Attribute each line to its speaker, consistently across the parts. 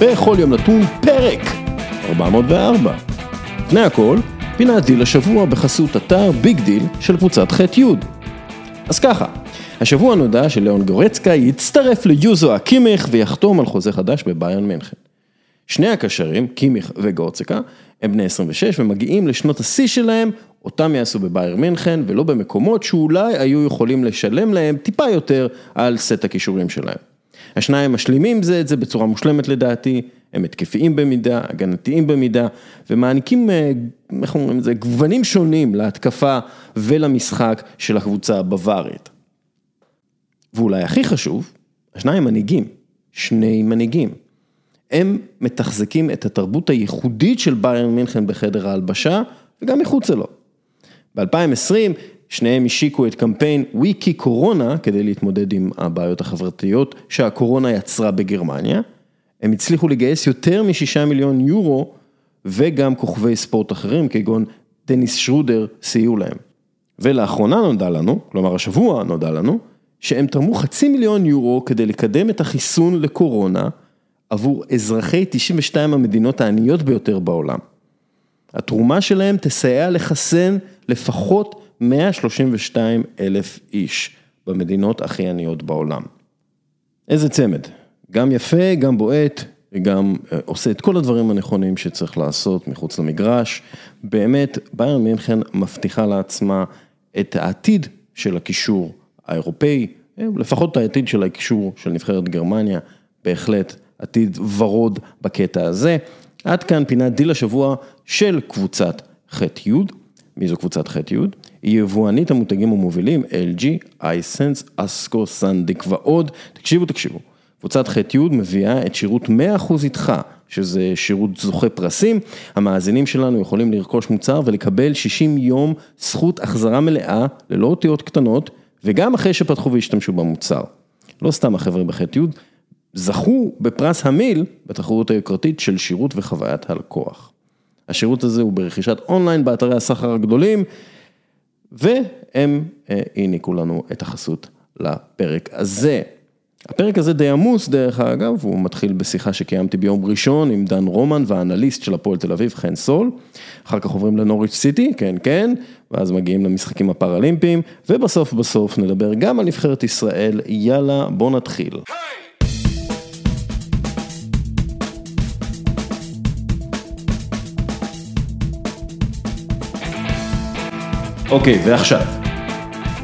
Speaker 1: בכל יום נתון פרק 404. לפני הכל, פינת דיל השבוע בחסות אתר ביג דיל של קבוצת ח'-י'. אז ככה, השבוע נודע שלאון גורצקה יצטרף ליוזואה קימיך ויחתום על חוזה חדש בביירן מינכן. שני הקשרים, קימיך וגורצקה, הם בני 26 ומגיעים לשנות השיא שלהם, אותם יעשו בביירן מינכן ולא במקומות שאולי היו יכולים לשלם להם טיפה יותר על סט הכישורים שלהם. השניים משלימים זה את זה בצורה מושלמת לדעתי, הם התקפיים במידה, הגנתיים במידה, ומעניקים, אה, איך אומרים את זה, גוונים שונים להתקפה ולמשחק של הקבוצה הבווארית. ואולי הכי חשוב, השניים מנהיגים, שני מנהיגים. הם מתחזקים את התרבות הייחודית של ביירן מינכן בחדר ההלבשה, וגם מחוצה לו. ב-2020, שניהם השיקו את קמפיין וויקי קורונה כדי להתמודד עם הבעיות החברתיות שהקורונה יצרה בגרמניה. הם הצליחו לגייס יותר משישה מיליון יורו וגם כוכבי ספורט אחרים כגון דניס שרודר סייעו להם. ולאחרונה נודע לנו, כלומר השבוע נודע לנו, שהם תרמו חצי מיליון יורו כדי לקדם את החיסון לקורונה עבור אזרחי 92 המדינות העניות ביותר בעולם. התרומה שלהם תסייע לחסן לפחות 132 אלף איש במדינות הכי עניות בעולם. איזה צמד, גם יפה, גם בועט, וגם אה, עושה את כל הדברים הנכונים שצריך לעשות מחוץ למגרש. באמת, ביירן מינכן מבטיחה לעצמה את העתיד של הקישור האירופאי, אה, לפחות את העתיד של הקישור של נבחרת גרמניה, בהחלט עתיד ורוד בקטע הזה. עד כאן פינת דיל השבוע של קבוצת ח'-י'. מי זו קבוצת ח'-י'? יבואנית המותגים המובילים LG, אייסנס, אסקו, סנדיק ועוד. תקשיבו, תקשיבו. קבוצת ח'-י' מביאה את שירות 100% איתך, שזה שירות זוכה פרסים. המאזינים שלנו יכולים לרכוש מוצר ולקבל 60 יום זכות החזרה מלאה, ללא אותיות קטנות, וגם אחרי שפתחו והשתמשו במוצר. לא סתם החבר'ה בח'-י', זכו בפרס המיל בתחרות היוקרתית של שירות וחוויית הלקוח. השירות הזה הוא ברכישת אונליין באתרי הסחר הגדולים, והם אה, העניקו לנו את החסות לפרק הזה. הפרק הזה די עמוס דרך אגב, הוא מתחיל בשיחה שקיימתי ביום ראשון עם דן רומן והאנליסט של הפועל תל אביב, חן סול, אחר כך עוברים לנוריץ' סיטי, כן כן, ואז מגיעים למשחקים הפראלימפיים, ובסוף בסוף נדבר גם על נבחרת ישראל, יאללה בוא נתחיל. Hey! אוקיי, ועכשיו,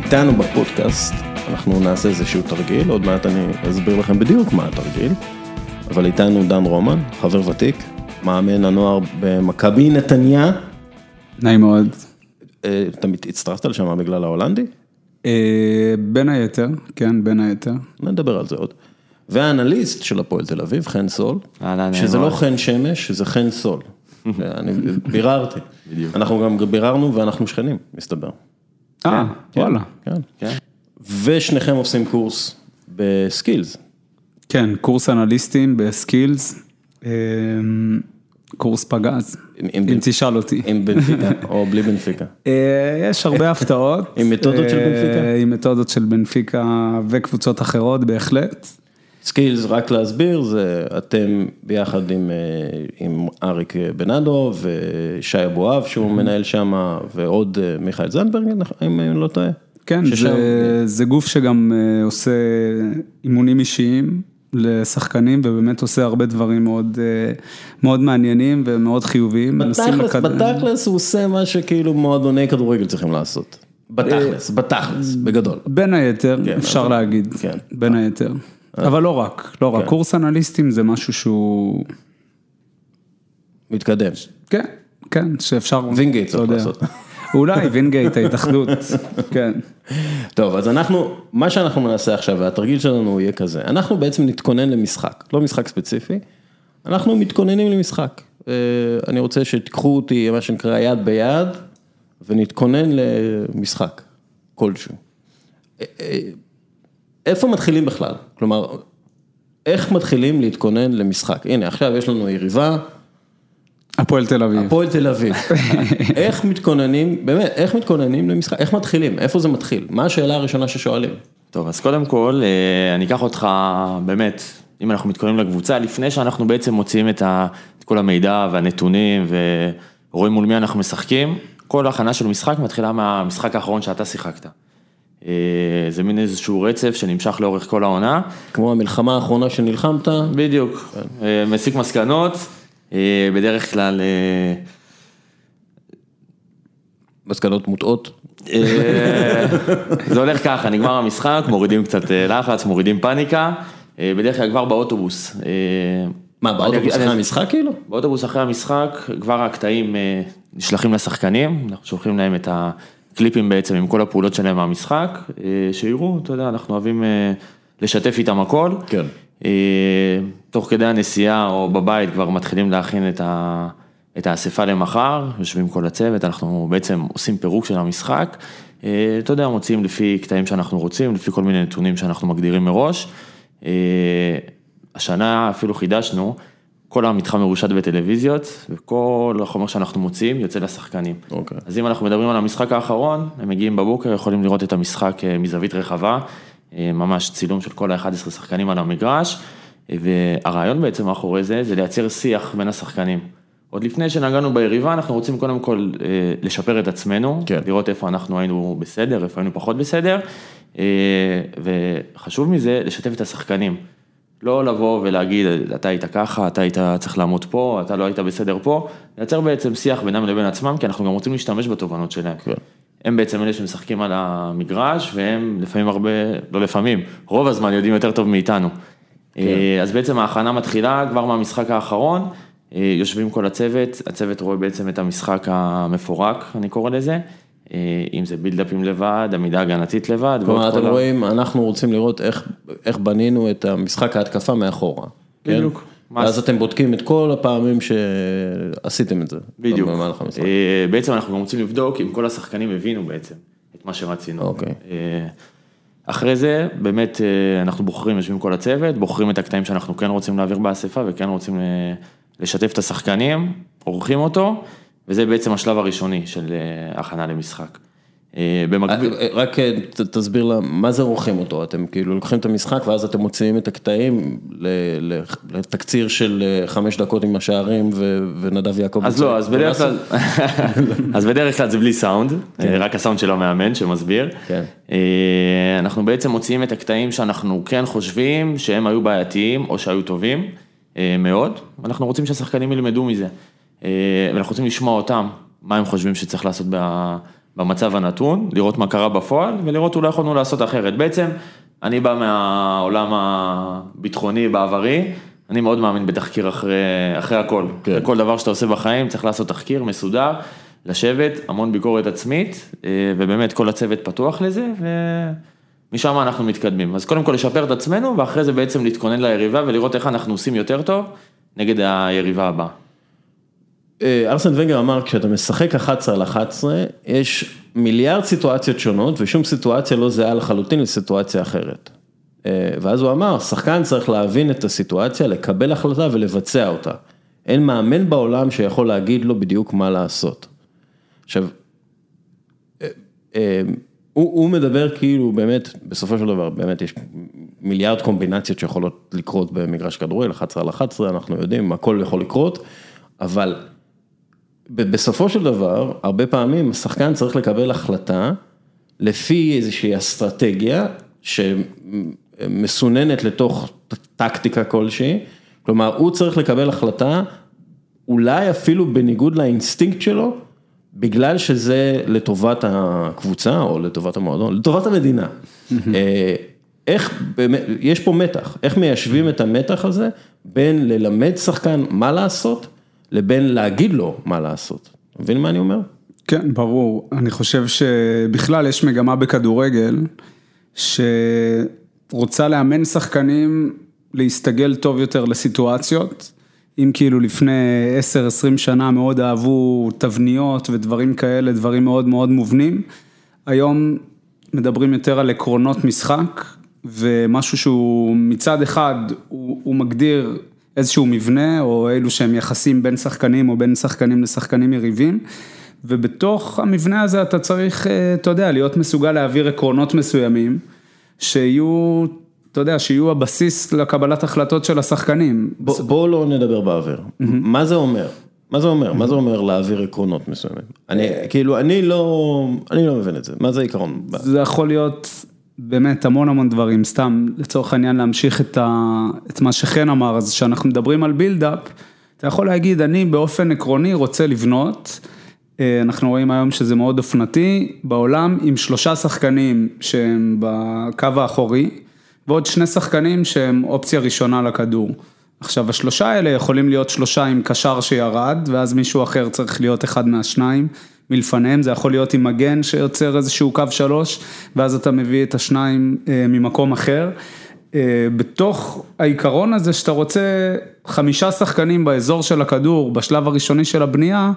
Speaker 1: איתנו בפודקאסט, אנחנו נעשה איזשהו תרגיל, עוד מעט אני אסביר לכם בדיוק מה התרגיל, אבל איתנו דן רומן, חבר ותיק, מאמן הנוער במכבי נתניה.
Speaker 2: נעים מאוד.
Speaker 1: אה, אתה הצטרפת לשם בגלל ההולנדי?
Speaker 2: אה, בין היתר, כן, בין היתר.
Speaker 1: נדבר על זה עוד. והאנליסט של הפועל תל אביב, חן סול, שזה לא חן שמש, זה חן סול. אני ביררתי. בדיוק. אנחנו גם ביררנו ואנחנו שכנים, מסתבר.
Speaker 2: אה, כן, וואלה.
Speaker 1: כן. כן. ושניכם עושים קורס בסקילס.
Speaker 2: כן, קורס אנליסטים בסקילס. אמ, קורס פגז, אם תשאל אותי.
Speaker 1: עם בנפיקה או בלי בנפיקה?
Speaker 2: אה, יש הרבה הפתעות.
Speaker 1: עם מתודות של בנפיקה?
Speaker 2: אה, עם מתודות של בנפיקה וקבוצות אחרות בהחלט.
Speaker 1: סקילס, רק להסביר, זה אתם ביחד עם אה, עם אריק בנאדו ושי אבואב שהוא מנהל שם ועוד אה, מיכאל זנדברג, אם אני לא טועה.
Speaker 2: כן, זה זה גוף שגם אה, עושה אימונים אישיים לשחקנים ובאמת עושה הרבה דברים מאוד מאוד מעניינים ומאוד חיוביים.
Speaker 1: בתכלס, בתכלס הוא עושה מה שכאילו מועדוני כדורגל צריכים לעשות. בתכלס, בתכלס, בגדול.
Speaker 2: בין היתר, כן, אפשר להגיד, כן. בין היתר. אבל לא רק, לא רק, כן. קורס אנליסטים זה משהו שהוא...
Speaker 1: מתקדם.
Speaker 2: כן, כן, שאפשר...
Speaker 1: וינגייט צריך לעשות.
Speaker 2: אולי וינגייט, ההתאחדות, כן.
Speaker 1: טוב, אז אנחנו, מה שאנחנו נעשה עכשיו, והתרגיל שלנו יהיה כזה, אנחנו בעצם נתכונן למשחק, לא משחק ספציפי, אנחנו מתכוננים למשחק. אה, אני רוצה שתיקחו אותי, מה שנקרא, יד ביד, ונתכונן למשחק כלשהו. איפה מתחילים בכלל? כלומר, איך מתחילים להתכונן למשחק? הנה, עכשיו יש לנו יריבה.
Speaker 2: הפועל תל אביב.
Speaker 1: הפועל תל אביב. איך מתכוננים, באמת, איך מתכוננים למשחק? איך מתחילים? איפה זה מתחיל? מה השאלה הראשונה ששואלים?
Speaker 3: טוב, אז קודם כל, אה, אני אקח אותך באמת אם אנחנו מתכוננים לקבוצה, לפני שאנחנו בעצם מוציאים את, ה, את כל המידע והנתונים ורואים מול מי אנחנו משחקים, כל הכנה של משחק מתחילה מהמשחק האחרון שאתה שיחקת. אה, זה מין איזשהו רצף שנמשך לאורך כל העונה.
Speaker 1: כמו המלחמה האחרונה שנלחמת,
Speaker 3: בדיוק, אה, מסיק מסקנות, אה, בדרך כלל...
Speaker 1: מסקנות מוטעות.
Speaker 3: זה הולך ככה, נגמר המשחק, מורידים קצת לחץ, מורידים פאניקה, בדרך כלל כבר באוטובוס.
Speaker 1: מה, באוטובוס אחרי המשחק כאילו?
Speaker 3: באוטובוס אחרי המשחק, כבר הקטעים נשלחים לשחקנים, אנחנו שולחים להם את הקליפים בעצם עם כל הפעולות שלהם מהמשחק, אה, שיראו, אתה יודע, אנחנו אוהבים אה, לשתף איתם הכל.
Speaker 1: כן.
Speaker 3: אה, תוך כדי הנסיעה או בבית כבר מתחילים להכין את, ה, את האספה למחר, יושבים כל הצוות, אנחנו בעצם עושים פירוק של המשחק. אתה יודע, מוציאים לפי קטעים שאנחנו רוצים, לפי כל מיני נתונים שאנחנו מגדירים מראש. השנה אפילו חידשנו, כל המתחם מרושת בטלוויזיות, וכל החומר שאנחנו מוציאים יוצא לשחקנים.
Speaker 1: אוקיי.
Speaker 3: אז אם אנחנו מדברים על המשחק האחרון, הם מגיעים בבוקר, יכולים לראות את המשחק אה, מזווית רחבה, אה, ממש צילום של כל ה-11 שחקנים על המגרש, והרעיון בעצם מאחורי זה, זה לייצר שיח בין השחקנים. עוד לפני שנגענו ביריבה, אנחנו רוצים קודם כל אה, לשפר את עצמנו,
Speaker 1: כן.
Speaker 3: לראות איפה אנחנו היינו בסדר, איפה היינו פחות בסדר, אה, וחשוב מזה, לשתף את השחקנים. לא לבוא ולהגיד, אתה היית ככה, אתה היית צריך לעמוד פה, אתה לא היית בסדר פה, לייצר בעצם שיח בינם לבין עצמם, כי אנחנו גם רוצים להשתמש בתובנות שלהם.
Speaker 1: כן.
Speaker 3: הם בעצם אלה שמשחקים על המגרש, והם לפעמים הרבה, לא לפעמים, רוב הזמן יודעים יותר טוב מאיתנו. אה, אז בעצם ההכנה מתחילה כבר מהמשחק האחרון, אה, יושבים כל הצוות, הצוות רואה בעצם את המשחק המפורק, אני קורא לזה, אם זה בילדאפים לבד, עמידה הגנתית לבד.
Speaker 1: כלומר, אתם
Speaker 3: כל ה-
Speaker 1: רואים, אנחנו רוצים לראות איך, איך בנינו את המשחק ההתקפה מאחורה. כן?
Speaker 3: בדיוק.
Speaker 1: ואז אתם בודקים את כל הפעמים שעשיתם את זה.
Speaker 3: בדיוק. אה, בעצם אנחנו גם רוצים לבדוק אם כל השחקנים הבינו בעצם את מה שרצינו.
Speaker 1: אוקיי.
Speaker 3: אה, אחרי זה, באמת אה, אנחנו בוחרים, יושבים כל הצוות, בוחרים את הקטעים שאנחנו כן רוצים להעביר באספה וכן רוצים אה, לשתף את השחקנים, עורכים אותו, וזה בעצם השלב הראשוני של אה, הכנה למשחק. אה, במקביל,
Speaker 1: אה, רק תסביר לה, מה זה עורכים אותו? אתם כאילו לוקחים את המשחק ואז אתם מוציאים את הקטעים לתקציר של חמש דקות עם השערים ונדב יעקב.
Speaker 3: אז לא, אז בדרך כלל, אז בדרך כלל זה בלי סאונד,
Speaker 1: כן.
Speaker 3: רק הסאונד של המאמן שמסביר.
Speaker 1: כן.
Speaker 3: אנחנו בעצם מוציאים את הקטעים שאנחנו כן חושבים שהם היו בעייתיים או שהיו טובים מאוד, ואנחנו רוצים שהשחקנים ילמדו מזה. אה, ואנחנו רוצים לשמוע אותם, מה הם חושבים שצריך לעשות במצב הנתון, לראות מה קרה בפועל ולראות אולי יכולנו לעשות אחרת. בעצם, אני בא מהעולם הביטחוני בעברי, אני מאוד מאמין בתחקיר אחרי, אחרי הכל.
Speaker 1: כן.
Speaker 3: אחרי כל דבר שאתה עושה בחיים צריך לעשות תחקיר מסודר, לשבת, המון ביקורת עצמית, אה, ובאמת כל הצוות פתוח לזה, ומשם אנחנו מתקדמים. אז קודם כל לשפר את עצמנו, ואחרי זה בעצם להתכונן ליריבה ולראות איך אנחנו עושים יותר טוב נגד היריבה הבאה.
Speaker 1: אה, ארסן ונגר אמר, כשאתה משחק 11 על 11, יש מיליארד סיטואציות שונות, ושום סיטואציה לא זהה לחלוטין לסיטואציה אחרת. אה, ואז הוא אמר, שחקן צריך להבין את הסיטואציה, לקבל החלטה ולבצע אותה. אין מאמן בעולם שיכול להגיד לו בדיוק מה לעשות. עכשיו, אה, הוא, הוא מדבר כאילו באמת, בסופו של דבר, באמת יש מיליארד קומבינציות שיכולות לקרות במגרש כדורגל, 11 על 11, אנחנו יודעים, הכל יכול לקרות, אבל בסופו של דבר, הרבה פעמים השחקן צריך לקבל החלטה לפי איזושהי אסטרטגיה שמסוננת לתוך טקטיקה כלשהי, כלומר הוא צריך לקבל החלטה אולי אפילו בניגוד לאינסטינקט שלו, בגלל שזה לטובת הקבוצה או לטובת המועדון, לטובת המדינה. אה, איך, באמת, יש פה מתח, איך מיישבים את המתח הזה בין ללמד שחקן מה לעשות, לבין להגיד לו מה לעשות. מבין מה אני אומר?
Speaker 2: כן, ברור. אני חושב שבכלל יש מגמה בכדורגל, שרוצה לאמן שחקנים להסתגל טוב יותר לסיטואציות. אם כאילו לפני 10-20 שנה מאוד אהבו תבניות ודברים כאלה, דברים מאוד מאוד מובנים, היום מדברים יותר על עקרונות משחק, ומשהו שהוא מצד אחד, הוא, הוא מגדיר איזשהו מבנה, או אילו שהם יחסים בין שחקנים או בין שחקנים לשחקנים יריבים, ובתוך המבנה הזה אתה צריך, אה, אתה יודע, להיות מסוגל להעביר עקרונות מסוימים, שיהיו, אתה יודע, שיהיו הבסיס לקבלת החלטות של השחקנים.
Speaker 1: בוא, בוא לא נדבר באוויר. מה זה אומר? מה זה אומר? מה זה אומר להעביר עקרונות מסוימים? אני, כאילו, אני לא, אני לא מבין את זה. מה זה עיקרון?
Speaker 2: זה יכול להיות באמת המון המון דברים, סתם לצורך העניין להמשיך את, ה, את מה שחן אמר, אז כשאנחנו מדברים על בילדאפ, אתה יכול להגיד, אני באופן עקרוני רוצה לבנות, אה, אנחנו רואים היום שזה מאוד אופנתי, בעולם עם שלושה שחקנים שהם בקו האחורי, ועוד שני שחקנים שהם אופציה ראשונה לכדור. עכשיו השלושה האלה יכולים להיות שלושה עם קשר שירד, ואז מישהו אחר צריך להיות אחד מהשניים מלפניהם, זה יכול להיות עם מגן שיוצר איזשהו קו שלוש, ואז אתה מביא את השניים אה, ממקום אחר. אה, בתוך העיקרון הזה שאתה רוצה חמישה שחקנים באזור של הכדור, בשלב הראשוני של הבנייה,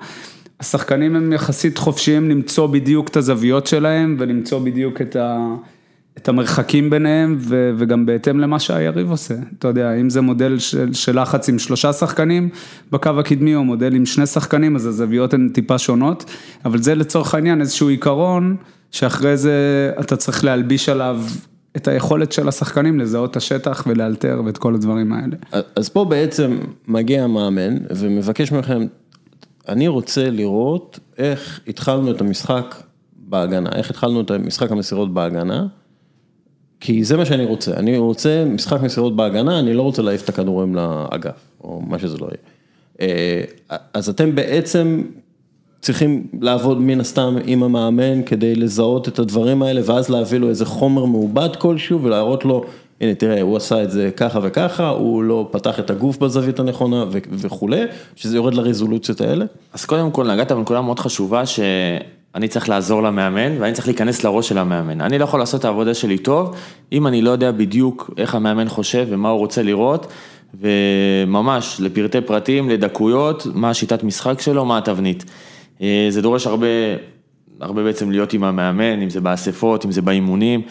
Speaker 2: השחקנים הם יחסית חופשיים למצוא בדיוק את הזוויות שלהם ולמצוא בדיוק את ה... את המרחקים ביניהם ו, וגם בהתאם למה שהיריב עושה, אתה יודע, אם זה מודל של, של לחץ עם שלושה שחקנים בקו הקדמי או מודל עם שני שחקנים, אז הזוויות הן טיפה שונות, אבל זה לצורך העניין איזשהו עיקרון שאחרי זה אתה צריך להלביש עליו את היכולת של השחקנים לזהות את השטח ולאלתר ואת כל הדברים האלה.
Speaker 1: אז פה בעצם מגיע המאמן ומבקש מכם, אני רוצה לראות איך התחלנו את המשחק בהגנה, איך התחלנו את משחק המסירות בהגנה. כי זה מה שאני רוצה, אני רוצה משחק מסירות בהגנה, אני לא רוצה להעיף את הכדורים לאגף, או מה שזה לא יהיה. אה, אז אתם בעצם צריכים לעבוד מן הסתם עם המאמן כדי לזהות את הדברים האלה, ואז להביא לו איזה חומר מעובד כלשהו ולהראות לו, הנה תראה, הוא עשה את זה ככה וככה, הוא לא פתח את הגוף בזווית הנכונה וכולי, שזה יורד לרזולוציות האלה.
Speaker 3: אז קודם כל נגעת בנקודה מאוד חשובה ש... אני צריך לעזור למאמן ואני צריך להיכנס לראש של המאמן. אני לא יכול לעשות את העבודה שלי טוב, אם אני לא יודע בדיוק איך המאמן חושב ומה הוא רוצה לראות, וממש לפרטי פרטים, לדקויות, מה השיטת משחק שלו, מה התבנית. אה, זה דורש הרבה, הרבה בעצם להיות עם המאמן, אם זה באספות, אם זה באימונים,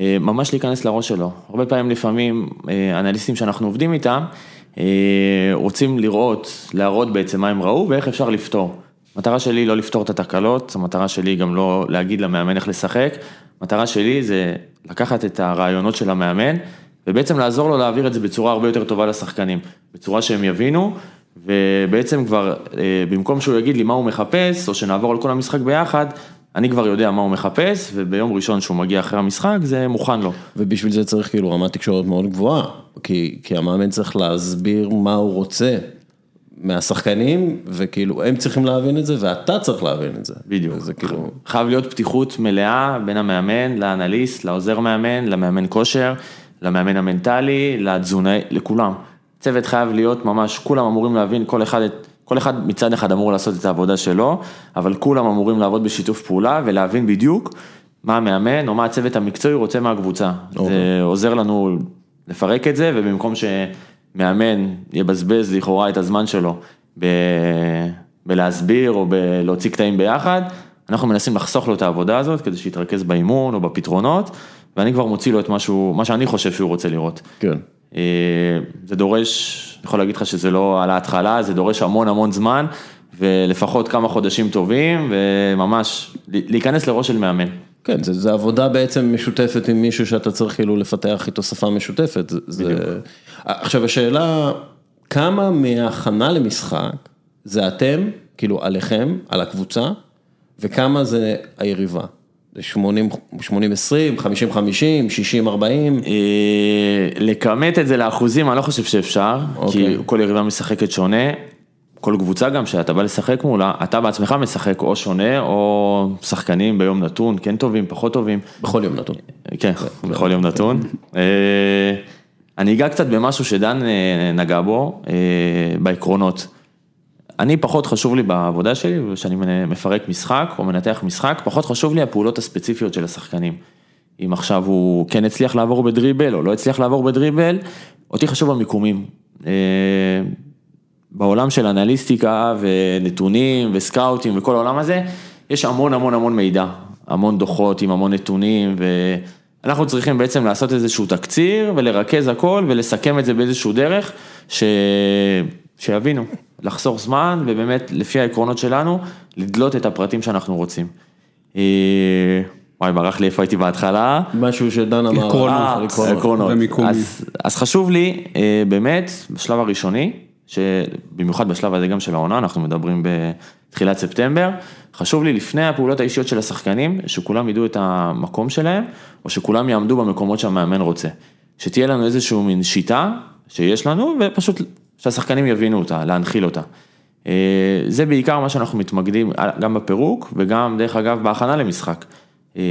Speaker 3: אה, ממש להיכנס לראש שלו. הרבה פעמים לפעמים אה, אנליסטים שאנחנו עובדים איתם, רוצים לראות, להראות בעצם מה הם ראו ואיך אפשר לפתור. המטרה שלי לא לפתור את התקלות, המטרה שלי גם לא להגיד למאמן איך לשחק, המטרה שלי זה לקחת את הרעיונות של המאמן ובעצם לעזור לו להעביר את זה בצורה הרבה יותר טובה לשחקנים, בצורה שהם יבינו ובעצם כבר אה, במקום שהוא יגיד לי מה הוא מחפש או שנעבור על כל המשחק ביחד, אני כבר יודע מה הוא מחפש וביום ראשון שהוא מגיע אחרי המשחק זה מוכן לו.
Speaker 1: ובשביל זה צריך כאילו רמת תקשורת מאוד גבוהה, כי, כי המאמן צריך להסביר מה הוא רוצה. מהשחקנים, וכאילו הם צריכים להבין את זה, ואתה צריך להבין את זה.
Speaker 3: בדיוק. זה כאילו... חייב להיות פתיחות מלאה בין המאמן, לאנליסט, לעוזר מאמן, למאמן כושר, למאמן המנטלי, לתזונאי, לכולם. צוות חייב להיות ממש, כולם אמורים להבין, כל אחד, כל אחד מצד אחד אמור לעשות את העבודה שלו, אבל כולם אמורים לעבוד בשיתוף פעולה ולהבין בדיוק מה המאמן או מה הצוות המקצועי רוצה מהקבוצה. אוקיי. זה עוזר לנו לפרק את זה, ובמקום ש... מאמן יבזבז לכאורה את הזמן שלו ב... בלהסביר או בלהוציא קטעים ביחד, אנחנו מנסים לחסוך לו את העבודה הזאת כדי שיתרכז באימון או בפתרונות, ואני כבר מוציא לו את משהו, מה שאני חושב שהוא רוצה לראות.
Speaker 1: כן.
Speaker 3: אה, זה דורש, אני יכול להגיד לך שזה לא על ההתחלה, זה דורש המון המון זמן, ולפחות כמה חודשים טובים, וממש להיכנס לראש של מאמן.
Speaker 1: כן, זה, זה עבודה בעצם משותפת עם מישהו שאתה צריך כאילו לפתח איתו שפה משותפת. זה, עכשיו השאלה, כמה מההכנה למשחק זה אתם, כאילו עליכם, על הקבוצה, וכמה זה היריבה? זה 80, 80, 20, 50, 50, 60, 40?
Speaker 3: לכמת את זה לאחוזים, אני לא חושב שאפשר, כי אוקיי. כל יריבה משחקת שונה. כל קבוצה גם שאתה בא לשחק מולה, אתה בעצמך משחק או שונה או שחקנים ביום נתון, כן טובים, פחות טובים.
Speaker 1: בכל יום נתון.
Speaker 3: כן, בכל יום נתון. אה, אני אגע קצת במשהו שדן אה, נגע בו, אה, בעקרונות. אני פחות חשוב לי בעבודה שלי, כשאני מפרק משחק או מנתח משחק, פחות חשוב לי הפעולות הספציפיות של השחקנים. אם עכשיו הוא כן הצליח לעבור בדריבל או לא הצליח לעבור בדריבל, אותי חשוב המיקומים. בעולם של אנליסטיקה ונתונים וסקאוטים וכל העולם הזה, יש המון המון המון מידע, המון דוחות עם המון נתונים ואנחנו צריכים בעצם לעשות איזשהו תקציר ולרכז הכל ולסכם את זה באיזשהו דרך ש... שיבינו, לחסוך זמן ובאמת לפי העקרונות שלנו לדלות את הפרטים שאנחנו רוצים. אה, וואי, ברח לי איפה הייתי בהתחלה.
Speaker 1: משהו שדן אמר.
Speaker 2: עקרונות.
Speaker 1: אה, עקרונות.
Speaker 3: אז, אז חשוב לי, אה, באמת, בשלב הראשוני, שבמיוחד בשלב הזה גם של העונה, אנחנו מדברים בתחילת ספטמבר, חשוב לי לפני הפעולות האישיות של השחקנים, שכולם ידעו את המקום שלהם, או שכולם יעמדו במקומות שהמאמן רוצה. שתהיה לנו איזושהי מין שיטה שיש לנו, ופשוט שהשחקנים יבינו אותה, להנחיל אותה. אה, זה בעיקר מה שאנחנו מתמקדים, אה, גם בפירוק, וגם, דרך אגב, בהכנה למשחק. אה,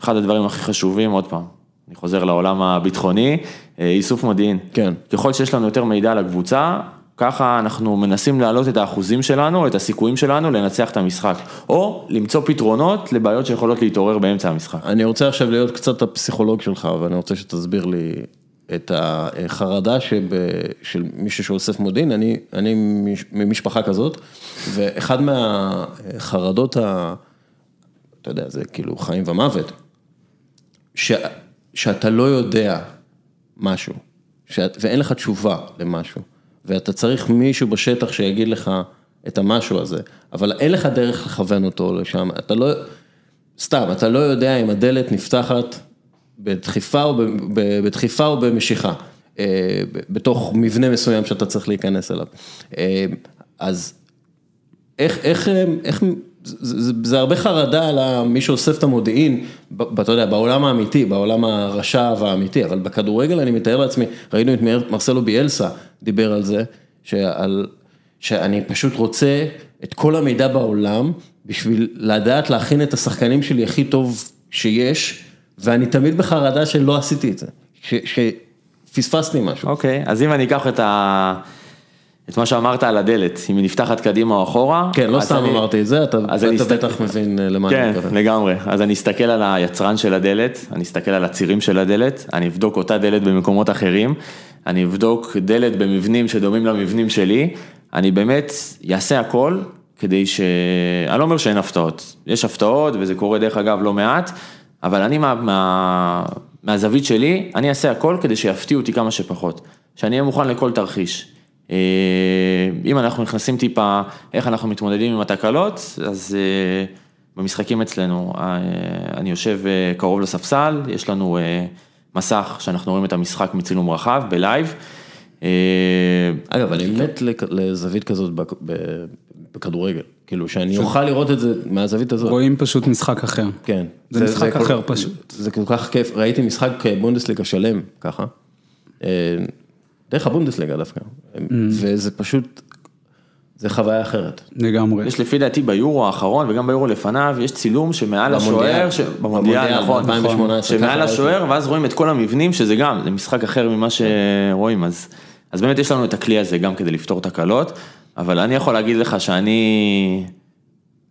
Speaker 3: אחד הדברים הכי חשובים, עוד פעם, אני חוזר לעולם הביטחוני, אה, איסוף מודיעין.
Speaker 1: כן.
Speaker 3: ככל שיש לנו יותר מידע על הקבוצה, ככה אנחנו מנסים להעלות את האחוזים שלנו, את הסיכויים שלנו לנצח את המשחק, או למצוא פתרונות לבעיות שיכולות להתעורר באמצע המשחק.
Speaker 1: אני רוצה עכשיו להיות קצת הפסיכולוג שלך, ואני רוצה שתסביר לי את החרדה שב, של מישהו שאוסף מודיעין, אני, אני מש- ממשפחה כזאת, ואחד מהחרדות, ה, אתה יודע, זה כאילו חיים ומוות, ש, שאתה לא יודע משהו, שאת, ואין לך תשובה למשהו, ואתה צריך מישהו בשטח שיגיד לך את המשהו הזה, אבל אין לך דרך לכוון אותו לשם, אתה לא, סתם, אתה לא יודע אם הדלת נפתחת בדחיפה או, ב- ב- בדחיפה או במשיכה, אה, ב- בתוך מבנה מסוים שאתה צריך להיכנס אליו. אה, אז איך, איך, אה, איך, זה, זה, זה הרבה חרדה על מי שאוסף את המודיעין, אתה יודע, בעולם האמיתי, בעולם הרשע והאמיתי, אבל בכדורגל אני מתאר לעצמי, ראינו את מר- מרסלו ביאלסה דיבר על זה, שעל, שאני פשוט רוצה את כל המידע בעולם, בשביל לדעת להכין את השחקנים שלי הכי טוב שיש, ואני תמיד בחרדה שלא עשיתי את זה, שפספסתי משהו.
Speaker 3: אוקיי, אז אם אני אקח את ה... את מה שאמרת על הדלת, אם היא נפתחת קדימה או אחורה.
Speaker 1: כן, לא סתם
Speaker 3: אני-
Speaker 1: אמרתי את זה, אתה, אתה
Speaker 3: אני אסתכל-
Speaker 1: בטח מבין אה, למה אני
Speaker 3: כן,
Speaker 1: מתכוון.
Speaker 3: לגמרי. אז אני אסתכל על היצרן של הדלת, אני אסתכל על הצירים של הדלת, אני אבדוק אותה דלת במקומות אחרים, אני אבדוק דלת במבנים שדומים למבנים שלי, אני באמת אעשה הכל כדי ש... אני לא אומר שאין הפתעות, יש הפתעות וזה קורה דרך אגב לא מעט, אבל אני מה, מה, מהזווית שלי, אני אעשה הכל כדי שיפתיעו אותי כמה שפחות, שאני אהיה מוכן לכל תרחיש. אה, אם אנחנו נכנסים טיפה, איך אנחנו מתמודדים עם התקלות, אז אה, במשחקים אצלנו, אה, אני יושב קרוב לספסל, יש לנו מסך שאנחנו רואים את המשחק מצילום רחב, בלייב.
Speaker 1: אגב, אני מת לזווית כזאת בכדורגל, כאילו שאני אוכל לראות את זה מהזווית הזאת.
Speaker 2: רואים פשוט משחק אחר.
Speaker 1: כן.
Speaker 2: זה משחק
Speaker 1: כל-
Speaker 2: אחר פשוט.
Speaker 1: זה כל כך כיף, ראיתי משחק בונדסליגה שלם, ככה. דרך הבונדסליגה דווקא,
Speaker 2: Mm.
Speaker 1: וזה פשוט, זה חוויה אחרת.
Speaker 2: לגמרי.
Speaker 3: יש לפי דעתי ביורו האחרון וגם ביורו לפניו, יש צילום שמעל. השוער, ש-
Speaker 1: במונדיאל,
Speaker 3: במונדיאל, נכון,
Speaker 1: 2018,
Speaker 3: שמעל. השוער, ואז רואים את כל המבנים, שזה גם, זה משחק אחר ממה שרואים, אז, אז באמת יש לנו את הכלי הזה גם כדי לפתור תקלות, אבל אני יכול להגיד לך שאני,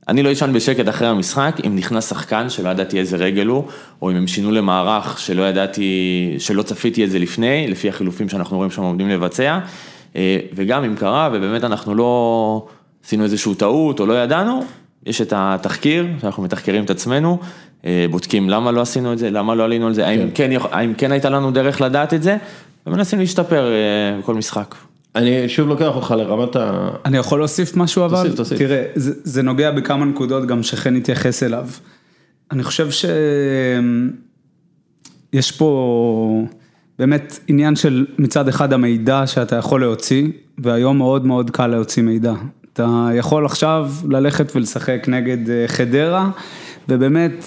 Speaker 3: אני לא אשן בשקט אחרי המשחק, אם נכנס שחקן שלא ידעתי איזה רגל הוא, או אם הם שינו למערך שלא ידעתי, שלא צפיתי את זה לפני, לפי החילופים שאנחנו רואים שהם עומדים לבצע, אה, וגם אם קרה, ובאמת אנחנו לא עשינו איזושהי טעות או לא ידענו, יש את התחקיר, שאנחנו מתחקרים את עצמנו, אה, בודקים למה לא עשינו את זה, למה לא עלינו על זה, האם כן, האם כן הייתה לנו דרך לדעת את זה, ומנסים להשתפר אה, בכל משחק.
Speaker 1: אני שוב לוקח אותך לרמת ה...
Speaker 2: אני יכול להוסיף משהו אבל?
Speaker 1: תוסיף, תוסיף.
Speaker 2: תראה, זה, זה נוגע בכמה נקודות גם שחן התייחס אליו. אני חושב שיש פה באמת עניין של מצד אחד המידע שאתה יכול להוציא, והיום מאוד מאוד קל להוציא מידע. אתה יכול עכשיו ללכת ולשחק נגד אה, חדרה, ובאמת,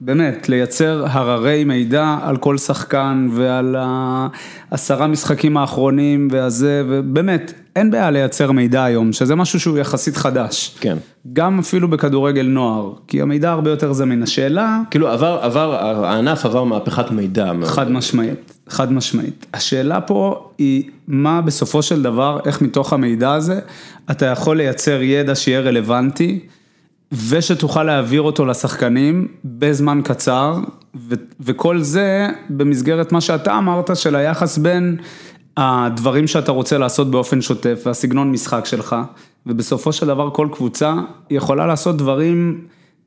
Speaker 2: באמת, לייצר הררי מידע על כל שחקן ועל העשרה משחקים האחרונים והזה, ובאמת, אין בעיה לייצר מידע היום, שזה משהו שהוא יחסית חדש.
Speaker 1: כן.
Speaker 2: גם אפילו בכדורגל נוער, כי המידע הרבה יותר זמין. השאלה,
Speaker 1: כאילו עבר, עבר, הענף עבר מהפכת מידע.
Speaker 2: חד משמעית, חד משמעית. השאלה פה היא מה בסופו של דבר, איך מתוך המידע הזה, אתה יכול לייצר ידע שיהיה רלוונטי, ושתוכל להעביר אותו לשחקנים בזמן קצר, ו- וכל זה במסגרת מה שאתה אמרת של היחס בין הדברים שאתה רוצה לעשות באופן שוטף והסגנון משחק שלך, ובסופו של דבר כל קבוצה יכולה לעשות דברים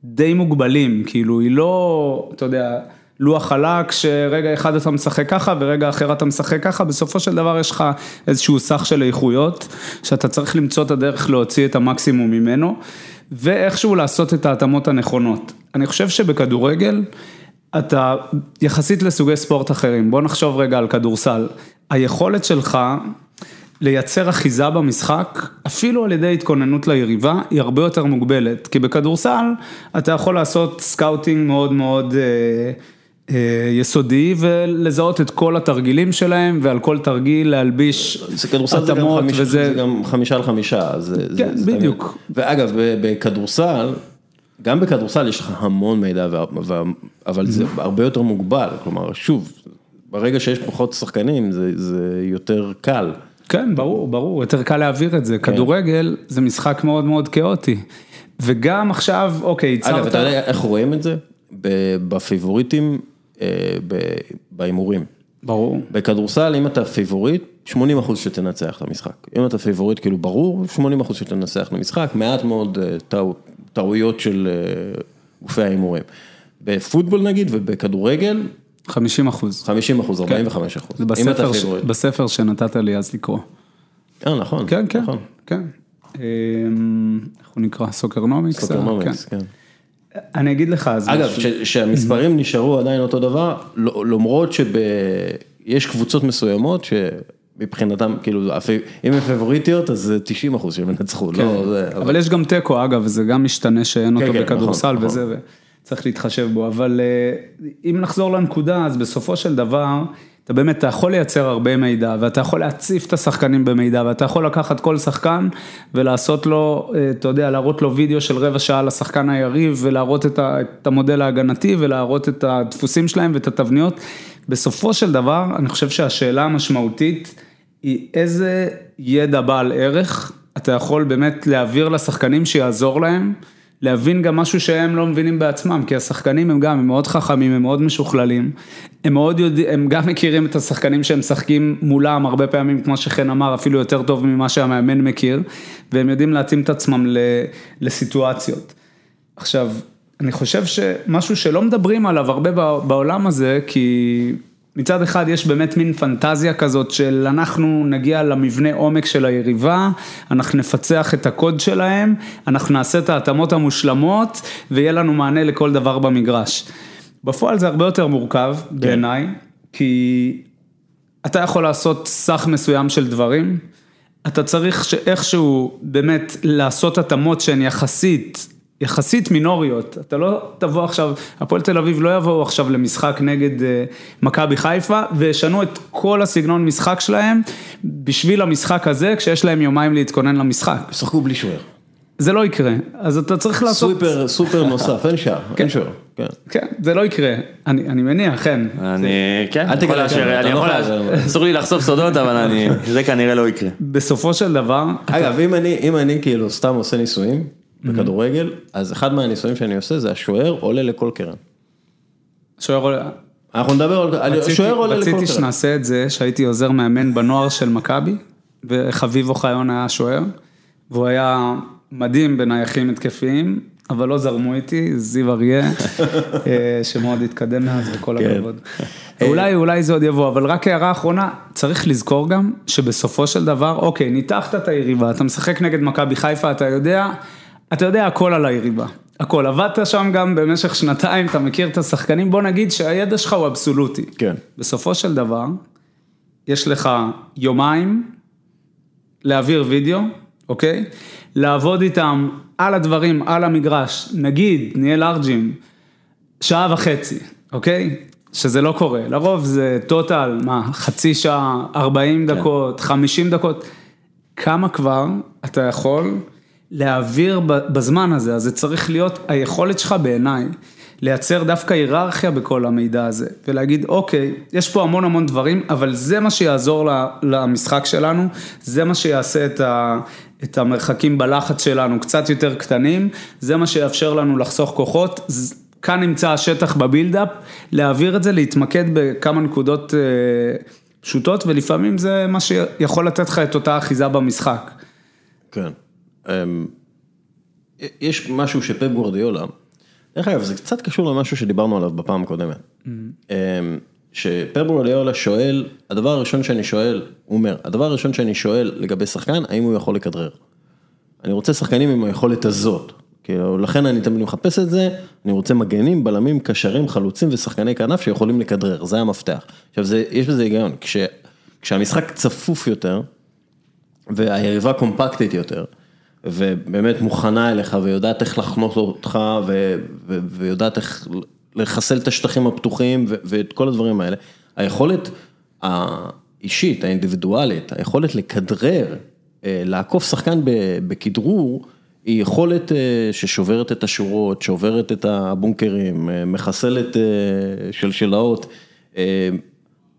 Speaker 2: די מוגבלים, כאילו היא לא, אתה יודע, לוח חלק שרגע אחד אתה משחק ככה ורגע אחר אתה משחק ככה, בסופו של דבר יש לך איזשהו סך של איכויות, שאתה צריך למצוא את הדרך להוציא את המקסימום ממנו, ואיכשהו לעשות את ההתאמות הנכונות. אני חושב שבכדורגל, אתה יחסית לסוגי ספורט אחרים, בוא נחשוב רגע על כדורסל. היכולת שלך לייצר אחיזה במשחק, אפילו על ידי התכוננות ליריבה, היא הרבה יותר מוגבלת. כי בכדורסל אתה יכול לעשות סקאוטינג מאוד מאוד אה, יסודי ולזהות את כל התרגילים שלהם ועל כל תרגיל להלביש התאמות וזה...
Speaker 1: זה גם חמישה על חמישה, זה,
Speaker 2: כן,
Speaker 1: זה,
Speaker 2: בדיוק.
Speaker 1: ואגב, בכדורסל, גם בכדורסל יש לך המון מידע, אבל זה
Speaker 2: Mm-hmm.
Speaker 1: הרבה יותר מוגבל, כלומר, שוב, ברגע שיש פחות שחקנים זה, זה יותר קל.
Speaker 2: כן, ברור, ברור, יותר קל להעביר את זה.
Speaker 1: כן.
Speaker 2: כדורגל זה משחק מאוד מאוד כאוטי. וגם עכשיו, אוקיי, ייצרת...
Speaker 1: אגב, אתה יודע איך רואים את זה? בפיבוריטים, אה, בהימורים.
Speaker 2: ברור.
Speaker 1: בכדורסל, אם אתה פיבוריט, 80 אחוז שתנצח את המשחק. אם אתה פיבוריט, כאילו ברור, 80 אחוז שתנצח את המשחק, מעט מאוד אה, טעו- טעויות של אה, גופי ההימורים. בפוטבול נגיד ובכדורגל,
Speaker 2: 50 אחוז.
Speaker 1: 50 אחוז, 45 אחוז.
Speaker 2: זה בספר, ש... בספר שנתת לי אז לקרוא.
Speaker 1: אה, נכון.
Speaker 2: כן, כן,
Speaker 1: נכון.
Speaker 2: כן. אמ, איך הוא נקרא? Soccernomics?
Speaker 1: Soccernomics,
Speaker 2: כן.
Speaker 1: כן.
Speaker 2: אני אגיד לך אז
Speaker 1: אגב. ש- שהמספרים נשארו עדיין אותו דבר, לא- למרות שיש קבוצות מסוימות שמבחינתם, כאילו, הפי- אם הן פיבוריטיות, אז זה 90 אחוז שהם ינצחו, לא, זה,
Speaker 2: כן. אבל יש גם תיקו, אגב, זה גם משתנה שאין
Speaker 1: כן,
Speaker 2: אותו
Speaker 1: כן,
Speaker 2: בכדורסל
Speaker 1: נכון,
Speaker 2: וזה, וצריך להתחשב בו, אבל אה, אם נחזור לנקודה, אז בסופו של דבר, אתה באמת, אתה יכול לייצר הרבה מידע, ואתה יכול להציף את השחקנים במידע, ואתה יכול לקחת כל שחקן ולעשות לו, אה, אתה יודע, להראות לו וידאו של רבע שעה לשחקן היריב, ולהראות את ה- את המודל ההגנתי, ולהראות את הדפוסים שלהם ואת התבניות. בסופו של דבר, אני חושב שהשאלה המשמעותית היא איזה ידע בעל ערך אתה יכול באמת להעביר לשחקנים שיעזור להם, להבין גם משהו שהם לא מבינים בעצמם, כי השחקנים הם גם, הם מאוד חכמים, הם מאוד משוכללים, הם מאוד יודעים, הם גם מכירים את השחקנים שהם משחקים מולם הרבה פעמים, כמו שחן אמר, אפילו יותר טוב ממה שהמאמן מכיר, והם יודעים להתאים את עצמם לסיטואציות. עכשיו, אני חושב שמשהו שלא מדברים עליו הרבה בע- בעולם הזה, כי מצד אחד יש באמת מין פנטזיה כזאת של אנחנו נגיע למבנה עומק של היריבה, אנחנו נפצח את הקוד שלהם, אנחנו נעשה את ההתאמות המושלמות, ויהיה לנו מענה לכל דבר במגרש. בפועל זה הרבה יותר מורכב בעיניי, כי אתה יכול לעשות סך מסוים של דברים, אתה צריך שאיכשהו באמת לעשות התאמות שהן יחסית, יחסית מינוריות, אתה לא תבוא עכשיו, הפועל תל אביב לא יבואו עכשיו למשחק נגד אה, מכבי חיפה וישנו את כל הסגנון משחק שלהם בשביל המשחק הזה כשיש להם יומיים להתכונן למשחק,
Speaker 1: שחקו בלי שוער.
Speaker 2: זה לא יקרה, אז אתה צריך לעשות,
Speaker 1: סופר, סופר נוסף, אין שער, אין שוער, כן.
Speaker 2: כן, זה לא יקרה, אני, אני מניח, כן,
Speaker 3: אני, כן,
Speaker 1: אל
Speaker 3: אני יכול
Speaker 1: תגלה,
Speaker 3: לאשר, אני יכול לאשר, אסור לי לחשוף סודות, אבל אני, זה כנראה לא יקרה.
Speaker 2: בסופו של דבר,
Speaker 1: אגב, אם אני, אם אני כאילו סתם עושה ניסויים בכדורגל, אז אחד מהניסויים שאני עושה זה השוער עולה לכל קרן.
Speaker 2: שוער,
Speaker 1: אנחנו נדבר על,
Speaker 2: רציתי,
Speaker 1: שוער עולה לכל
Speaker 2: רציתי
Speaker 1: קרן.
Speaker 2: שנעשה את זה, שהייתי עוזר מאמן בנוער של מכבי, וחביב אוחיון היה שוער, והוא היה מדהים בנייחים התקפיים, אבל לא זרמו איתי, זיו אריה, אה, שמאוד התקדם מאז וכל
Speaker 1: כן.
Speaker 2: הכבוד. אולי, אולי זה עוד יבוא, אבל רק הערה אחרונה, צריך לזכור גם שבסופו של דבר, אוקיי, ניתחת את היריבה, אתה משחק נגד מכבי חיפה, אתה יודע, אתה יודע הכל על היריבה. הכל, עבדת שם גם במשך שנתיים, אתה מכיר את השחקנים, בוא נגיד שהידע שלך הוא אבסולוטי.
Speaker 1: כן.
Speaker 2: בסופו של דבר, יש לך יומיים להעביר וידאו, אוקיי? לעבוד איתם על הדברים, על המגרש, נגיד, נהיה לארג'ים, שעה וחצי, אוקיי? שזה לא קורה, לרוב זה טוטל, מה, חצי שעה, 40 דקות, 50 דקות, כמה כבר אתה יכול להעביר בזמן הזה, אז זה צריך להיות היכולת שלך בעיניי, לייצר דווקא היררכיה בכל המידע הזה, ולהגיד אוקיי, יש פה המון המון דברים, אבל זה מה שיעזור למשחק שלנו, זה מה שיעשה את ה... את המרחקים בלחץ שלנו קצת יותר קטנים, זה מה שיאפשר לנו לחסוך כוחות, כאן נמצא השטח בבילדאפ, להעביר את זה, להתמקד בכמה נקודות אה, פשוטות, ולפעמים זה מה שיכול לתת לך את אותה אחיזה במשחק.
Speaker 1: כן. אמ, יש משהו שפפ גוורדיולה, דרך אגב, זה קצת קשור למשהו שדיברנו עליו בפעם הקודמת. אמ, שפפ גוורדיולה שואל, הדבר הראשון שאני שואל, הוא אומר, הדבר הראשון שאני שואל לגבי שחקן, האם הוא יכול לכדרר. אני רוצה שחקנים עם היכולת הזאת, כאילו, לכן אני תמיד מחפש את זה, אני רוצה מגנים, בלמים, קשרים, חלוצים ושחקני כנף שיכולים לכדרר, זה המפתח. עכשיו, זה, יש בזה היגיון, כש, כשהמשחק צפוף יותר, והיריבה קומפקטית יותר, ובאמת מוכנה אליך ויודעת איך לחנוך אותך ו, ו, ויודעת איך לחסל את השטחים הפתוחים ו, ואת כל הדברים האלה, היכולת האישית, האינדיבידואלית, היכולת לכדרר, אה, לעקוף שחקן בכדרור, היא יכולת אה, ששוברת את השורות, שוברת את הבונקרים, אה, מחסלת שלשלאות.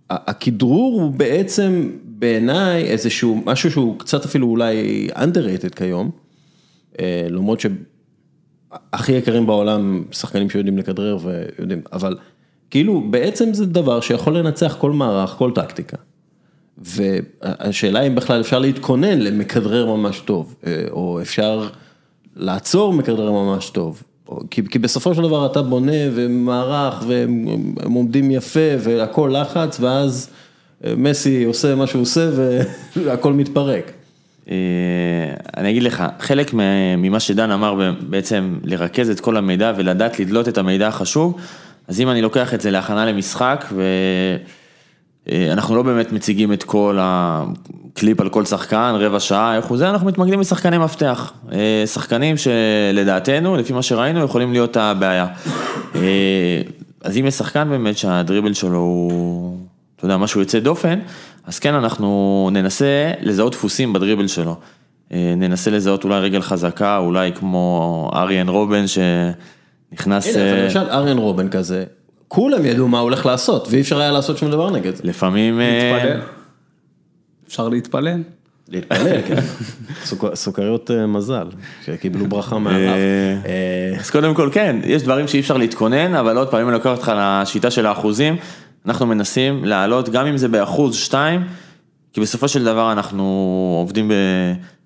Speaker 1: הכדרור הוא בעצם בעיניי איזשהו משהו שהוא קצת אפילו אולי underrated כיום, למרות שהכי יקרים בעולם שחקנים שיודעים לכדרר ויודעים, אבל כאילו בעצם זה דבר שיכול לנצח כל מערך, כל טקטיקה. והשאלה אם בכלל אפשר להתכונן למכדרר ממש טוב, או אפשר לעצור מכדרר ממש טוב. כי, כי בסופו של דבר אתה בונה ומערך והם עומדים יפה והכל לחץ ואז מסי עושה מה שהוא עושה והכל מתפרק.
Speaker 3: אה, אני אגיד לך, חלק ממה שדן אמר בעצם לרכז את כל המידע ולדעת לדלות את המידע החשוב, אז אם אני לוקח את זה להכנה למשחק ואנחנו לא באמת מציגים את כל הקליפ על כל שחקן, רבע שעה, איך הוא זה, אנחנו מתמקדים בשחקני מפתח. אה, שחקנים שלדעתנו, לפי מה שראינו, יכולים להיות הבעיה. אה, אז אם יש שחקן באמת שהדריבל שלו הוא, אתה יודע, משהו יוצא דופן, אז כן, אנחנו ננסה לזהות דפוסים בדריבל שלו. אה, ננסה לזהות אולי רגל חזקה, אולי כמו אריאן רובן שנכנס...
Speaker 1: הנה, אבל למשל אריאן רובן כזה, כולם ידעו מה הוא הולך לעשות, ואי אפשר היה לעשות שום דבר נגד זה.
Speaker 3: לפעמים...
Speaker 2: להתפלל. אפשר להתפלל.
Speaker 1: להתפלל, כן. סוכריות מזל, שקיבלו ברכה מהרב.
Speaker 3: אז קודם כל כן, יש דברים שאי אפשר להתכונן, אבל עוד פעם, אם אני לוקח אותך לשיטה של האחוזים, אנחנו מנסים לעלות, גם אם זה באחוז שתיים, כי בסופו של דבר אנחנו עובדים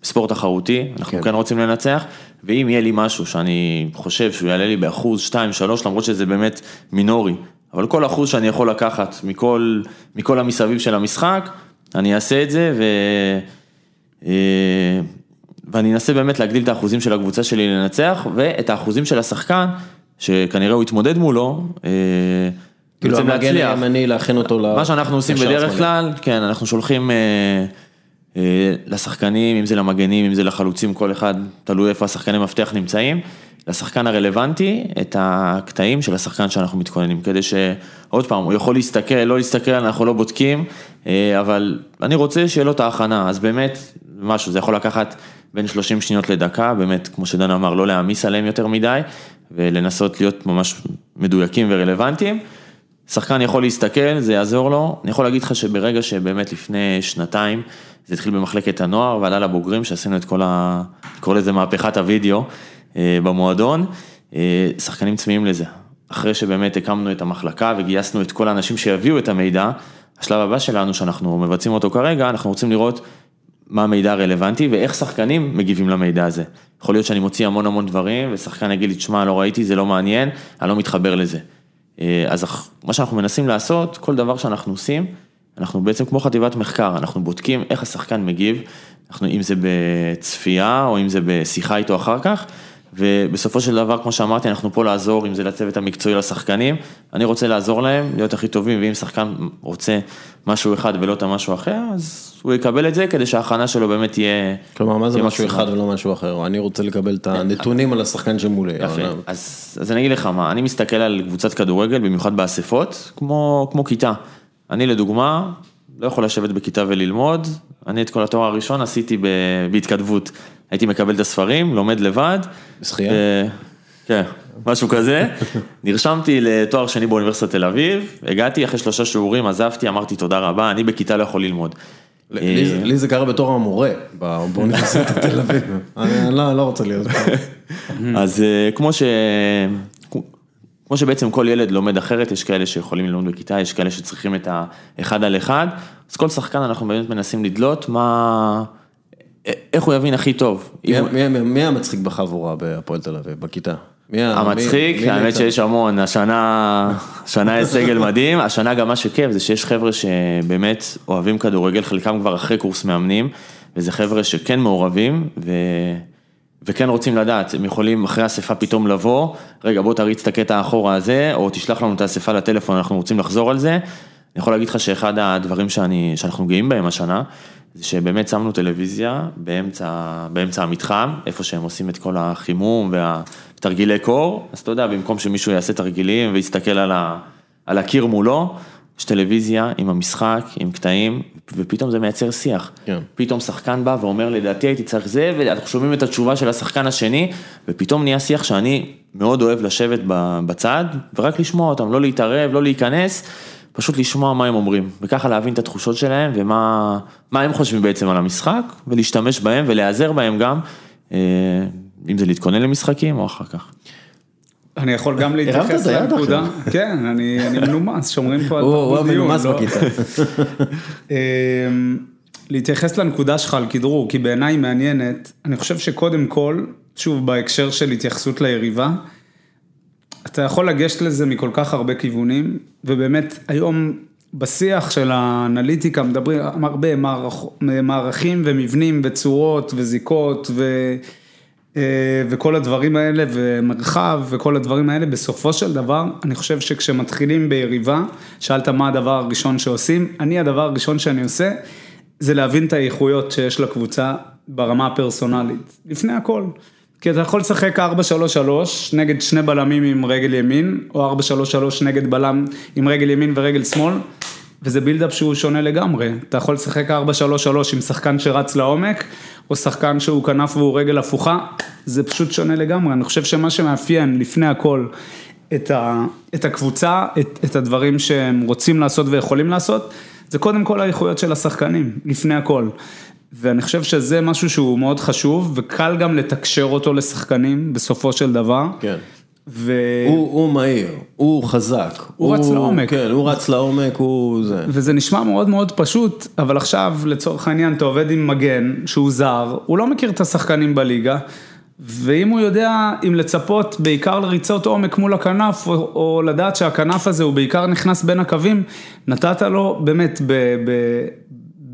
Speaker 3: בספורט תחרותי, אנחנו כן. כן רוצים לנצח, ואם יהיה לי משהו שאני חושב שהוא יעלה לי באחוז שתיים, שלוש, למרות שזה באמת מינורי, אבל כל אחוז שאני יכול לקחת מכל, מכל המסביב של המשחק, אני אעשה את זה ו... אה, ואני אנסה באמת להגדיל את האחוזים של הקבוצה שלי לנצח, ואת האחוזים של השחקן, שכנראה הוא יתמודד מולו, אה,
Speaker 1: כאילו המגן הימני להכין אותו ל...
Speaker 3: מה שאנחנו עושים בדרך כלל, כן, אנחנו שולחים אה, לשחקנים, אם זה למגנים, אם זה לחלוצים, כל אחד, תלוי איפה השחקני מפתח נמצאים, לשחקן הרלוונטי, את הקטעים של השחקן שאנחנו מתכוננים, כדי שעוד פעם, הוא יכול להסתכל, לא להסתכל, אנחנו לא בודקים, אבל אני רוצה שיהיה לו את ההכנה, אז באמת, משהו, זה יכול לקחת בין 30 שניות לדקה, באמת, כמו שדן אמר, לא להעמיס עליהם יותר מדי, ולנסות להיות ממש מדויקים ורלוונטיים. שחקן יכול להסתכל, זה יעזור לו. אני יכול להגיד לך שברגע שבאמת לפני שנתיים, זה התחיל במחלקת הנוער ועלה לבוגרים, שעשינו את כל ה... קורא לזה מהפכת הוידאו אה, במועדון, אה, שחקנים צמאים לזה. אחרי שבאמת הקמנו את המחלקה וגייסנו את כל האנשים שיביאו את המידע, השלב הבא שלנו שאנחנו מבצעים אותו כרגע, אנחנו רוצים לראות מה המידע הרלוונטי ואיך שחקנים מגיבים למידע הזה. יכול להיות שאני מוציא המון המון דברים ושחקן יגיד לי, תשמע, לא ראיתי, זה לא מעניין, אני לא מתחבר לזה. אה, אז מה שאנחנו מנסים לעשות, כל דבר שאנחנו עושים, אנחנו בעצם כמו חטיבת מחקר, אנחנו בודקים איך השחקן מגיב, אנחנו, אם זה בצפייה או אם זה בשיחה איתו אחר כך, ובסופו של דבר, כמו שאמרתי, אנחנו פה לעזור, אם זה לצוות המקצועי לשחקנים, אני רוצה לעזור להם להיות הכי טובים, ואם שחקן רוצה משהו אחד ולא את המשהו אחר, אז הוא יקבל את זה כדי שההכנה שלו באמת תהיה...
Speaker 1: כלומר, מה זה משהו אחד ולא משהו אחר? אני רוצה לקבל את הנתונים על השחקן שמולי.
Speaker 3: יפה, אז, אז אני אגיד לך מה, אני מסתכל על קבוצת כדורגל, במיוחד באספות, כמו, כמו כיתה. אני לדוגמה, לא יכול לשבת בכיתה וללמוד, אני את כל התואר הראשון עשיתי בהתכתבות. הייתי מקבל את הספרים, לומד לבד.
Speaker 1: בשחייה?
Speaker 3: כן, משהו כזה. נרשמתי לתואר שני באוניברסיטת תל אביב, הגעתי אחרי שלושה שיעורים, עזבתי, אמרתי תודה רבה, אני בכיתה לא יכול ללמוד.
Speaker 1: לי זה קרה בתור המורה באוניברסיטת תל אביב, אני לא, לא רוצה להיות
Speaker 3: אז אה, כמו ש... כמו שבעצם כל ילד לומד אחרת, יש כאלה שיכולים ללמוד בכיתה, יש כאלה שצריכים את האחד על אחד, אז כל שחקן אנחנו באמת מנסים לדלות מה... איך הוא יבין הכי טוב.
Speaker 1: מי המצחיק בחבורה בהפועל תל אביב, בכיתה?
Speaker 3: המצחיק, האמת שיש המון, השנה, השנה יש סגל מדהים, השנה גם מה שכיף זה שיש חבר'ה שבאמת אוהבים כדורגל, חלקם כבר אחרי קורס מאמנים, וזה חבר'ה שכן מעורבים, ו... וכן רוצים לדעת, הם יכולים אחרי אספה פתאום לבוא, רגע בוא תריץ את הקטע האחורה הזה, או תשלח לנו את האספה לטלפון, אנחנו רוצים לחזור על זה. אני יכול להגיד לך שאחד הדברים שאני, שאנחנו גאים בהם השנה, זה שבאמת שמנו טלוויזיה באמצע, באמצע המתחם, איפה שהם עושים את כל החימום והתרגילי קור, אז אתה יודע, במקום שמישהו יעשה תרגילים ויסתכל על, ה, על הקיר מולו, יש טלוויזיה עם המשחק, עם קטעים, ופתאום זה מייצר שיח.
Speaker 1: כן.
Speaker 3: פתאום שחקן בא ואומר, לדעתי הייתי צריך זה, ואנחנו שומעים את התשובה של השחקן השני, ופתאום נהיה שיח שאני מאוד אוהב לשבת בצד, ורק לשמוע אותם, לא להתערב, לא להיכנס, פשוט לשמוע מה הם אומרים, וככה להבין את התחושות שלהם, ומה מה הם חושבים בעצם על המשחק, ולהשתמש בהם ולהיעזר בהם גם, אה, אם זה להתכונן למשחקים או אחר כך.
Speaker 2: אני יכול גם להתייחס לנקודה, כן, אני אני מנומס, שומרים פה על
Speaker 1: הוא הוא
Speaker 2: תרבות דיון,
Speaker 1: המנומס
Speaker 2: לא?
Speaker 1: בכיתה.
Speaker 2: אמ, להתייחס לנקודה שלך על כדרור, כי בעיניי היא מעניינת, אני חושב שקודם כל, שוב בהקשר של התייחסות ליריבה, אתה יכול לגשת לזה מכל כך הרבה כיוונים, ובאמת היום בשיח של האנליטיקה מדברים הרבה מערכ, מערכים ומבנים וצורות וזיקות ו, אה, וכל הדברים האלה ומרחב וכל הדברים האלה, בסופו של דבר, אני חושב שכשמתחילים ביריבה, שאלת מה הדבר הראשון שעושים, אני הדבר הראשון שאני עושה, זה להבין את האיכויות שיש לקבוצה ברמה הפרסונלית, לפני הכל. כי אתה יכול לשחק 4-3-3 נגד שני בלמים עם רגל ימין, או 4-3-3 נגד בלם עם רגל ימין ורגל שמאל, וזה בילדאפ שהוא שונה לגמרי. אתה יכול לשחק 4-3-3 עם שחקן שרץ לעומק, או שחקן שהוא כנף והוא רגל הפוכה, זה פשוט שונה לגמרי. אני חושב שמה שמאפיין לפני הכל את, ה, את הקבוצה, את, את הדברים שהם רוצים לעשות ויכולים לעשות, זה קודם כל האיכויות של השחקנים, לפני הכל. ואני חושב שזה משהו שהוא מאוד חשוב, וקל גם לתקשר אותו לשחקנים בסופו של דבר.
Speaker 1: כן.
Speaker 2: ו...
Speaker 1: הוא הוא מהיר, הוא חזק.
Speaker 2: הוא רץ לעומק.
Speaker 1: כן, הוא רץ לעומק, הוא זה.
Speaker 2: וזה נשמע מאוד מאוד פשוט, אבל עכשיו לצורך העניין אתה עובד עם מגן שהוא זר, הוא לא מכיר את השחקנים בליגה, ואם הוא יודע אם לצפות בעיקר לריצות עומק מול הכנף, או, או לדעת שהכנף הזה הוא בעיקר נכנס בין הקווים, נתת לו באמת ב, ב,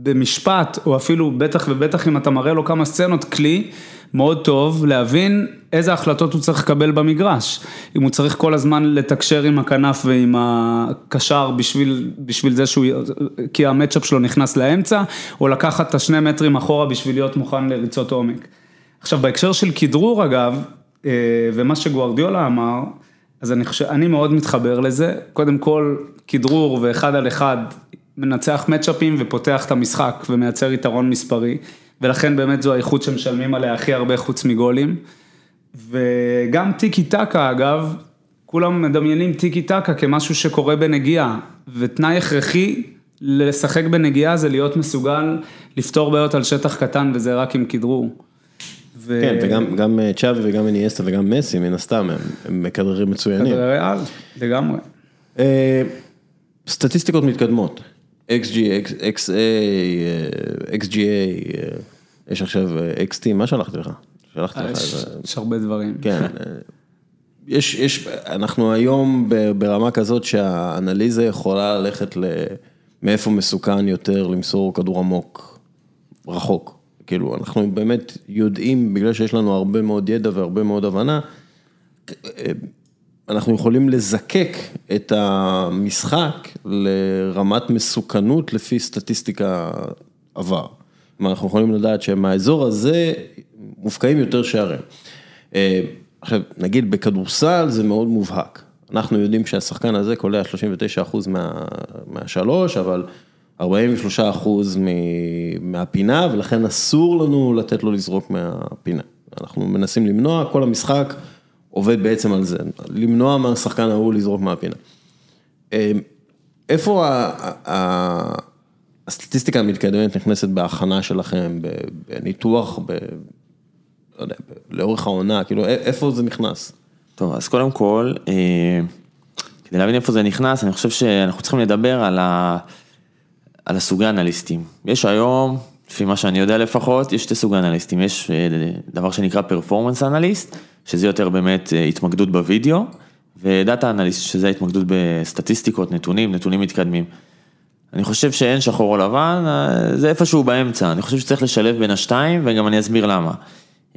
Speaker 2: במשפט, או אפילו בטח ובטח אם אתה מראה לו כמה סצנות, כלי מאוד טוב להבין איזה החלטות הוא צריך לקבל במגרש. אם הוא צריך כל הזמן לתקשר עם הכנף ועם הקשר בשביל, בשביל זה שהוא, כי המצ'אפ שלו נכנס לאמצע, או לקחת את השני מטרים אחורה בשביל להיות מוכן לריצות עומק. עכשיו בהקשר של כדרור אגב, אה, ומה שגוארדיולה אמר, אז אני חושב, אני מאוד מתחבר לזה, קודם כל כדרור ואחד על אחד מנצח מצ'אפים ופותח את המשחק ומייצר יתרון מספרי, ולכן באמת זו האיכות שמשלמים עליה הכי הרבה חוץ מגולים. וגם טיקי טקה אגב, כולם מדמיינים טיקי טקה כמשהו שקורה בנגיעה, ותנאי הכרחי לשחק בנגיעה זה להיות מסוגל לפתור בעיות על שטח קטן וזה רק עם כדרור. ו...
Speaker 1: כן, וגם גם אה, צ'אבי וגם איניאסטה וגם מסי, מן הסתם, הם- הם מכדררים מצוינים.
Speaker 2: כדורי ריאל, לגמרי.
Speaker 1: אה, סטטיסטיקות מתקדמות, XG, XA, אה, XGA, אה, יש עכשיו אה, XT, מה שלחתי לך? שלחתי לך איזה...
Speaker 2: יש הרבה דברים.
Speaker 1: כן, יש, יש, אנחנו היום ברמה כזאת שהאנליזה יכולה ללכת ל... מאיפה מסוכן יותר למסור כדור עמוק, רחוק. כאילו, אנחנו באמת יודעים, בגלל שיש לנו הרבה מאוד ידע והרבה מאוד הבנה, אנחנו יכולים לזקק את המשחק לרמת מסוכנות לפי סטטיסטיקה עבר. כלומר, אנחנו יכולים לדעת שמהאזור הזה מופקעים יותר שערים. אה, עכשיו, נגיד בכדורסל זה מאוד מובהק. אנחנו יודעים שהשחקן הזה קולע 39% מה, מהשלוש, אבל 43% מ- מהפינה, ולכן אסור לנו לתת לו לזרוק מהפינה. אנחנו מנסים למנוע, כל המשחק עובד בעצם על זה, למנוע מהשחקן ההוא לזרוק מהפינה. אה, איפה הסטטיסטיקה המתקדמת נכנסת בהכנה שלכם, בניתוח, ב... לא יודע, לאורך העונה, כאילו, איפה זה נכנס?
Speaker 3: טוב, אז קודם כל, אה, כדי להבין איפה זה נכנס, אני חושב שאנחנו צריכים לדבר על, ה, על הסוגי אנליסטים. יש היום, לפי מה שאני יודע לפחות, יש שתי סוגי אנליסטים. יש אה, דבר שנקרא פרפורמנס אנליסט, שזה יותר באמת אה, התמקדות בווידאו, ודאטה אנליסט, שזה התמקדות בסטטיסטיקות, נתונים, נתונים מתקדמים. אני חושב שאין שחור או לבן, אה, זה איפשהו באמצע, אני חושב שצריך לשלב בין השתיים, וגם אני אסביר למה.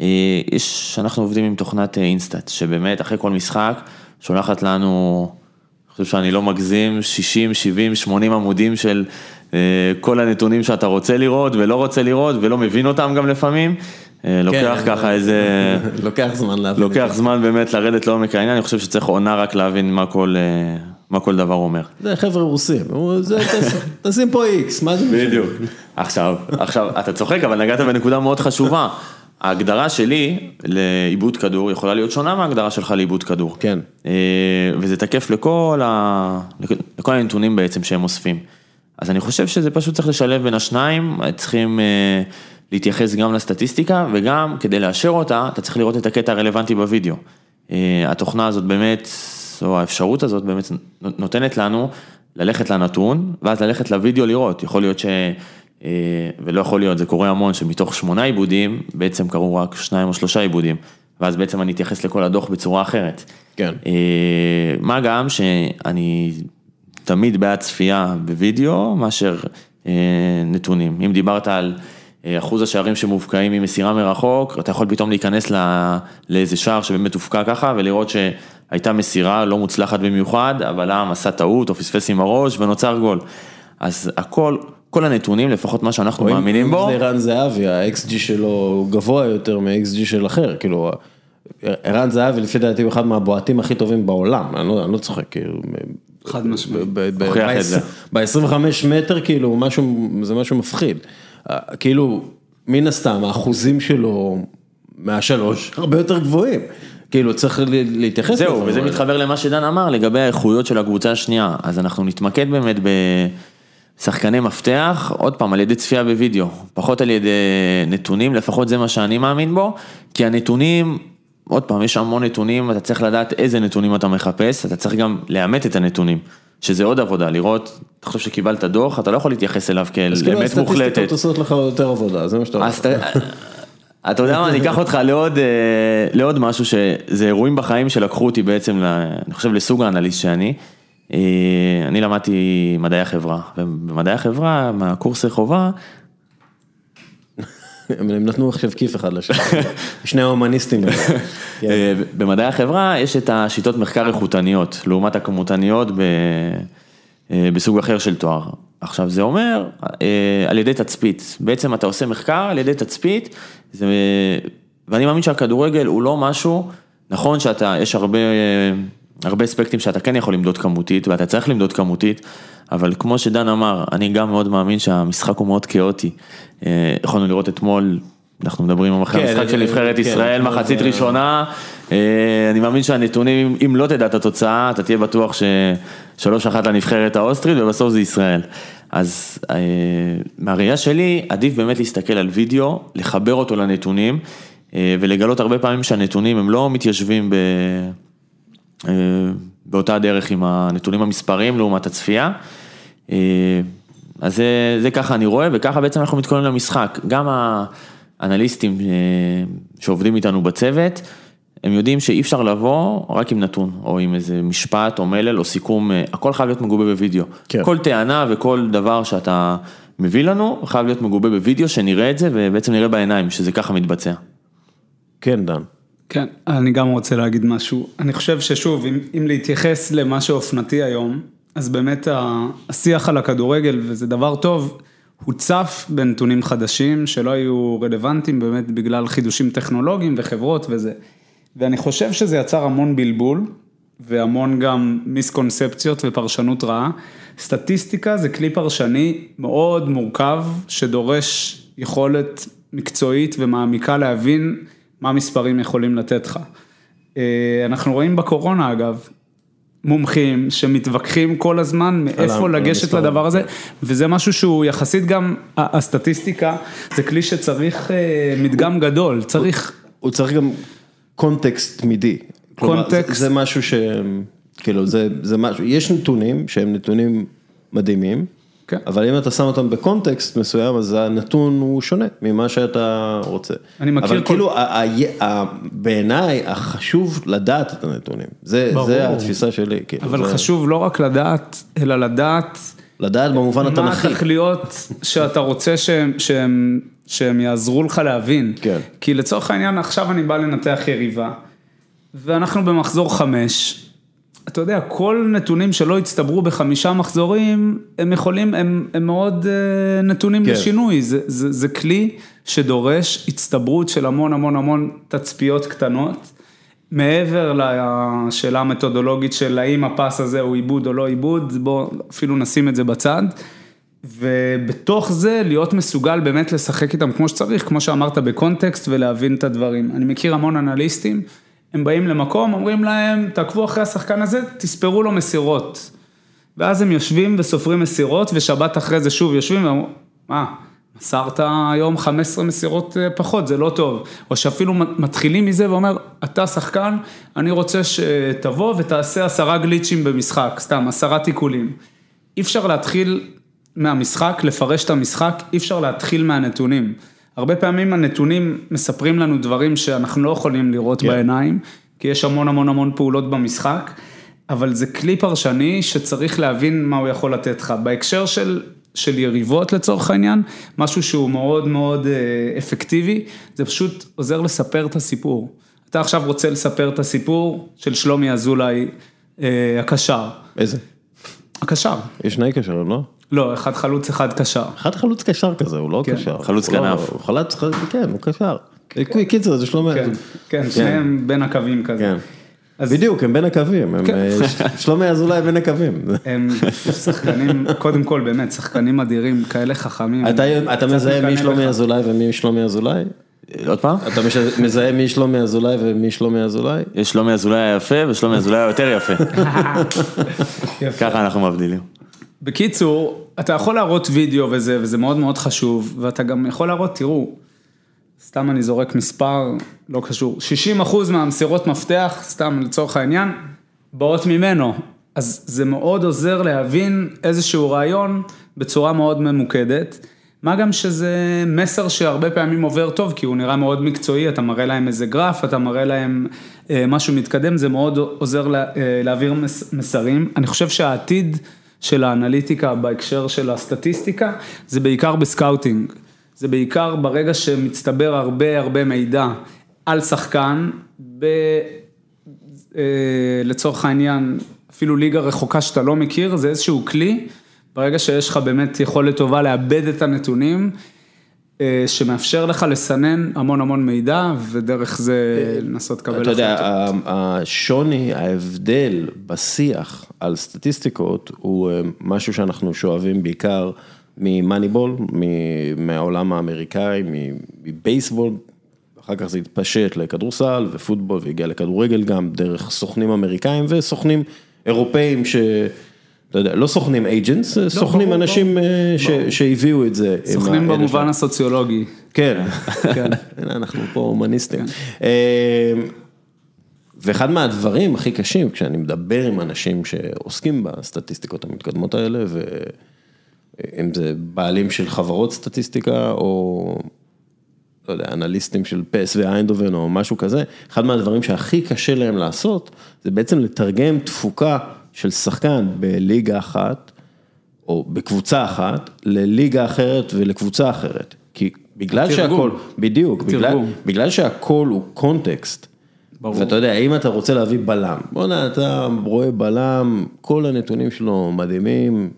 Speaker 3: אה, יש, אנחנו עובדים עם תוכנת אינסטאט, שבאמת אחרי כל משחק שולחת לנו, אני חושב שאני לא מגזים, 60, 70, 80 עמודים של כל הנתונים שאתה רוצה לראות ולא רוצה לראות ולא מבין אותם גם לפעמים. אה, לוקח
Speaker 1: כן,
Speaker 3: ככה איזה,
Speaker 1: לוקח זמן להבין.
Speaker 3: לוקח זמן באמת לרדת לעומק העניין, אני חושב שצריך עונה רק להבין מה כל, אה, מה כל דבר אומר.
Speaker 1: זה חבר'ה רוסים, תשים- פה איקס, מה זה? משנה?
Speaker 3: בדיוק. עכשיו, עכשיו, אתה צוחק, אבל נגעת בנקודה מאוד חשובה. ההגדרה שלי לעיבוד כדור יכולה להיות שונה מההגדרה שלך לעיבוד כדור.
Speaker 1: כן.
Speaker 3: אה, וזה תקף לכל, ה... לכל הנתונים בעצם שהם אוספים. אז אני חושב שזה פשוט צריך לשלב בין השניים, צריכים אה, להתייחס גם לסטטיסטיקה וגם כדי לאשר אותה, אתה צריך לראות את הקטע הרלוונטי בווידאו. אה, התוכנה הזאת באמת, או האפשרות הזאת באמת נותנת לנו ללכת לנתון, ואז ללכת לוידאו לראות, יכול להיות ש... אה, ולא יכול להיות, זה קורה המון, שמתוך שמונה עיבודים, בעצם קרו רק שניים או שלושה עיבודים, ואז בעצם אני אתייחס לכל הדוח בצורה אחרת.
Speaker 1: כן.
Speaker 3: אה, מה גם שאני תמיד בעד צפייה בווידאו מאשר נתונים. אם דיברת על אחוז השערים שמובקעים ממסירה מרחוק, אתה יכול פתאום להיכנס ל- לאיזה שער שבאמת הופקע ככה ולראות שהייתה מסירה לא מוצלחת במיוחד, הבלם עשה טעות או פספס עם הראש ונוצר גול. אז הכל, כל הנתונים, לפחות מה שאנחנו מאמינים
Speaker 1: אם
Speaker 3: בו,
Speaker 1: זה ערן זהבי, ה-XG שלו הוא גבוה יותר מה-XG של אחר, כאילו, ערן זהבי לפי דעתי הוא אחד מהבועטים הכי טובים בעולם, אני לא, אני לא צוחק, כאילו,
Speaker 2: חד משמעית.
Speaker 3: הוכיח את זה.
Speaker 1: ב-25 מטר כאילו משהו, זה משהו מפחיד, אה, כאילו, מן הסתם האחוזים שלו מהשלוש הרבה יותר גבוהים, כאילו צריך להתייחס
Speaker 3: זהו,
Speaker 1: לדברים
Speaker 3: וזה. מתחבר למה שדן אמר לגבי האיכויות של הקבוצה השנייה, אז אנחנו נתמקד באמת בשחקני מפתח, עוד פעם, על ידי צפייה בווידאו, פחות על ידי נתונים, לפחות זה מה שאני מאמין בו, כי הנתונים, עוד פעם, יש המון נתונים, אתה צריך לדעת איזה נתונים אתה מחפש, אתה צריך גם לאמת את הנתונים, שזה עוד עבודה, לראות, אתה חושב שקיבלת דוח, אתה לא יכול להתייחס אליו כאל
Speaker 1: אז כאילו
Speaker 3: אמת מוחלטת.
Speaker 1: הסטטיסטיקות עושות לך יותר עבודה, זה מה שאתה אומר.
Speaker 3: אז אתה, יודע מה, אני אקח אותך לעוד, אה, לעוד משהו שזה אירועים בחיים שלקחו אותי בעצם, אני חושב לסוג האנליסט שאני. אה, אני למדתי מדעי החברה, ובמדעי החברה, מהקורסי חובה,
Speaker 1: הם נתנו עכשיו כיף אחד לשני, שני ההומניסטים. כן.
Speaker 3: אה, במדעי החברה יש את השיטות מחקר איכותניות, לעומת הכמותניות אה, בסוג אחר של תואר. עכשיו זה אומר, אה, על ידי תצפית, בעצם אתה עושה מחקר על ידי תצפית, זה, ואני מאמין שהכדורגל הוא לא משהו, נכון שאתה, יש הרבה, הרבה אספקטים שאתה כן יכול למדוד כמותית, ואתה צריך למדוד כמותית, אבל כמו שדן אמר, אני גם מאוד מאמין שהמשחק הוא מאוד כאוטי. אה, יכולנו לראות אתמול, אנחנו מדברים אחרי
Speaker 1: כן,
Speaker 3: המשחק של
Speaker 1: כן,
Speaker 3: נבחרת
Speaker 1: כן,
Speaker 3: ישראל,
Speaker 1: אתמול
Speaker 3: מחצית
Speaker 1: זה-
Speaker 3: ראשונה, אה, אני מאמין שהנתונים, אם לא תדע את התוצאה, אתה תהיה בטוח ששלוש אחת לנבחרת האוסטרית ובסוף זה ישראל. אז אה, מהראייה שלי, עדיף באמת להסתכל על וידאו, לחבר אותו לנתונים, אה, ולגלות הרבה פעמים שהנתונים הם לא מתיישבים ב... אה, באותה דרך עם הנתונים המספריים לעומת הצפייה. אה, אז זה, זה ככה אני רואה, וככה בעצם אנחנו מתכוננים למשחק. גם האנליסטים אה, שעובדים איתנו בצוות, הם יודעים שאי אפשר לבוא רק עם נתון, או עם איזה משפט או מלל או סיכום, הכל חייב להיות מגובה בווידאו.
Speaker 1: כן.
Speaker 3: כל טענה וכל דבר שאתה מביא לנו, חייב להיות מגובה בווידאו, שנראה את זה ובעצם נראה בעיניים שזה ככה מתבצע.
Speaker 1: כן, דן.
Speaker 2: כן, אני גם רוצה להגיד משהו. אני חושב ששוב, אם, אם להתייחס למה שאופנתי היום, אז באמת השיח על הכדורגל, וזה דבר טוב, הוצף בנתונים חדשים שלא היו רלוונטיים באמת בגלל חידושים טכנולוגיים וחברות וזה. ואני חושב שזה יצר המון בלבול, והמון גם מיסקונספציות ופרשנות רעה. סטטיסטיקה זה כלי פרשני מאוד מורכב, שדורש יכולת מקצועית ומעמיקה להבין מה מספרים יכולים לתת לך. אה, אנחנו רואים בקורונה אגב, מומחים שמתווכחים כל הזמן מאיפה לגשת
Speaker 1: המספרים.
Speaker 2: לדבר הזה, וזה משהו שהוא יחסית גם, הסטטיסטיקה זה כלי שצריך אה, מדגם גדול, צריך,
Speaker 1: הוא צריך גם קונטקסט תמידי.
Speaker 2: קונטקסט.
Speaker 1: זה, משהו ש... כאילו, זה משהו, יש נתונים שהם נתונים מדהימים,
Speaker 2: כן.
Speaker 1: אבל אם אתה שם אותם בקונטקסט מסוים, אז הנתון הוא שונה ממה שאתה רוצה.
Speaker 2: אני מכיר
Speaker 1: אבל
Speaker 2: כל-
Speaker 1: כאילו, ה- ה- בעיניי, החשוב לדעת את הנתונים. זה,
Speaker 2: ברור.
Speaker 1: זה התפיסה שלי. כאילו,
Speaker 2: אבל
Speaker 1: זה...
Speaker 2: חשוב לא רק לדעת, אלא לדעת
Speaker 1: לדעת במובן
Speaker 2: מה
Speaker 1: התנ"כי.
Speaker 2: התכליות שאתה רוצה שהם, שהם, שהם יעזרו לך להבין.
Speaker 1: כן.
Speaker 2: כי לצורך העניין, עכשיו אני בא לנתח יריבה, ואנחנו במחזור חמש. אתה יודע, כל נתונים שלא הצטברו בחמישה מחזורים, הם יכולים, הם, הם מאוד אה, נתונים
Speaker 1: כן.
Speaker 2: לשינוי. זה, זה, זה כלי שדורש הצטברות של המון המון המון תצפיות קטנות. מעבר לשאלה המתודולוגית של האם הפס הזה הוא עיבוד או לא עיבוד, בואו אפילו נשים את זה בצד. ובתוך זה להיות מסוגל באמת לשחק איתם כמו שצריך, כמו שאמרת בקונטקסט ולהבין את הדברים. אני מכיר המון אנליסטים, הם באים למקום, אומרים להם, תעקבו אחרי השחקן הזה, תספרו לו מסירות. ואז הם יושבים וסופרים מסירות, ושבת אחרי זה שוב יושבים ואומרים, מה, מסרת היום 15 מסירות אה, פחות, זה לא טוב. או שאפילו מתחילים מזה ואומר, אתה שחקן, אני רוצה שתבוא ותעשה עשרה גליצ'ים במשחק, סתם, עשרה תיקולים. אי אפשר להתחיל מהמשחק, לפרש את המשחק, אי אפשר להתחיל מהנתונים. הרבה פעמים הנתונים מספרים לנו דברים שאנחנו לא יכולים לראות
Speaker 1: כן.
Speaker 2: בעיניים, כי יש המון המון המון פעולות במשחק, אבל זה כלי פרשני שצריך להבין מה הוא יכול לתת לך. בהקשר של, של יריבות לצורך העניין, משהו שהוא מאוד מאוד אה, אפקטיבי, זה פשוט עוזר לספר את הסיפור. אתה עכשיו רוצה לספר את הסיפור של שלומי אזולאי, אה, הקשר.
Speaker 1: איזה?
Speaker 2: הקשר.
Speaker 1: יש שני קשרים, לא?
Speaker 2: לא, אחד חלוץ, אחד קשר.
Speaker 1: אחד חלוץ קשר כזה, הוא לא
Speaker 2: כן.
Speaker 1: קשר.
Speaker 3: חלוץ
Speaker 1: לא-
Speaker 3: כנף.
Speaker 1: הוא חלץ, כן, הוא קשר. קיצר, זה שלומי.
Speaker 2: כן, כן, שניהם בין הקווים כזה.
Speaker 1: כן.
Speaker 2: אז-
Speaker 1: בדיוק, הם בין הקווים, הם,
Speaker 2: כן.
Speaker 1: אה, שלומי אזולאי בין הקווים.
Speaker 2: הם שחקנים, קודם כל באמת, שחקנים אדירים, כאלה חכמים.
Speaker 1: אתה אתה מזהה מי שלומי. אזולאי ומי שלומי אזולאי?
Speaker 3: עוד פעם?
Speaker 1: אתה מזהה מי שלומי אזולאי ומי שלומי אזולאי?
Speaker 3: יש שלומי אזולאי היפה ושלומי אזולאי היותר. יפה. ככה אנחנו מבדילים.
Speaker 2: בקיצור, אתה יכול להראות וידאו וזה, וזה מאוד מאוד חשוב, ואתה גם יכול להראות, תראו, סתם אני זורק מספר, לא קשור, 60 אחוז מהמסירות מפתח, סתם לצורך העניין, באות ממנו. אז זה מאוד עוזר להבין איזשהו רעיון בצורה מאוד ממוקדת. מה גם שזה מסר שהרבה פעמים עובר טוב, כי הוא נראה מאוד מקצועי, אתה מראה להם איזה גרף, אתה מראה להם אה, משהו מתקדם, זה מאוד עוזר אה, להעביר מס, מסרים. אני חושב שהעתיד של האנליטיקה בהקשר של הסטטיסטיקה, זה בעיקר בסקאוטינג. זה בעיקר ברגע שמצטבר הרבה הרבה מידע על שחקן, ב... אה, לצורך העניין, אפילו ליגה רחוקה שאתה לא מכיר, זה איזשהו כלי, ברגע שיש לך באמת יכולת טובה לאבד את הנתונים, שמאפשר לך לסנן המון המון מידע, ודרך זה לנסות לקבל
Speaker 1: אתה יודע,
Speaker 2: החלטות.
Speaker 1: השוני, ההבדל בשיח על סטטיסטיקות הוא אה, משהו שאנחנו שואבים בעיקר ממאניבול, מהעולם האמריקאי, מבייסבול, אחר כך זה התפשט לכדורסל ופוטבול והגיע לכדורגל גם דרך סוכנים אמריקאים וסוכנים אירופאים ש... אתה יודע, לא סוכנים אייג'נטס, סוכנים
Speaker 2: ברור,
Speaker 1: אנשים
Speaker 2: ברור.
Speaker 1: אה, ש- שהביאו את זה.
Speaker 2: סוכנים במובן
Speaker 1: שלהם.
Speaker 2: הסוציולוגי.
Speaker 1: כן,
Speaker 2: כן.
Speaker 1: אנחנו פה הומניסטים. אה, ואחד מהדברים הכי קשים, כשאני מדבר עם אנשים שעוסקים בסטטיסטיקות המתקדמות האלה, ואם זה בעלים של חברות סטטיסטיקה, או לא יודע, אנליסטים של פס ואיינדובן או משהו כזה, אחד מהדברים שהכי קשה להם לעשות, זה בעצם לתרגם תפוקה של שחקן בליגה אחת, או בקבוצה אחת, לליגה אחרת ולקבוצה אחרת. כי בגלל. שהכל, בדיוק, בגלל. בגלל שהכל הוא קונטקסט,
Speaker 2: ברור.
Speaker 1: ואתה יודע, אם אתה רוצה להביא בלם, בוא'נה, אתה רואה בלם, כל הנתונים שלו מדהימים,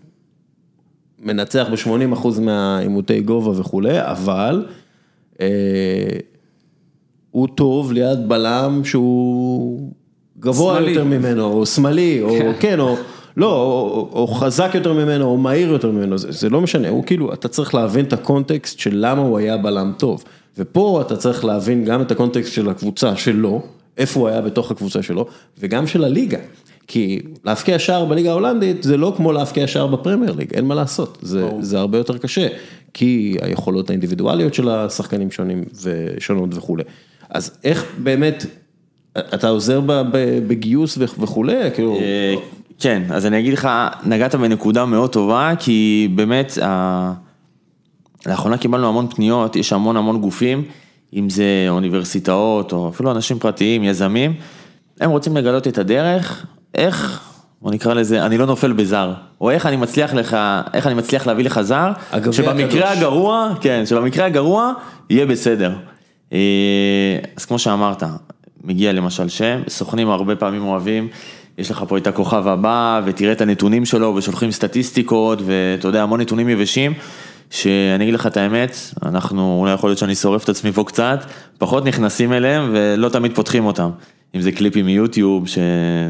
Speaker 1: מנצח ב-80% מהעימותי גובה וכולי, אבל אה, הוא טוב ליד בלם שהוא גבוה. יותר ממנו, או שמאלי, או כן, או לא, או, או, חזק יותר ממנו, או מהיר יותר ממנו, זה, זה לא משנה, הוא כאילו, אתה צריך להבין את הקונטקסט של למה הוא היה בלם טוב, ופה אתה צריך להבין גם את הקונטקסט של הקבוצה שלו, איפה הוא היה בתוך הקבוצה שלו, וגם של הליגה. כי להבקיע שער בליגה ההולנדית זה לא כמו להבקיע שער בפרמייר ליג, אין מה לעשות, זה, זה הרבה יותר קשה, כי היכולות האינדיבידואליות של השחקנים שונים ושונות וכולי. אז איך באמת, אתה עוזר בגיוס וכ- וכולי, כאילו,
Speaker 3: אה, כן, אז אני אגיד לך, נגעת בנקודה מאוד טובה, כי באמת, ה- לאחרונה קיבלנו המון פניות, יש המון המון גופים, אם זה אוניברסיטאות, או אפילו אנשים פרטיים, יזמים, הם רוצים לגלות את הדרך, איך בוא נקרא לזה, אני לא נופל בזר, או איך אני מצליח לך, איך אני מצליח להביא לך זר, שבמקרה
Speaker 1: הקדוש.
Speaker 3: הגרוע, כן, שבמקרה הגרוע, יהיה בסדר. אה, אז כמו שאמרת, מגיע למשל שם, סוכנים הרבה פעמים אוהבים, יש לך פה את הכוכב הבא, ותראה את הנתונים שלו, ושולחים סטטיסטיקות, ואתה יודע, המון נתונים יבשים, שאני אגיד לך את האמת, אנחנו, אולי יכול להיות שאני שורף את עצמי פה קצת, פחות נכנסים אליהם, ולא תמיד פותחים אותם. אם זה קליפים מיוטיוב, ש...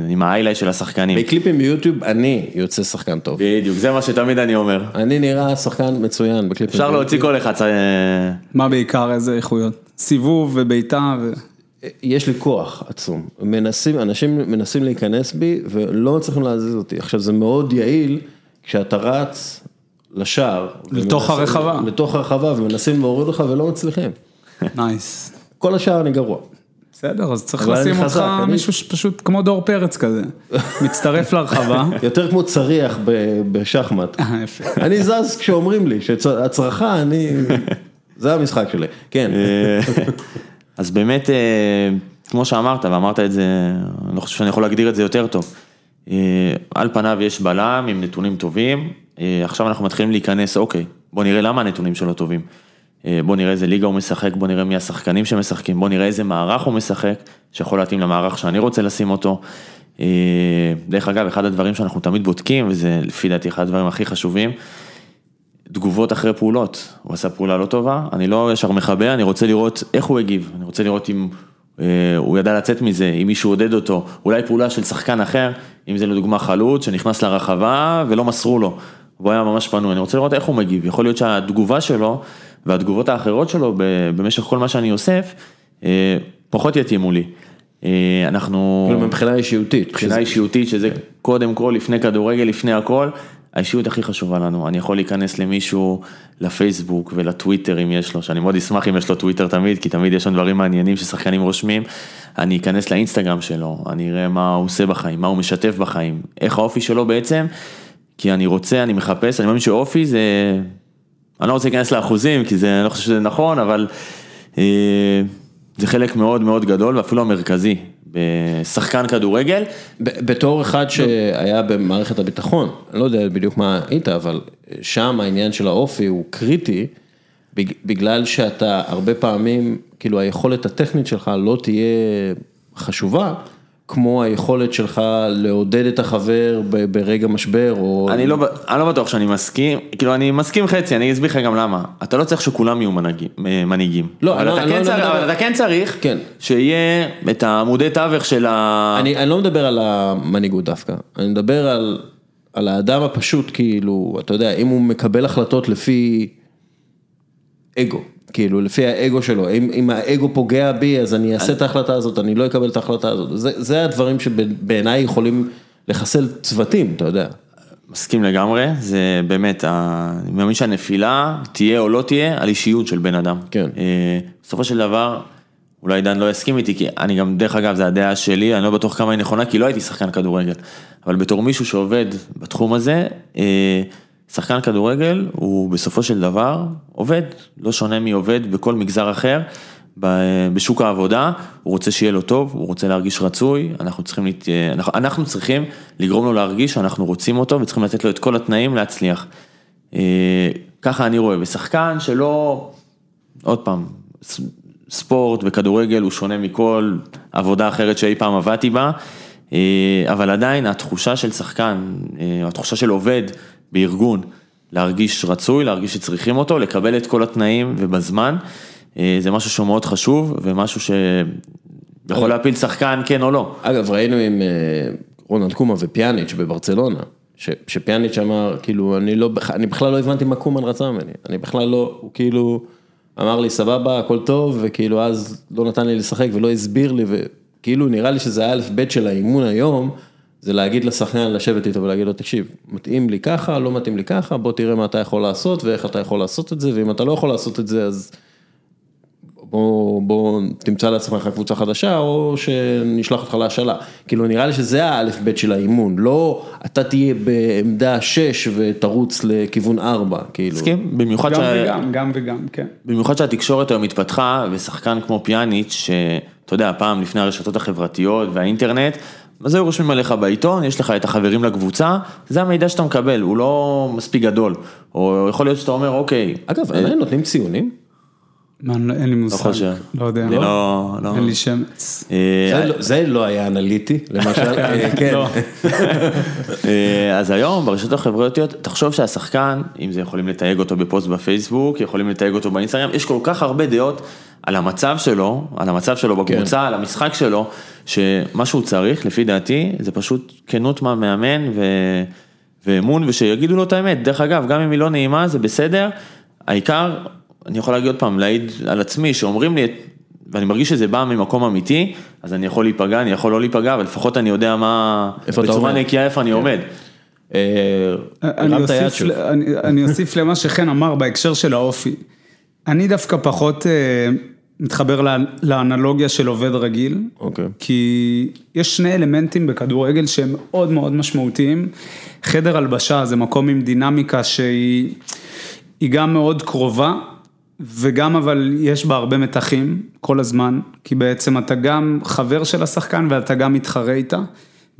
Speaker 3: עם ה highlight של השחקנים.
Speaker 1: בקליפים ביוטיוב אני יוצא שחקן טוב.
Speaker 3: בדיוק, זה מה שתמיד אני אומר.
Speaker 1: אני נראה שחקן מצוין בקליפים.
Speaker 3: אפשר להוציא כל אחד, אה,
Speaker 2: מה בעיקר, איזה איכויות? סיבוב ובעיטה ו...
Speaker 1: יש לי כוח עצום, מנסים, אנשים מנסים להיכנס בי ולא מצליחים להזיז אותי. עכשיו זה מאוד יעיל כשאתה רץ לשער.
Speaker 2: לתוך
Speaker 1: ומנסים-
Speaker 2: הרחבה.
Speaker 1: לתוך הרחבה ומנסים להוריד לך ולא מצליחים.
Speaker 2: nice.
Speaker 1: כל השאר אני גרוע.
Speaker 2: בסדר, אז צריך לשים אותך
Speaker 1: אני-
Speaker 2: מישהו שפשוט כמו דור פרץ כזה, מצטרף להרחבה.
Speaker 1: יותר כמו צריח ב- בשחמט.
Speaker 2: אה.
Speaker 1: אני זז כשאומרים לי שהצרחה, אני... זה המשחק שלי. כן.
Speaker 3: אז באמת, אה, כמו שאמרת, ואמרת את זה, אני חושב שאני יכול להגדיר את זה יותר טוב. אה, על פניו יש בלם עם נתונים טובים, אה, עכשיו אנחנו מתחילים להיכנס, אוקיי, בוא נראה למה הנתונים שלו טובים. בוא נראה איזה ליגה הוא משחק, בוא נראה מי השחקנים שמשחקים, בוא נראה איזה מערך הוא משחק, שיכול להתאים למערך שאני רוצה לשים אותו. דרך אגב, אחד הדברים שאנחנו תמיד בודקים, וזה לפי דעתי אחד הדברים הכי חשובים, תגובות אחרי פעולות, הוא עשה פעולה לא טובה, אני לא ישר מכבה, אני רוצה לראות איך הוא הגיב, אני רוצה לראות אם אה, הוא ידע לצאת מזה, אם מישהו עודד אותו, אולי פעולה של שחקן אחר, אם זה לדוגמה חלוץ שנכנס לרחבה ולא מסרו לו, והוא היה ממש פנוי, אני רוצה לראות איך הוא מגיב, יכול להיות שהתגובה שלו והתגובות האחרות שלו במשך כל מה שאני אוסף, אה, פחות יתאימו לי. אה, אנחנו...
Speaker 1: כאילו מבחינה אישיותית.
Speaker 3: מבחינה
Speaker 1: שזה-
Speaker 3: אישיותית, שזה קודם כל, לפני כדורגל, לפני הכל, האישיות הכי חשובה לנו. אני יכול להיכנס למישהו לפייסבוק ולטוויטר אם יש לו, שאני מאוד אשמח אם יש לו טוויטר תמיד, כי תמיד יש שם דברים מעניינים ששחקנים רושמים. אני אכנס לאינסטגרם שלו, אני אראה מה הוא עושה בחיים, מה הוא משתף בחיים, איך האופי שלו בעצם, כי אני רוצה, אני מחפש, אני מאמין שאופי זה, אני לא רוצה להיכנס לאחוזים, כי זה, אני לא חושב שזה נכון, אבל אה, זה חלק מאוד מאוד גדול ואפילו המרכזי בשחקן כדורגל.
Speaker 1: בתור אחד שהיה במערכת הביטחון, אני לא יודע בדיוק מה היית, אבל שם העניין של האופי הוא קריטי, בג- בגלל שאתה הרבה פעמים, כאילו היכולת הטכנית שלך לא תהיה חשובה, כמו היכולת שלך לעודד את החבר ברגע משבר, או...
Speaker 3: אני לא, אני לא בטוח שאני מסכים, כאילו אני מסכים חצי, אני אסביר לך גם למה. אתה לא צריך שכולם יהיו מנהיגים. מנהיגים.
Speaker 1: לא,
Speaker 3: אבל
Speaker 1: אני לא-
Speaker 3: אתה
Speaker 1: אני
Speaker 3: כן
Speaker 1: לא
Speaker 3: צריך-
Speaker 1: מדבר-
Speaker 3: אבל אתה כן צריך,
Speaker 1: כן.
Speaker 3: שיהיה את העמודי תווך של ה...
Speaker 1: אני, אני לא מדבר על המנהיגות דווקא, אני מדבר על, על האדם הפשוט, כאילו, אתה יודע, אם הוא מקבל החלטות לפי אגו, כאילו, לפי האגו שלו, אם, אם האגו פוגע בי, אז אני אעשה את ההחלטה הזאת, אני לא אקבל את ההחלטה הזאת, זה, זה הדברים שבעיניי יכולים לחסל צוותים, אתה יודע.
Speaker 3: מסכים לגמרי, זה באמת, אני מאמין שהנפילה תהיה או לא תהיה על אישיות של בן אדם.
Speaker 1: כן.
Speaker 3: אה, בסופו של דבר, אולי דן לא יסכים איתי, כי אני גם, דרך אגב, זו הדעה שלי, אני לא בטוח כמה היא נכונה, כי לא הייתי שחקן כדורגל. אבל בתור מישהו שעובד בתחום הזה, אה, שחקן כדורגל הוא בסופו של דבר עובד, לא שונה מעובד בכל מגזר אחר. בשוק העבודה, הוא רוצה שיהיה לו טוב, הוא רוצה להרגיש רצוי, אנחנו צריכים, להת... אנחנו, אנחנו צריכים לגרום לו להרגיש שאנחנו רוצים אותו וצריכים לתת לו את כל התנאים להצליח. אה, ככה אני רואה, ושחקן שלא, עוד פעם, ספורט וכדורגל הוא שונה מכל עבודה אחרת שאי פעם עבדתי בה, אה, אבל עדיין התחושה של שחקן, אה, התחושה של עובד בארגון, להרגיש רצוי, להרגיש שצריכים אותו, לקבל את כל התנאים ובזמן, אה, זה משהו שהוא מאוד חשוב ומשהו שיכול להפיל שחקן כן או לא.
Speaker 1: אגב, ראינו עם אה, רונלד קומה ופיאניץ' בברצלונה, ש, שפיאניץ' אמר, כאילו, אני לא, אני בכלל לא הבנתי מה קומן רצה ממני, אני בכלל לא, הוא כאילו אמר לי, סבבה, הכל טוב, וכאילו אז לא נתן לי לשחק ולא הסביר לי, וכאילו נראה לי שזה האלף בית של האימון היום, זה להגיד לשחקן לשבת איתו ולהגיד לו, תקשיב, מתאים לי ככה, לא מתאים לי ככה, בוא תראה מה אתה יכול לעשות ואיך אתה יכול לעשות את זה, ואם אתה לא יכול לעשות את זה, אז בוא, בוא תמצא לעצמך קבוצה חדשה, או שנשלח אותך להשאלה. כאילו, נראה לי שזה האלף בית של האימון, לא אתה תהיה בעמדה 6 ותרוץ לכיוון 4, כאילו.
Speaker 3: מסכים? במיוחד
Speaker 2: גם
Speaker 3: שה-
Speaker 2: וגם, גם וגם, כן.
Speaker 3: במיוחד שהתקשורת היום התפתחה, ושחקן כמו פיאניץ', שאתה יודע, פעם לפני הרשתות החברתיות והאינטרנט, אז היו רושמים עליך בעיתון, יש לך את החברים לקבוצה, זה המידע שאתה מקבל, הוא לא מספיק גדול. או יכול להיות שאתה אומר, אוקיי.
Speaker 1: אגב, עדיין נותנים ציונים?
Speaker 2: מה, אין לי מושג,
Speaker 3: חושב.
Speaker 2: לא יודע,
Speaker 3: לא, לא.
Speaker 2: אין לי שמץ.
Speaker 3: אה,
Speaker 1: זה לא- זה לא היה אנליטי, למשל, אה, כן.
Speaker 2: לא.
Speaker 3: אה, אז היום ברשתות החברתיות, תחשוב שהשחקן, אם זה יכולים לתייג אותו בפוסט בפייסבוק, יכולים לתייג אותו באינסטגרם, יש כל כך הרבה דעות על המצב שלו, על המצב שלו בקבוצה, על המשחק שלו, שמה שהוא צריך, לפי דעתי, זה פשוט כנות מהמאמן ו... ואמון, ושיגידו לו את האמת. דרך אגב, גם אם היא לא נעימה, זה בסדר, העיקר, אני יכול להגיד עוד פעם, להעיד על עצמי, שאומרים לי, ואני מרגיש שזה בא ממקום אמיתי, אז אני יכול להיפגע, אני יכול לא להיפגע, אבל לפחות אני יודע מה, בצורה. נקייה איפה אני עומד.
Speaker 1: אה,
Speaker 2: אני אוסיף, למה שחן אמר בהקשר של האופי. אני דווקא פחות אה, מתחבר לא- לאנלוגיה של עובד רגיל,
Speaker 1: אוקיי.
Speaker 2: כי יש שני אלמנטים בכדורגל שהם מאוד מאוד משמעותיים. חדר הלבשה זה מקום עם דינמיקה שהיא היא גם מאוד קרובה, וגם אבל יש בה הרבה מתחים כל הזמן, כי בעצם אתה גם חבר של השחקן ואתה גם מתחרה איתה.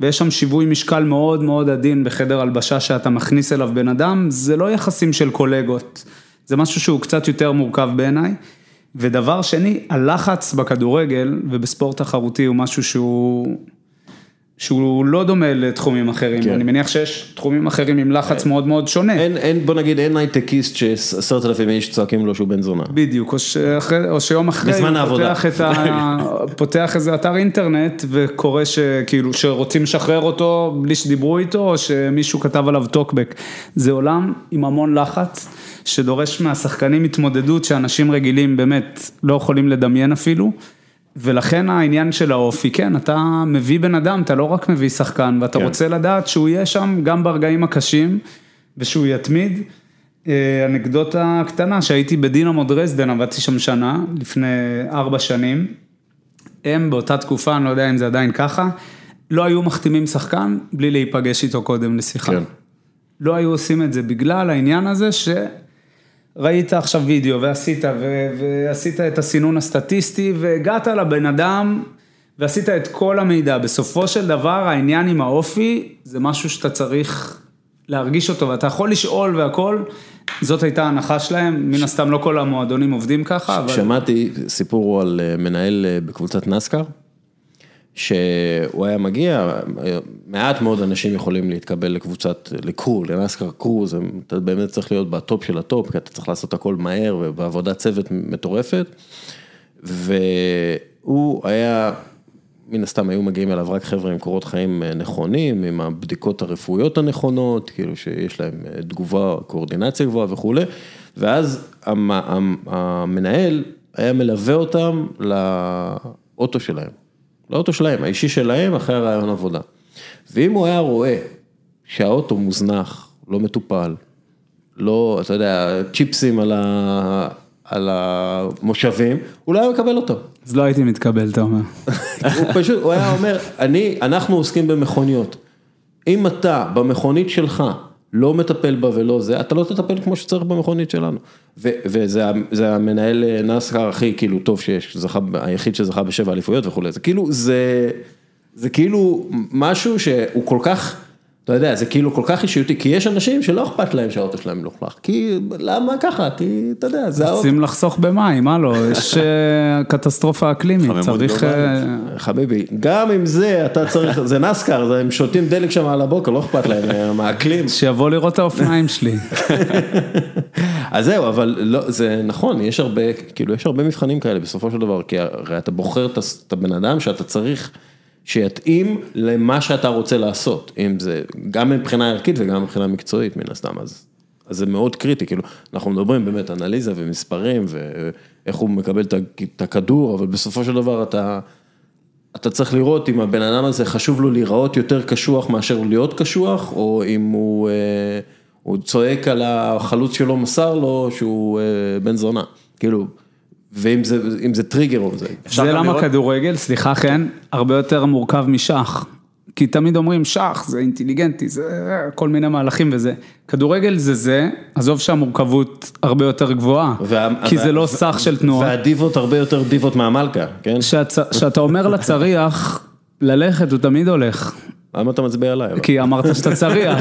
Speaker 2: ויש שם שיווי משקל מאוד מאוד עדין בחדר הלבשה שאתה מכניס אליו בן אדם, זה לא יחסים של קולגות, זה משהו שהוא קצת יותר מורכב בעיניי. ודבר שני, הלחץ בכדורגל ובספורט תחרותי הוא משהו שהוא, שהוא לא דומה לתחומים אחרים,
Speaker 1: כן.
Speaker 2: אני מניח שיש תחומים אחרים עם לחץ מאוד מאוד שונה.
Speaker 1: אין, אין, בוא נגיד, אין הייטקיסט שעשרת אלפים איש צועקים לו שהוא בן זונה.
Speaker 2: בדיוק, או, שאחרי, או שיום אחרי
Speaker 1: בזמן העבודה.
Speaker 2: פותח, ה, פותח איזה אתר אינטרנט וקורא שכאילו שרוצים לשחרר אותו בלי שדיברו איתו או שמישהו כתב עליו טוקבק. זה עולם עם המון לחץ שדורש מהשחקנים התמודדות שאנשים רגילים באמת לא יכולים לדמיין אפילו. ולכן העניין של האופי, כן, אתה מביא בן אדם, אתה לא רק מביא שחקן, ואתה
Speaker 1: כן.
Speaker 2: רוצה לדעת שהוא יהיה שם גם ברגעים הקשים, ושהוא יתמיד. אה, אנקדוטה קטנה, שהייתי בדינמו דרזדן, עבדתי שם שנה, לפני ארבע שנים. הם באותה תקופה, אני לא יודע אם זה עדיין ככה, לא היו מחתימים שחקן בלי להיפגש איתו קודם לשיחה.
Speaker 1: כן.
Speaker 2: לא היו עושים את זה בגלל העניין הזה שראית עכשיו וידאו ועשית, ו- ועשית את הסינון הסטטיסטי והגעת לבן אדם ועשית את כל המידע. בסופו של דבר העניין עם האופי זה משהו שאתה צריך להרגיש אותו ואתה יכול לשאול והכל, זאת הייתה ההנחה שלהם, מן הסתם לא כל המועדונים עובדים ככה, אבל...
Speaker 1: שמעתי סיפור על אה, מנהל אה, בקבוצת NASCAR, שהוא היה מגיע, מעט מאוד אנשים יכולים להתקבל לקבוצת, ל crew, ל NASCAR crew, זה, אתה באמת צריך להיות בטופ של הטופ, כי אתה צריך לעשות הכל מהר ובעבודת צוות מטורפת, והוא היה, מן הסתם היו מגיעים אליו רק חבר'ה עם קורות חיים אה, נכונים, עם הבדיקות הרפואיות הנכונות, כאילו שיש להם אה, תגובה, קואורדינציה גבוהה וכולי, ואז המ- המ- המנהל היה מלווה אותם לאוטו שלהם, לאוטו שלהם, האישי שלהם אחרי הרעיון עבודה. ואם הוא היה רואה שהאוטו מוזנח, לא מטופל, לא, אתה יודע, צ'יפסים על, ה... על המושבים, הוא לא היה מקבל אותו.
Speaker 2: אז לא הייתי מתקבל, אתה אומר.
Speaker 1: הוא פשוט, הוא היה אומר, אני, אנחנו עוסקים במכוניות. אם אתה במכונית שלך לא מטפל בה ולא זה, אתה לא תטפל כמו שצריך במכונית שלנו. ו, וזה המנהל נסקר הכי כאילו טוב שיש, זכה, היחיד שזכה בשבע אליפויות וכולי, זה כאילו, זה, זה כאילו משהו שהוא כל כך, אתה יודע, זה כאילו כל כך אישיותי, כי יש אנשים שלא אכפת להם שהאוטו שלהם מלוכלך, כי למה ככה, כי אתה יודע, זה האוטו.
Speaker 2: רוצים לחסוך במים, מה לא, יש אה, קטסטרופה אקלימית, צריך... אה,
Speaker 1: חביבי, גם עם זה אתה צריך, זה נסקר, זה- הם שותים דלק שם על הבוקר, לא אכפת להם אה, מהאקלים.
Speaker 2: שיבוא לראות את האופניים שלי.
Speaker 1: אז זהו, אבל לא, זה נכון, יש הרבה, כאילו יש הרבה מבחנים כאלה בסופו של דבר, כי הרי אתה בוחר את הבן אדם שאתה צריך שיתאים למה שאתה רוצה לעשות, אם זה גם מבחינה ערכית וגם מבחינה מקצועית מן הסתם, אז, אז זה מאוד קריטי, כאילו, אנחנו מדברים באמת אנליזה ומספרים ואיך הוא מקבל את הכדור, אבל בסופו של דבר אתה... אתה צריך לראות אם הבן אדם הזה חשוב לו להיראות יותר קשוח מאשר להיות קשוח, או אם הוא, אה, הוא צועק על החלוץ שלו מסר לו שהוא אה, בן זונה, כאילו, ואם זה, אם זה טריגר או זה.
Speaker 2: זה למה
Speaker 3: לראות-
Speaker 2: כדורגל, סליחה חן, הרבה יותר מורכב משח. כי תמיד אומרים שח, זה אינטליגנטי, זה כל מיני מהלכים וזה. כדורגל זה זה, עזוב שהמורכבות הרבה יותר גבוהה,
Speaker 1: וה-
Speaker 2: כי
Speaker 1: וה-
Speaker 2: זה לא סך של תנועה.
Speaker 1: והדיבות הרבה יותר דיבות מהמלכה, כן?
Speaker 2: כשאתה אומר לצריח, ללכת הוא תמיד הולך,
Speaker 1: למה אתה מצביע עליי?
Speaker 2: כי אמרת שאתה צריח,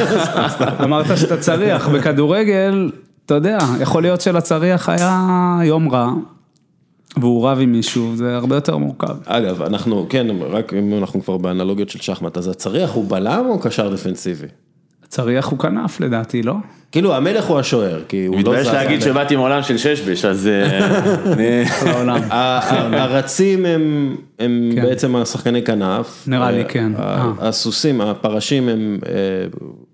Speaker 2: אמרת שאתה צריח, בכדורגל, אתה יודע, יכול להיות שלצריח היה יום רע, והוא רב עם מישהו, זה הרבה יותר מורכב.
Speaker 1: אגב, אנחנו, כן, רק אם אנחנו כבר באנלוגיות של שחמט, אז הצריח הוא בלם או קשר דפנסיבי?
Speaker 2: צריח הוא כנף לדעתי, לא?
Speaker 1: כאילו המלך הוא השוער, כי הוא לא זז.
Speaker 3: מתבייש להגיד שבאתי מעולם של ששבש, אז אה,
Speaker 1: הרצים הם,
Speaker 2: כן.
Speaker 1: בעצם השחקני כנף.
Speaker 2: נראה לי,
Speaker 1: אה,
Speaker 2: כן. אה.
Speaker 1: הסוסים, הפרשים הם...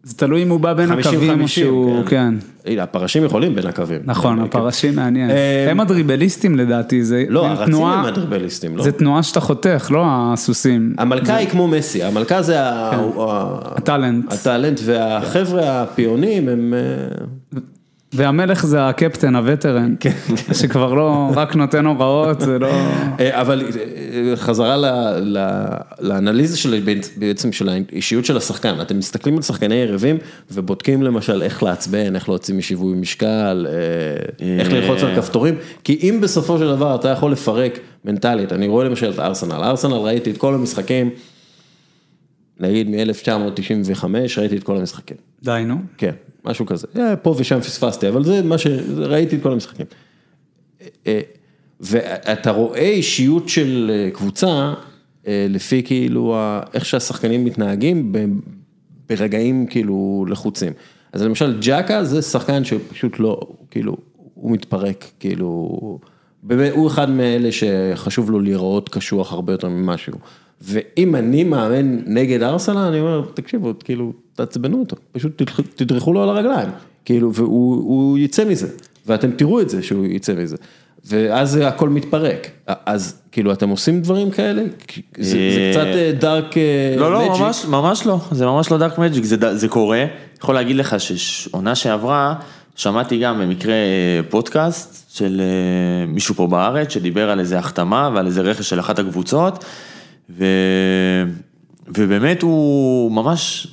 Speaker 2: זה תלוי אם הוא בא בין
Speaker 1: 50-50,
Speaker 2: הקווים או שהוא, כן.
Speaker 1: הנה, הפרשים יכולים בין הקווים.
Speaker 2: נכון,
Speaker 1: כן.
Speaker 2: הפרשים מעניין. הם הדריבליסטים לדעתי, זה
Speaker 1: לא, הרצים הם הדרבליסטים, לא?
Speaker 2: זה תנועה שאתה חותך, לא הסוסים.
Speaker 1: המלכה היא כמו מסי, המלכה זה
Speaker 2: כן.
Speaker 1: ה-
Speaker 2: הטאלנט.
Speaker 1: הטאלנט, והחבר'ה הפיונים הם...
Speaker 2: והמלך זה הקפטן, הווטרן,
Speaker 1: כן.
Speaker 2: שכבר לא, רק נותן הוראות, זה לא...
Speaker 1: אה, אבל אה, חזרה לאנליזה של בעצם של האישיות של השחקן, אתם מסתכלים על שחקני יריבים ובודקים למשל איך לעצבן, איך להוציא משיווי משקל, אה, איך ללחוץ על כפתורים, כי אם בסופו של דבר אתה יכול לפרק מנטלית, אני רואה למשל את ארסנל, ארסנל ראיתי את כל המשחקים, נגיד מ-1995 ראיתי את כל המשחקים.
Speaker 2: די, נו.
Speaker 1: כן, משהו כזה. אה, פה ושם פספסתי, אבל זה מה שראיתי את כל המשחקים. אה, ואתה רואה אישיות של אה, קבוצה, אה, לפי כאילו, איך שהשחקנים מתנהגים ברגעים כאילו לחוצים. אז למשל ג'קה זה שחקן שפשוט לא, כאילו, הוא מתפרק, כאילו, הוא אחד מאלה שחשוב לו להיראות קשוח הרבה יותר ממשהו. ואם אני מאמן נגד ארסנל, אני אומר, תקשיבו, כאילו, תעצבנו אותו, פשוט תדרכו לו על הרגליים, כאילו, והוא הוא יצא מזה, ואתם תראו את זה שהוא יצא מזה. ואז הכל מתפרק, אז כאילו אתם עושים דברים כאלה? זה, זה קצת דארק
Speaker 3: לא, לא, ממש, ממש לא, זה ממש לא דארק מג'יק, זה, זה קורה. יכול להגיד לך שעונה שעברה, שמעתי גם במקרה אה, פודקאסט של אה, מישהו פה בארץ, שדיבר על איזה החתמה ועל איזה רכש של אחת הקבוצות, ו... ובאמת הוא ממש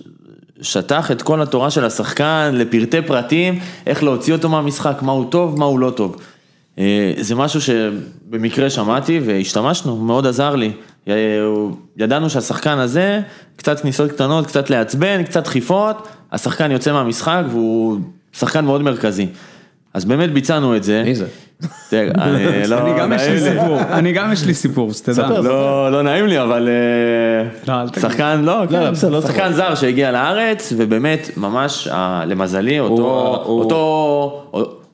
Speaker 3: שטח את כל התורה של השחקן לפרטי פרטים, איך להוציא אותו מהמשחק, מה הוא טוב, מה הוא לא טוב. אה, זה משהו שבמקרה שמעתי והשתמשנו, מאוד עזר לי. ידענו שהשחקן הזה, קצת כניסות קטנות, קצת לעצבן, קצת דחיפות, השחקן יוצא מהמשחק והוא שחקן מאוד מרכזי. אז באמת ביצענו את זה.
Speaker 1: מי זה?
Speaker 3: אני לא
Speaker 2: אני גם יש
Speaker 3: נעים
Speaker 2: לי. סיפור, אני גם יש לי סיפור, שתדע.
Speaker 3: לא, לא נעים לי, אבל אה,
Speaker 2: לא.
Speaker 3: שחקן, לא,
Speaker 1: לא,
Speaker 3: כן,
Speaker 1: לא
Speaker 3: שחקן זר שהגיע לארץ, ובאמת, ממש, אה, למזלי,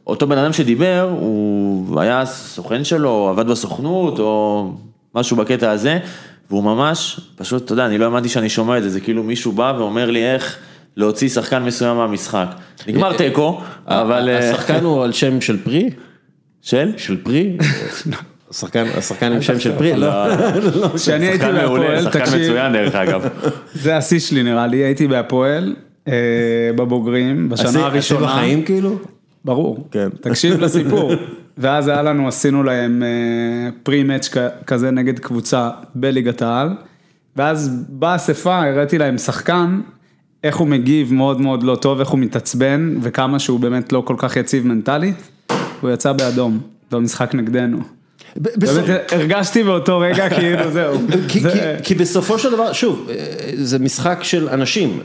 Speaker 3: אותו, בן אדם שדיבר, הוא היה סוכן שלו, עבד בסוכנות, או משהו בקטע הזה, והוא ממש, פשוט, אתה יודע, אני לא האמנתי שאני שומע את זה, זה כאילו מישהו בא ואומר לי איך להוציא שחקן מסוים מהמשחק. נגמר תיקו, אבל... אה,
Speaker 1: השחקן הוא על שם של פרי?
Speaker 3: של?
Speaker 1: של פרי? השחקן, השחקן עם שם של פרי? לא.
Speaker 2: כשאני הייתי
Speaker 3: שחקן מעולה,
Speaker 2: בהפועל,
Speaker 3: שחקן
Speaker 2: תקשיב,
Speaker 3: מצוין דרך אגב.
Speaker 2: זה השיא שלי נראה לי, הייתי בהפועל, אה, בבוגרים, בשנה הראשונה.
Speaker 1: בחיים כאילו?
Speaker 2: ברור,
Speaker 1: כן.
Speaker 2: תקשיב לסיפור. ואז היה לנו, עשינו להם פרי מאץ' כזה נגד קבוצה בליגת העל, ואז באספה הראיתי להם שחקן, איך הוא מגיב מאוד מאוד לא טוב, איך הוא מתעצבן, וכמה שהוא באמת לא כל כך יציב מנטלית, הוא יצא באדום, במשחק נגדנו. באמת הרגשתי באותו רגע כאילו זהו.
Speaker 1: כי,
Speaker 2: זה-
Speaker 1: כי, כי בסופו של דבר, שוב, אה, זה משחק של אנשים,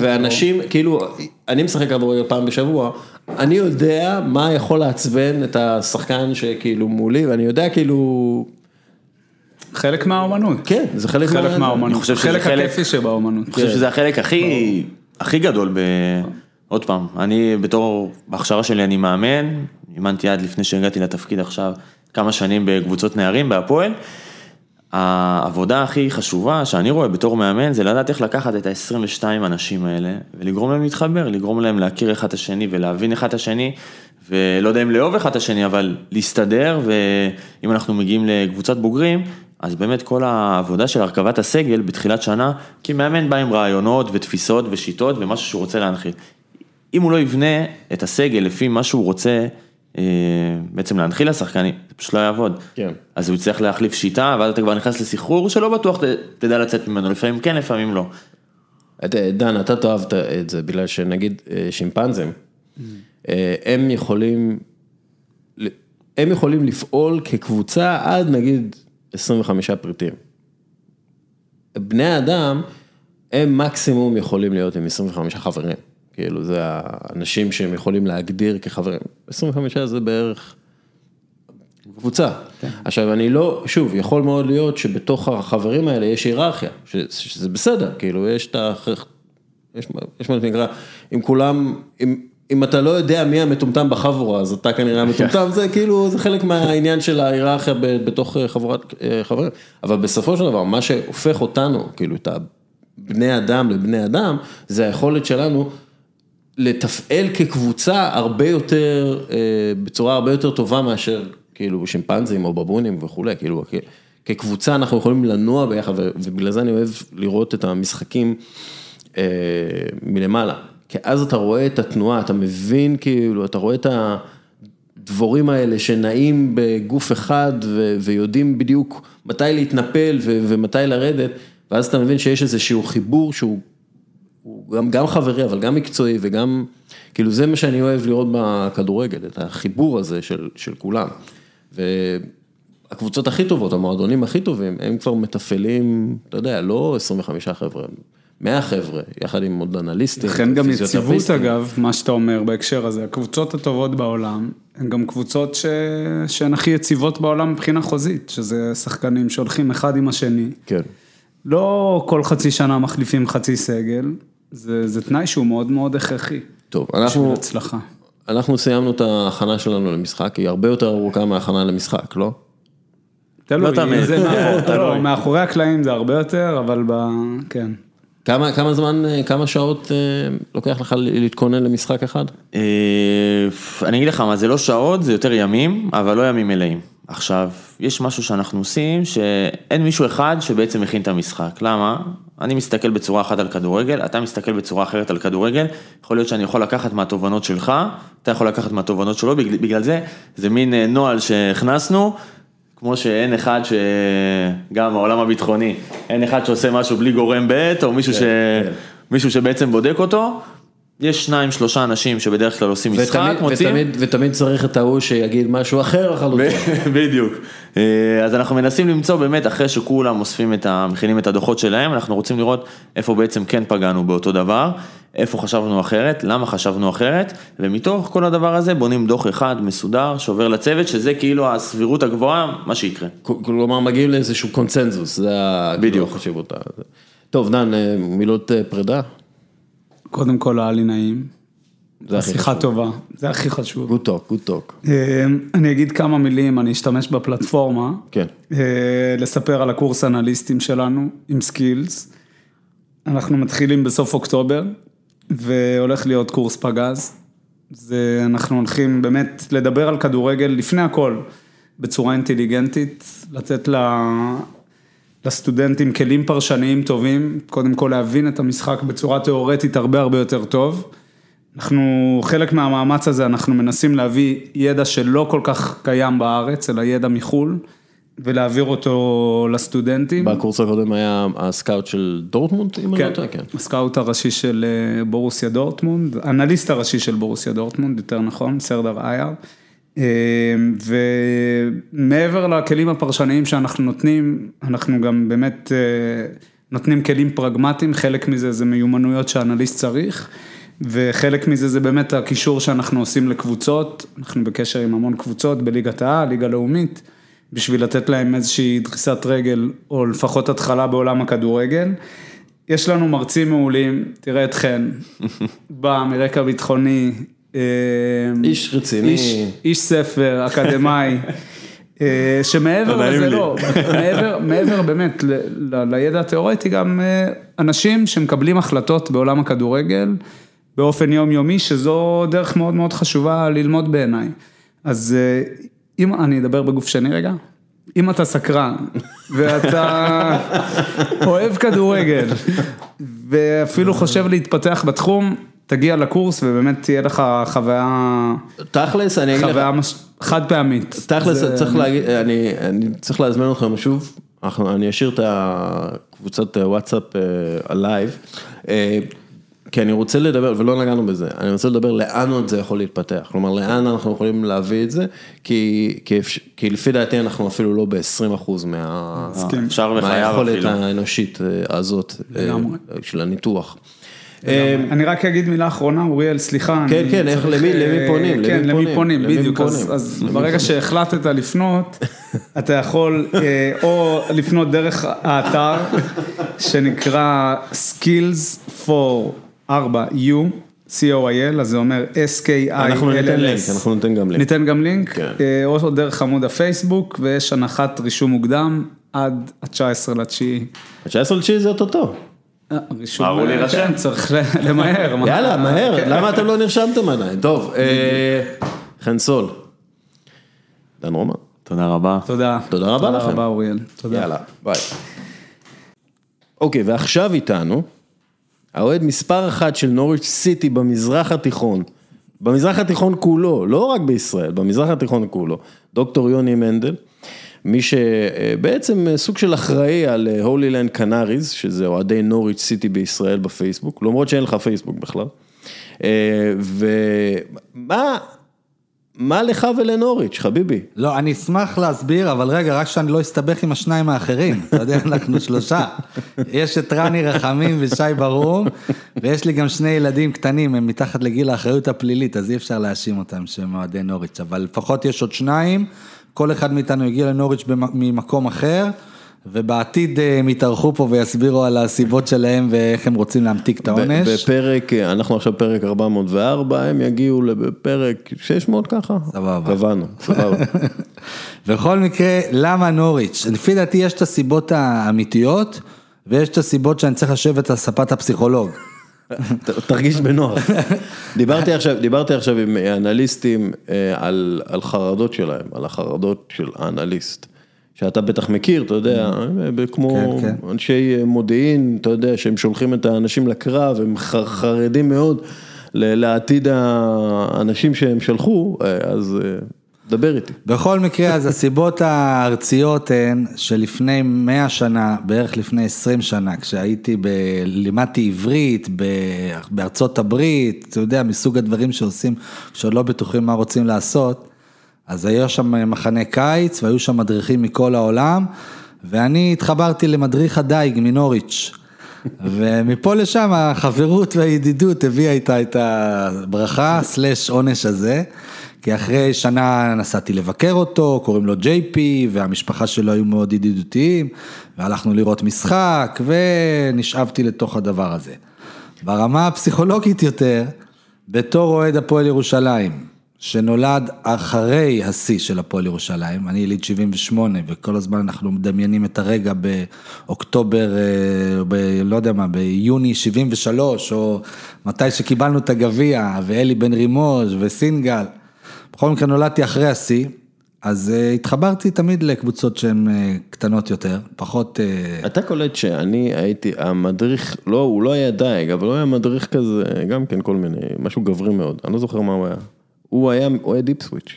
Speaker 1: ואנשים, כאילו, אני משחק כדורגל פעם בשבוע, אני יודע מה יכול לעצבן את השחקן שכאילו מולי, ואני יודע כאילו,
Speaker 2: חלק מהאומנות.
Speaker 1: כן, זה חלק,
Speaker 2: מהאומנות. חלק
Speaker 3: חלק-
Speaker 2: הכיפי שבאומנות.
Speaker 3: אני חושב שזה החלק הכי, הכי גדול ב... עוד פעם, אני בתור, בהכשרה שלי אני מאמן, אימנתי עד לפני שהגעתי לתפקיד עכשיו כמה שנים בקבוצות נערים בהפועל. העבודה הכי חשובה שאני רואה בתור מאמן זה לדעת איך לקחת את ה-22 אנשים האלה ולגרום להם להתחבר, לגרום להם להכיר אחד את השני ולהבין אחד את השני ולא יודע אם לאהוב אחד את השני אבל להסתדר ואם אנחנו מגיעים לקבוצת בוגרים אז באמת כל העבודה של הרכבת הסגל בתחילת שנה כי מאמן בא עם רעיונות ותפיסות ושיטות ומשהו שהוא רוצה להנחיל. אם הוא לא יבנה את הסגל לפי מה שהוא רוצה בעצם להנחיל לשחקנים, זה פשוט לא יעבוד.
Speaker 1: כן.
Speaker 3: אז הוא יצטרך להחליף שיטה, ואז אתה כבר נכנס לסחרור שלא בטוח תדע לצאת ממנו, לפעמים כן, לפעמים לא.
Speaker 1: את- דן, אתה תאהב את- זה, בגלל שנגיד אה, שימפנזים, אה, הם יכולים, הם יכולים לפעול כקבוצה עד נגיד 25 פריטים. בני אדם, הם מקסימום יכולים להיות עם 25 חברים. כאילו, זה האנשים שהם יכולים להגדיר כחברים. 25 זה בערך קבוצה. כן. עכשיו, אני לא, שוב, יכול מאוד להיות שבתוך החברים האלה יש היררכיה, ש, שזה בסדר, כאילו, יש את ה... יש, יש מה שנקרא, אם כולם, אם, אם אתה לא יודע מי המטומטם בחבורה, אז אתה כנראה המטומטם, זה כאילו, זה חלק מהעניין של ההיררכיה בתוך חבורת חברים. אבל בסופו של דבר, מה שהופך אותנו, כאילו, את הבני אדם לבני אדם, זה היכולת שלנו לתפעל כקבוצה הרבה יותר, אה, בצורה הרבה יותר טובה מאשר כאילו שימפנזים או בבונים וכולי, כאילו כקבוצה אנחנו יכולים לנוע ביחד ובגלל זה אני אוהב לראות את המשחקים אה, מלמעלה. כי אז אתה רואה את התנועה, אתה מבין כאילו, אתה רואה את הדבורים האלה שנעים בגוף אחד ויודעים בדיוק מתי להתנפל ומתי לרדת, ואז אתה מבין שיש איזשהו חיבור שהוא גם, גם חברי, אבל גם מקצועי וגם, כאילו זה מה שאני אוהב לראות בכדורגל, את החיבור הזה של, של כולם. והקבוצות הכי טובות, המועדונים הכי טובים, הם כבר מתפעלים, אתה יודע, לא 25 חבר'ה, 100 חבר'ה, יחד עם עוד אנליסטים.
Speaker 2: לכן גם יציבות אגב, מה שאתה אומר בהקשר הזה, הקבוצות הטובות בעולם, הן גם קבוצות ש... שהן הכי יציבות בעולם מבחינה חוזית, שזה שחקנים שהולכים אחד עם השני.
Speaker 1: כן.
Speaker 2: לא כל חצי שנה מחליפים חצי סגל, זה, זה תנאי שהוא מאוד מאוד הכרחי.
Speaker 1: טוב, אנחנו... הצלחה. אנחנו סיימנו את ההכנה שלנו למשחק, היא הרבה יותר ארוכה מההכנה למשחק, לא?
Speaker 2: תלוי, לא זה מאחור, לא, מאחורי הקלעים זה הרבה יותר, אבל ב... כן.
Speaker 1: כמה, כמה זמן, כמה שעות אה, לוקח לך להתכונן למשחק אחד? אה,
Speaker 3: אני אגיד לך מה, זה לא שעות, זה יותר ימים, אבל לא ימים מלאים. עכשיו, יש משהו שאנחנו עושים, שאין מישהו אחד שבעצם מכין את המשחק. למה? אני מסתכל בצורה אחת על כדורגל, אתה מסתכל בצורה אחרת על כדורגל, יכול להיות שאני יכול לקחת מהתובנות שלך, אתה יכול לקחת מהתובנות שלו, בגלל זה, זה מין אה, נוהל שהכנסנו, כמו שאין אחד שגם בעולם הביטחוני, אין אחד שעושה משהו בלי גורם ב', או מישהו, כן, ש... כן. מישהו שבעצם בודק אותו. יש שניים, שלושה אנשים שבדרך כלל עושים משחק,
Speaker 1: מוצאים. ותמיד, ותמיד צריך את ההוא שיגיד משהו אחר לחלוטין.
Speaker 3: בדיוק. אה, אז אנחנו מנסים למצוא באמת, אחרי שכולם אוספים את ה... מכינים את הדוחות שלהם, אנחנו רוצים לראות איפה בעצם כן פגענו באותו דבר, איפה חשבנו אחרת, למה חשבנו אחרת, ומתוך כל הדבר הזה בונים דוח אחד מסודר שעובר לצוות, שזה כאילו הסבירות הגבוהה, מה שיקרה.
Speaker 1: כלומר, מגיעים לאיזשהו קונצנזוס, זה
Speaker 3: בדיוק.
Speaker 1: החשיבות. טוב, דן, אה, מילות אה, פרידה.
Speaker 2: קודם כל היה לי נעים. זה הכי חשוב. שיחה טובה, זה הכי חשוב.
Speaker 1: good talk, good talk.
Speaker 2: אני אגיד כמה מילים, אני אשתמש בפלטפורמה.
Speaker 1: כן.
Speaker 2: אה, לספר על הקורס אנליסטים שלנו עם סקילס. אנחנו מתחילים בסוף אוקטובר, והולך להיות קורס פגז. זה, אנחנו הולכים באמת לדבר על כדורגל לפני הכל, בצורה אינטליגנטית, לתת לה, לסטודנטים כלים פרשניים טובים, קודם כל להבין את המשחק בצורה תיאורטית הרבה הרבה יותר טוב. אנחנו, חלק מהמאמץ הזה, אנחנו מנסים להביא ידע שלא כל כך קיים בארץ, אלא ידע מחו"ל, ולהעביר אותו לסטודנטים.
Speaker 1: בקורס הקודם היה הסקאוט של דורטמונד, אם אני
Speaker 2: לא טועה, כן. הסקאוט הראשי של אה, בורוסיה דורטמונד, אנליסט הראשי של בורוסיה דורטמונד, יותר נכון, סרדר אייר. אמ, ומעבר לכלים הפרשניים שאנחנו נותנים, אנחנו גם באמת אה, נותנים כלים פרגמטיים, חלק מזה זה מיומנויות שאנליסט צריך, וחלק מזה זה באמת הקישור שאנחנו עושים לקבוצות, אנחנו בקשר עם המון קבוצות בליגת העל, ליגה לאומית, בשביל לתת להם איזושהי דריסת רגל, או לפחות התחלה בעולם הכדורגל. יש לנו מרצים מעולים, תראה את חן, בא מרקע ביטחוני,
Speaker 1: איש רציני. איש,
Speaker 2: איש ספר, אקדמאי. אה, שמעבר לזה לא, מעבר, מעבר באמת ל, ל, לידע התיאורטי גם אה, אנשים שמקבלים החלטות בעולם הכדורגל באופן יומיומי, שזו דרך מאוד מאוד חשובה ללמוד בעיניי. אז אה, אם אני אדבר בגוף שני רגע, אם אתה סקרן ואתה אוהב כדורגל ואפילו חושב להתפתח בתחום, תגיע לקורס ובאמת תהיה לך חוויה,
Speaker 1: תכלס, אני אגיד לך,
Speaker 2: חוויה מש... חד פעמית.
Speaker 1: תכלס, זה... צריך להגיד, אני, אני צריך להזמין אתכם שוב, אני אשאיר את הקבוצת וואטסאפ הלייב. אה, כי אני רוצה לדבר, ולא נגענו בזה, אני רוצה לדבר לאן עוד זה יכול להתפתח, כלומר לאן אנחנו יכולים להביא את זה, כי, כי, אפ- כי לפי דעתי אנחנו אפילו לא ב-20% מה.
Speaker 3: אפשר
Speaker 1: מהיכולת. האנושית אה, הזאת, אה,
Speaker 2: לגמרי.
Speaker 1: של הניתוח. אה,
Speaker 2: אני רק אגיד מילה אחרונה, אוריאל, סליחה.
Speaker 1: כן, כן, איך- למי-
Speaker 2: אה,
Speaker 1: למי פונים?
Speaker 2: כן,
Speaker 1: למי
Speaker 2: למי
Speaker 1: פונים?
Speaker 2: פונים,
Speaker 1: למי
Speaker 2: בדיוק. אז-
Speaker 1: פונים?
Speaker 2: אז
Speaker 1: למי
Speaker 2: ברגע
Speaker 1: פונים?
Speaker 2: שהחלטת לפנות, אתה יכול אה, או לפנות דרך האתר, שנקרא Skills for 4U, co.il, אז זה אומר S-K-I-L-L-S.
Speaker 1: אנחנו ניתן לינק, אנחנו ניתן גם לינק.
Speaker 2: ניתן גם לינק,
Speaker 1: כן.
Speaker 2: אה, או דרך עמוד הפייסבוק, ויש הנחת רישום מוקדם עד ה-19 לתשיעי.
Speaker 1: ה-19 לתשיעי זה אוטוטו.
Speaker 2: אה, רישום,
Speaker 3: אמרו
Speaker 2: אה,
Speaker 3: להירשם.
Speaker 2: כן, צריך למהר. מה?
Speaker 1: יאללה, מהר,
Speaker 2: כן.
Speaker 1: למה אתם לא נרשמתם עדיין? טוב, אה, חן סול. דן רומן.
Speaker 3: תודה רבה.
Speaker 2: תודה.
Speaker 1: תודה רבה לכם.
Speaker 2: תודה רבה אוריאל. תודה.
Speaker 1: יאללה, ביי. אוקיי, ועכשיו איתנו, האוהד מספר אחת של נוריץ' סיטי במזרח התיכון, במזרח התיכון כולו, לא רק בישראל, במזרח התיכון כולו, דוקטור יוני מנדל, מי שבעצם סוג של אחראי על הולילנד קנאריז, שזה אוהדי נוריץ' סיטי בישראל בפייסבוק, למרות שאין לך פייסבוק בכלל. אה, ומה, מה לך ולנוריץ', חביבי?
Speaker 4: לא, אני אשמח להסביר, אבל רגע, רק שאני לא אסתבך עם השניים האחרים. אתה יודע, אנחנו שלושה. יש את רני רחמים ושי ברום, ויש לי גם שני ילדים קטנים, הם מתחת לגיל האחריות הפלילית, אז אי אפשר להאשים אותם שהם אוהדי נוריץ', אבל לפחות יש עוד שניים, כל אחד מאיתנו הגיע לנוריץ' ממקום אחר. ובעתיד אה, הם יתארחו פה ויסבירו על הסיבות שלהם ואיך הם רוצים להמתיק את העונש.
Speaker 1: בפרק, אנחנו עכשיו פרק 404, הם יגיעו לפרק 600 ככה?
Speaker 4: סבבה.
Speaker 1: קבענו, סבבה.
Speaker 4: בכל מקרה, למה נוריץ'? לפי דעתי יש את הסיבות האמיתיות, ויש את הסיבות שאני צריך לשבת על ספת הפסיכולוג.
Speaker 1: תרגיש בנוח. דיברתי עכשיו, דיברתי עכשיו עם אנליסטים אה, על, על חרדות שלהם, על החרדות של האנליסט. שאתה בטח מכיר, אתה יודע, אה, כמו
Speaker 4: כן,
Speaker 1: אנשי מודיעין, אתה יודע, שהם שולחים את האנשים לקרב, הם חרדים מאוד לעתיד האנשים שהם שלחו, אה, אז דבר איתי.
Speaker 4: בכל מקרה, אז הסיבות הארציות הן שלפני 100 שנה, בערך לפני 20 שנה, כשהייתי, ב... לימדתי עברית ב... בארצות הברית, אתה יודע, מסוג הדברים שעושים כשעוד לא בטוחים מה רוצים לעשות, אז היה שם מחנה קיץ והיו שם מדריכים מכל העולם, ואני התחברתי למדריך הדייג מנוריץ'. ומפה לשם החברות והידידות הביאה איתה את הברכה סלש עונש הזה, כי אחרי שנה נסעתי לבקר אותו, קוראים לו ג'יי פי, והמשפחה שלו היו מאוד ידידותיים, והלכנו לראות משחק, ונשאבתי לתוך הדבר הזה. ברמה הפסיכולוגית יותר, בתור אוהד הפועל ירושלים, שנולד אחרי השיא של הפועל ירושלים, אני יליד 78 וכל הזמן אנחנו מדמיינים את הרגע באוקטובר, אה, ב, לא יודע מה, ביוני 73 או מתי שקיבלנו את הגביע ואלי בן רימוז' וסינגל, בכל מקרה נולדתי אחרי השיא, אז אה, התחברתי תמיד לקבוצות שהן אה, קטנות יותר, פחות... אה,
Speaker 1: אתה קולט שאני הייתי, המדריך, לא, הוא לא היה דייג, אבל הוא היה מדריך כזה, גם כן כל מיני, משהו גברי מאוד, אני לא זוכר מה הוא היה. הוא היה אוהד איפסוויץ'.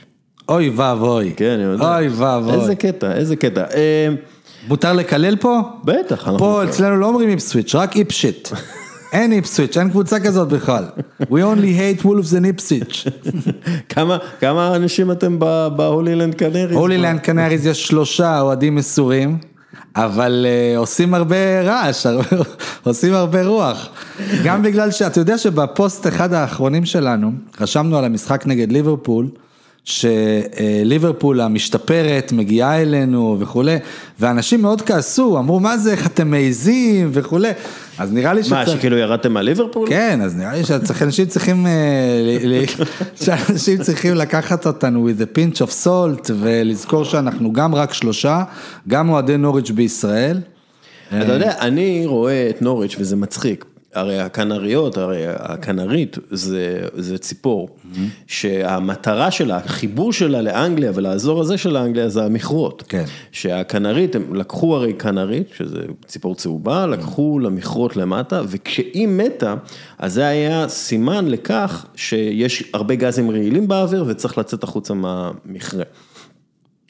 Speaker 4: אוי ואבוי,
Speaker 1: כן, אני יודע.
Speaker 4: אוי ואבוי.
Speaker 1: איזה קטע, איזה קטע.
Speaker 4: מותר לקלל פה?
Speaker 1: בטח.
Speaker 4: פה אצלנו לא אומרים איפסוויץ', רק Ipshit. אין איפסוויץ', אין קבוצה כזאת בכלל. We only hate wolves and Ipswich.
Speaker 1: כמה, כמה אנשים אתם בהולילנד קנריס?
Speaker 4: הולילנד קנריז יש שלושה אוהדים מסורים, אבל uh, עושים הרבה רעש, עושים הרבה רוח. גם בגלל שאתה יודע שבפוסט אחד האחרונים שלנו, רשמנו על המשחק נגד ליברפול, שליברפול המשתפרת מגיעה אלינו וכולי, ואנשים מאוד כעסו, אמרו מה זה, איך אתם מעיזים וכולי, אז נראה לי
Speaker 1: מה,
Speaker 4: שצריך...
Speaker 1: שכאילו ירדתם מהליברפול?
Speaker 4: כן, אז נראה לי שאנשים צריכים, אה, שאנשים צריכים לקחת אותנו with a pinch of salt ולזכור שאנחנו גם רק שלושה, גם אוהדי נוריץ' בישראל.
Speaker 1: אתה יודע, אני רואה את נוריץ' וזה מצחיק. הרי הכנריות, הרי הכנרית זה, זה ציפור, שהמטרה שלה, החיבור שלה לאנגליה ולאזור הזה של אנגליה זה המכרות.
Speaker 4: כן.
Speaker 1: שהכנרית, הם לקחו הרי כנרית, שזה ציפור צהובה, לקחו למכרות למטה, וכשהיא מתה, אז זה היה סימן לכך שיש הרבה גזים רעילים באוויר וצריך לצאת החוצה מהמכרה.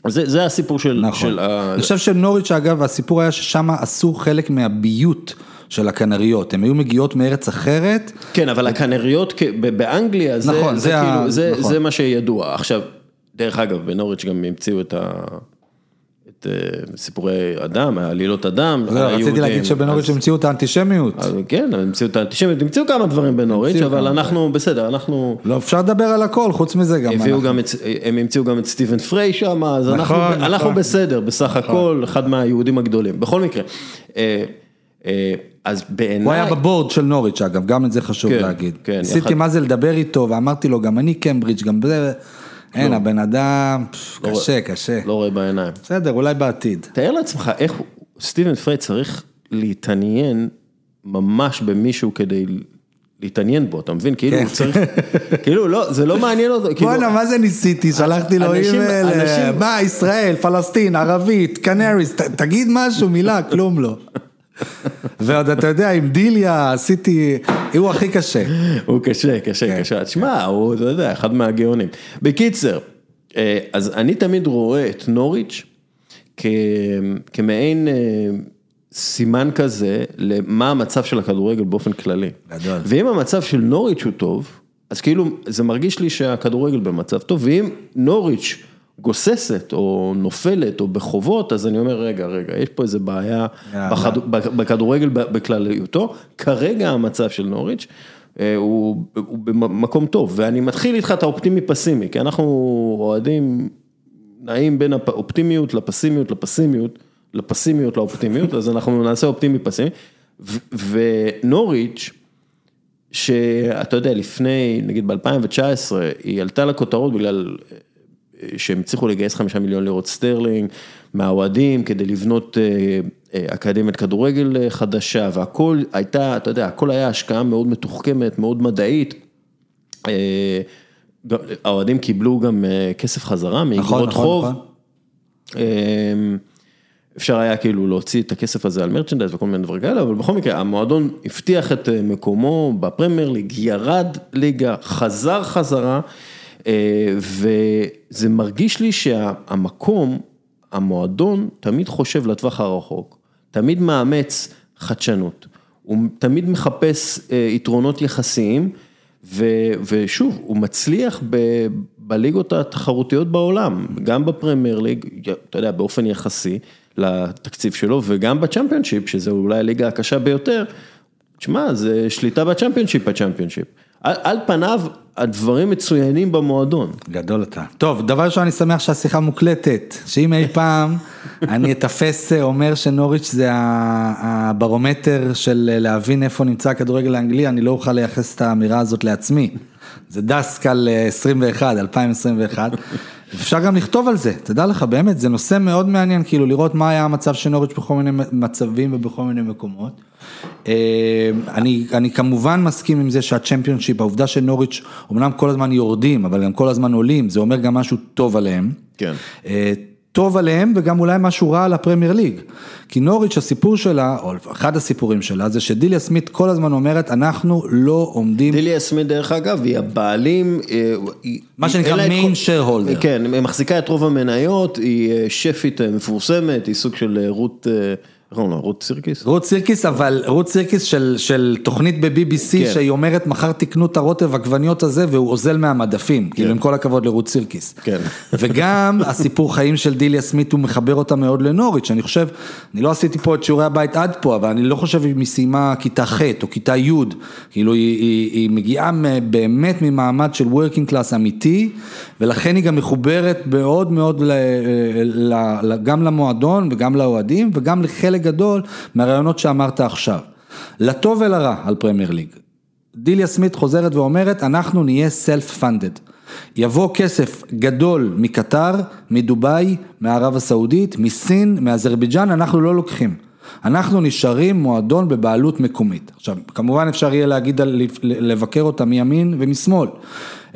Speaker 1: זה, זה הסיפור של,
Speaker 4: נכון.
Speaker 1: של.
Speaker 4: אני חושב שנוריץ' אגב, הסיפור היה ששם עשו חלק מהביות של הקנריות, הן היו מגיעות מארץ אחרת,
Speaker 1: כן, אבל הקנריות באנגליה, זה,
Speaker 4: נכון,
Speaker 1: זה,
Speaker 4: זה ה-
Speaker 1: כאילו, זה,
Speaker 4: נכון.
Speaker 1: זה מה שידוע. עכשיו, דרך אגב, בנוריץ' גם המציאו את, ה, את אה, סיפורי אדם, עלילות אדם.
Speaker 4: זהו, רציתי. להגיד שבנוריץ' המציאו את האנטישמיות.
Speaker 1: כן, המציאו את האנטישמיות, המציאו כמה דברים בנוריץ', אבל אנחנו, בסדר, אנחנו...
Speaker 4: לא, אפשר לדבר על הכל, חוץ מזה גם.
Speaker 1: הם המציאו גם את סטיבן פריי שם, אז אנחנו,
Speaker 4: נכון, נכון.
Speaker 1: אנחנו בסדר, בסך הכל, אחד מהיהודים הגדולים. בכל מקרה, אה, אז בעיניי...
Speaker 4: הוא היה בבורד של נוריץ' אגב, גם את זה חשוב
Speaker 1: כן,
Speaker 4: להגיד.
Speaker 1: כן,
Speaker 4: ניסיתי
Speaker 1: יחד-
Speaker 4: מה זה לדבר איתו, ואמרתי לו, גם אני קמברידג', גם זה, אין, הבן אדם,
Speaker 1: לא
Speaker 4: קשה, קשה.
Speaker 1: לא רואה בעיניים.
Speaker 4: בסדר, אולי בעתיד.
Speaker 1: תאר לעצמך איך סטיבן פריי צריך להתעניין ממש במישהו כדי להתעניין בו, אתה מבין? כאילו
Speaker 4: כן.
Speaker 1: הוא צריך, כאילו לא, זה לא מעניין אותו, כאילו,
Speaker 4: בואנה, מה זה ניסיתי? שלחתי לו אימייל, אה, מה, ישראל, פלסטין, ערבית, קנריס, תגיד משהו, מילה, כלום לא. ועוד אתה יודע, עם דיליה עשיתי, הוא הכי קשה.
Speaker 1: הוא קשה, קשה,
Speaker 4: כן,
Speaker 1: קשה, תשמע, הוא, אתה יודע, אחד מהגאונים. בקיצר, אה, אז אני תמיד רואה את נוריץ' כ- כמעין אה, סימן כזה למה המצב של הכדורגל באופן כללי.
Speaker 4: גדול.
Speaker 1: ואם המצב של נוריץ' הוא טוב, אז כאילו זה מרגיש לי שהכדורגל במצב טוב, ואם נוריץ' גוססת או נופלת או בחובות, אז אני אומר, רגע, רגע, יש פה איזה בעיה. בכדורגל בכלליותו, כרגע המצב של נוריץ' אה, הוא, הוא במקום טוב, ואני מתחיל איתך את האופטימי פסימי, כי אנחנו אוהדים, נעים בין האופטימיות לפסימיות, לפסימיות, לפסימיות לאופטימיות, אז אנחנו נעשה אופטימי פסימי, ונוריץ', שאתה יודע, לפני, נגיד ב-2019, היא עלתה לכותרות בגלל שהם הצליחו לגייס חמישה מיליון לירות סטרלינג מהאוהדים כדי לבנות אה, אה, אקדמיית כדורגל אה, חדשה, והכל הייתה, אתה יודע, הכל היה השקעה מאוד מתוחכמת, מאוד מדעית. האוהדים קיבלו גם כסף חזרה
Speaker 4: נכון,
Speaker 1: מאגרות
Speaker 4: נכון,
Speaker 1: חוב.
Speaker 4: נכון.
Speaker 1: אמ, אפשר היה כאילו להוציא את הכסף הזה על מרצ'נדייז וכל מיני דברים כאלה, אבל בכל מקרה המועדון הבטיח את מקומו בפרמייר ליג, ירד ליגה, חזר חזרה, וזה מרגיש לי שהמקום, המועדון תמיד חושב לטווח הרחוק, תמיד מאמץ חדשנות, הוא תמיד מחפש אה, יתרונות יחסיים. ו- ושוב, הוא מצליח ב- בליגות התחרותיות בעולם, גם בפרמייר ליג, אתה יודע, באופן יחסי לתקציב שלו, וגם בצ'מפיונשיפ, שזה אולי הליגה הקשה ביותר, תשמע, זה שליטה בצ'מפיונשיפ, הצ'מפיונשיפ. על, על פניו, הדברים מצוינים במועדון.
Speaker 4: גדול אתה. טוב, דבר ראשון, אני שמח שהשיחה מוקלטת, שאם אי פעם אני אתפס אה, אומר שנוריץ' זה הברומטר של אה, להבין איפה נמצא הכדורגל האנגלי, אני לא אוכל לייחס את האמירה הזאת לעצמי. זה דסקל אה, 21, 2021. אפשר גם לכתוב על זה, תדע לך, באמת, זה נושא מאוד מעניין, כאילו לראות מה היה המצב של נוריץ' בכל מיני מצבים ובכל מיני מקומות. אה, אני, אני כמובן מסכים עם זה שהצ'מפיונשיפ, העובדה שנוריץ' אומנם כל הזמן יורדים, אבל גם כל הזמן עולים, זה אומר גם משהו טוב עליהם.
Speaker 1: כן.
Speaker 4: טוב עליהם וגם אולי משהו רע על הפרמייר ליג. כי נוריץ' הסיפור שלה, או אחד הסיפורים שלה, זה שדיליה סמית כל הזמן אומרת, אנחנו לא עומדים,
Speaker 1: דיליה סמית, דרך אגב, היא הבעלים, אה,
Speaker 4: מה שנקרא main
Speaker 1: כל-
Speaker 4: shareholder.
Speaker 1: כן, היא מחזיקה את רוב המניות, היא אה, שפית אה, מפורסמת, היא סוג של רות, איך קוראים לה, רות סירקיס?
Speaker 4: רות סירקיס, אבל רות סירקיס של, של תוכנית ב-BBC,
Speaker 1: כן.
Speaker 4: שהיא אומרת, מחר תקנו את הרוטב עגבניות הזה, והוא אוזל מהמדפים, כאילו עם כל הכבוד לרות סירקיס.
Speaker 1: כן.
Speaker 4: וגם הסיפור חיים של דיליה סמית, הוא מחבר אותה מאוד לנוריץ', אני חושב, אני לא עשיתי פה את שיעורי הבית עד פה, אבל אני לא חושב אם היא סיימה כיתה ח' או כיתה י', כאילו היא, היא, היא מגיעה באמת ממעמד של working class אמיתי, ולכן היא גם מחוברת מאוד מאוד ל, ל, ל, גם למועדון וגם לאוהדים, וגם לחלק גדול מהרעיונות שאמרת עכשיו. לטוב ולרע על פרמייר ליג. דיליה סמית חוזרת ואומרת, אנחנו נהיה סלף פונדד. יבוא כסף גדול מקטר, מדובאי, מערב הסעודית, מסין, מאזרבייג'אן, אנחנו לא לוקחים. אנחנו נשארים מועדון בבעלות מקומית. עכשיו, כמובן אפשר יהיה להגיד, לבקר אותה מימין ומשמאל.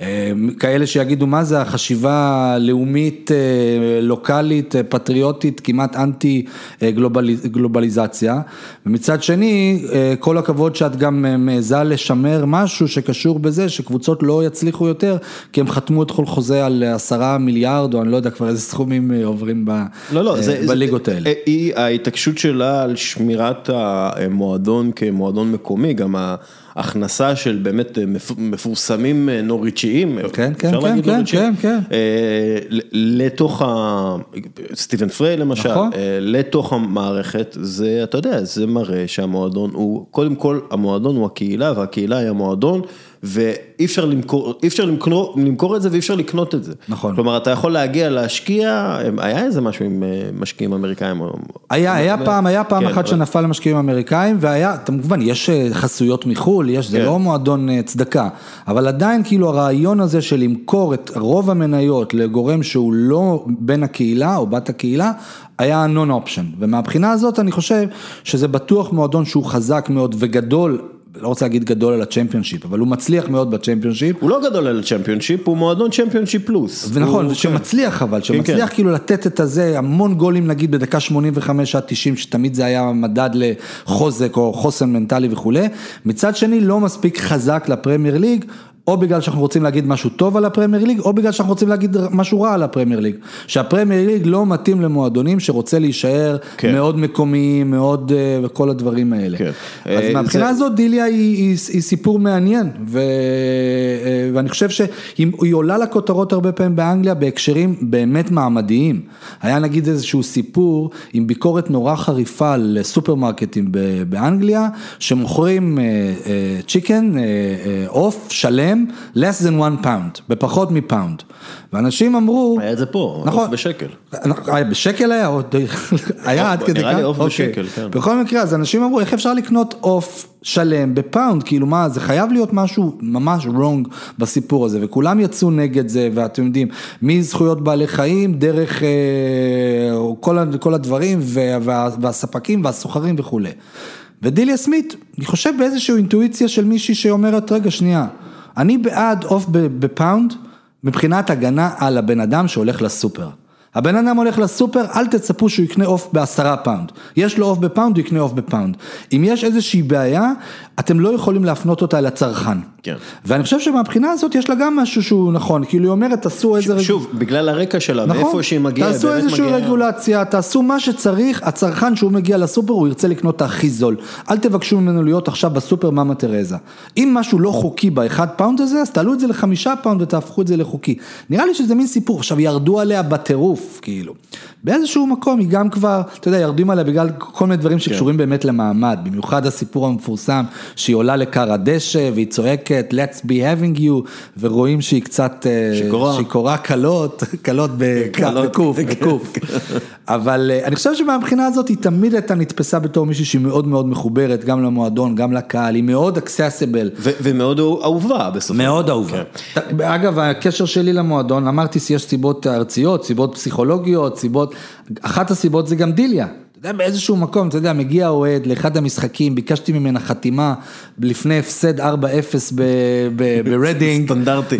Speaker 4: אה, כאלה שיגידו מה זה החשיבה לאומית, אה, לוקאלית, אה, פטריוטית, כמעט אנטי גלובלי, גלובליזציה. ומצד שני, כל הכבוד שאת גם מעיזה לשמר משהו שקשור בזה שקבוצות לא יצליחו יותר, כי הם חתמו את כל חוזה על עשרה מיליארד, או אני לא יודע כבר איזה סכומים עוברים ב,
Speaker 1: לא, לא, זה,
Speaker 4: בליגות האלה.
Speaker 1: היא, ההתעקשות שלה על שמירת המועדון כמועדון מקומי, גם ההכנסה של באמת מפ- מפורסמים נוריצ'יים,
Speaker 4: כן, כן, כן,
Speaker 1: להגיד
Speaker 4: כן,
Speaker 1: נוריצ'יים?
Speaker 4: כן,
Speaker 1: אה, ל- לתוך ה... סטיבן פריי למשל,
Speaker 4: נכון.
Speaker 1: אה, לתוך המערכת, זה, אתה יודע, זה מראה שהמועדון הוא, קודם כל, המועדון הוא הקהילה, והקהילה היא המועדון, ואי אפשר למכור, אי אפשר למכור, למכור את זה ואי אפשר לקנות את זה.
Speaker 4: נכון.
Speaker 1: כלומר, אתה יכול להגיע להשקיע, היה איזה משהו עם אה, משקיעים אמריקאים.
Speaker 4: היה, היה פעם, היה פעם
Speaker 1: כן,
Speaker 4: אחת
Speaker 1: אבל-
Speaker 4: שנפל למשקיעים אמריקאים, והיה, כמובן, יש אה, חסויות מחו"ל, יש, זה
Speaker 1: כן.
Speaker 4: לא מועדון אה, צדקה, אבל עדיין כאילו הרעיון הזה של למכור את רוב המניות לגורם שהוא לא בן הקהילה או בת הקהילה, היה non-option, ומהבחינה הזאת אני חושב שזה בטוח מועדון שהוא חזק מאוד וגדול, לא רוצה להגיד גדול על הצ'מפיונשיפ, אבל הוא מצליח מאוד בצ'מפיונשיפ.
Speaker 1: הוא לא גדול על הצ'מפיונשיפ, הוא מועדון צ'מפיונשיפ פלוס.
Speaker 4: ונכון,
Speaker 1: הוא-
Speaker 4: שמצליח אבל, שמצליח
Speaker 1: כן.
Speaker 4: כאילו לתת את הזה, המון גולים נגיד בדקה 85 עד 90, שתמיד זה היה מדד לחוזק או חוסן מנטלי וכולי, מצד שני לא מספיק חזק לפרמייר ליג. או בגלל שאנחנו רוצים להגיד משהו טוב על הפרמייר ליג, או בגלל שאנחנו רוצים להגיד משהו רע על הפרמייר ליג. שהפרמייר ליג לא מתאים למועדונים שרוצה להישאר
Speaker 1: כן.
Speaker 4: מאוד מקומי, מאוד, אה, וכל הדברים האלה.
Speaker 1: כן.
Speaker 4: אז
Speaker 1: אה,
Speaker 4: מהבחינה
Speaker 1: זה-
Speaker 4: הזאת דיליה היא, היא, היא סיפור מעניין, ו, אה, ואני חושב שהיא היא עולה לכותרות הרבה פעמים באנגליה בהקשרים באמת מעמדיים. היה נגיד איזשהו סיפור עם ביקורת נורא חריפה על סופרמרקטים ב- באנגליה, שמוכרים צ'יקן, עוף שלם, less than one pound, בפחות מפאונד. ואנשים אמרו...
Speaker 1: היה את זה פה,
Speaker 4: נכון.
Speaker 1: עוף בשקל.
Speaker 4: היה בשקל היה, היה עד כדי כך?
Speaker 1: נראה לי עוף
Speaker 4: אוקיי.
Speaker 1: בשקל, כן.
Speaker 4: בכל מקרה, אז אנשים אמרו, איך אפשר לקנות עוף שלם בפאונד, כאילו מה, זה חייב להיות משהו ממש wrong בסיפור הזה, וכולם יצאו נגד זה, ואתם יודעים, מזכויות בעלי חיים, דרך אה, כל, כל הדברים, וה, והספקים והסוחרים וכולי. ודיליה סמית, אני חושב באיזושהי אינטואיציה של מישהי שאומרת, רגע, שנייה, אני בעד עוף בפאונד, מבחינת הגנה על הבן אדם שהולך לסופר. הבן אדם הולך לסופר, אל תצפו שהוא יקנה עוף בעשרה פאונד. יש לו עוף בפאונד, הוא יקנה עוף בפאונד. אם יש איזושהי בעיה, אתם לא יכולים להפנות אותה לצרכן.
Speaker 1: כן.
Speaker 4: ואני חושב שמבחינה הזאת יש לה גם משהו שהוא נכון, כאילו היא אומרת, תעשו איזה... רגע-
Speaker 1: שוב, בגלל הרקע שלה,
Speaker 4: נכון,
Speaker 1: ואיפה שהיא מגיעה, היא,
Speaker 4: תעשו
Speaker 1: באמת
Speaker 4: איזושהי
Speaker 1: מגיעה-
Speaker 4: רגולציה, תעשו מה שצריך, הצרכן שהוא מגיע לסופר הוא ירצה לקנות את הכי זול. אל תבקשו ממנו להיות עכשיו בסופר מאמה תרזה. אם משהו לא חוקי באחד פאונד הזה, אז תעלו את זה לחמישה פאונד ותהפכו את זה לחוקי. נראה לי שזה מין סיפור, עכשיו ירדו עליה בטירוף, כאילו. באיזשהו מקום היא גם כבר, אתה יודע, יורדים עליה בגלל כל מיני דברים שקשורים באמת למעמד, במיוחד הסיפור המפורסם שהיא עולה לכר הדשא והיא צועקת let's be having you ורואים שהיא קצת אה,
Speaker 1: שיכורה.
Speaker 4: שיכורה קלות, קלות ב-
Speaker 1: קלות.
Speaker 4: בקוף, בקוף. אבל אה, אני חושב שמהבחינה הזאת היא תמיד הייתה נתפסה בתור מישהי שהיא מאוד מאוד מחוברת גם למועדון, גם לקהל, היא מאוד אקססיבל.
Speaker 1: ומאוד אהובה בסופו.
Speaker 4: מאוד אהובה. אגב, הקשר שלי למועדון, אמרתי שיש סיבות ארציות, סיבות פסיכולוגיות, סיבות, אחת הסיבות זה גם דיליה. אתה יודע, באיזשהו מקום, אתה יודע, מגיע אוהד לאחד המשחקים, ביקשתי ממנה חתימה לפני הפסד 4-0 ב- ב- ברדינג.
Speaker 1: סטנדרטי.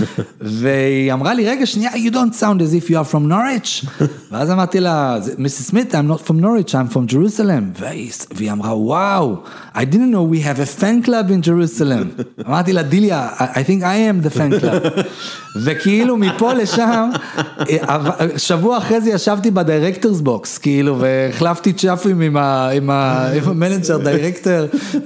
Speaker 4: והיא אמרה לי, רגע, שנייה, you don't sound as if you are from Norwich. ואז אמרתי לה, Mrs. סמית, I'm not from Norwich, I'm from Jerusalem. והיא, אמרה, וואו, I didn't know we have a fan club in Jerusalem. אמרתי לה, דיליה, I I think I am the fan club. וכאילו מפה לשם, אה, שבוע אחרי זה ישבתי ב directors' box, כאילו, והחלפתי צ'אפים עם ה manager director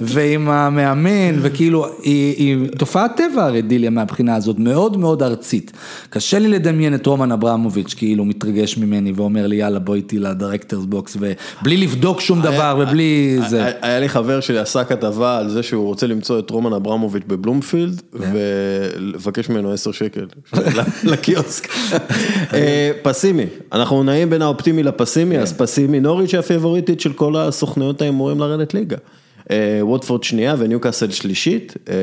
Speaker 4: ועם המאמן, וכאילו, היא היא תופעת טבע הרי דיליה מהבחינה הזאת, מאוד מאוד ארצית. קשה לי לדמיין את רומן אברמוביץ', כאילו מתרגש ממני ואומר לי, יאללה, בוא איתי ל directors' box, ובלי לבדוק שום דבר ובלי זה.
Speaker 1: היה- היה לי חבר שלי עשה כתבה על זה שהוא רוצה למצוא את רומן אברמוביץ' בבלומפילד
Speaker 4: כן.
Speaker 1: ולבקש ממנו 10 שקל לקיוסק. אה, פסימי, אנחנו נעים בין האופטימי
Speaker 4: כן.
Speaker 1: לפסימי, אז פסימי נוריץ' היא הפיבוריטית של כל הסוכנויות ההימורים לרדת ליגה. אה, ווטפורד שנייה וניוקאסל שלישית. אה,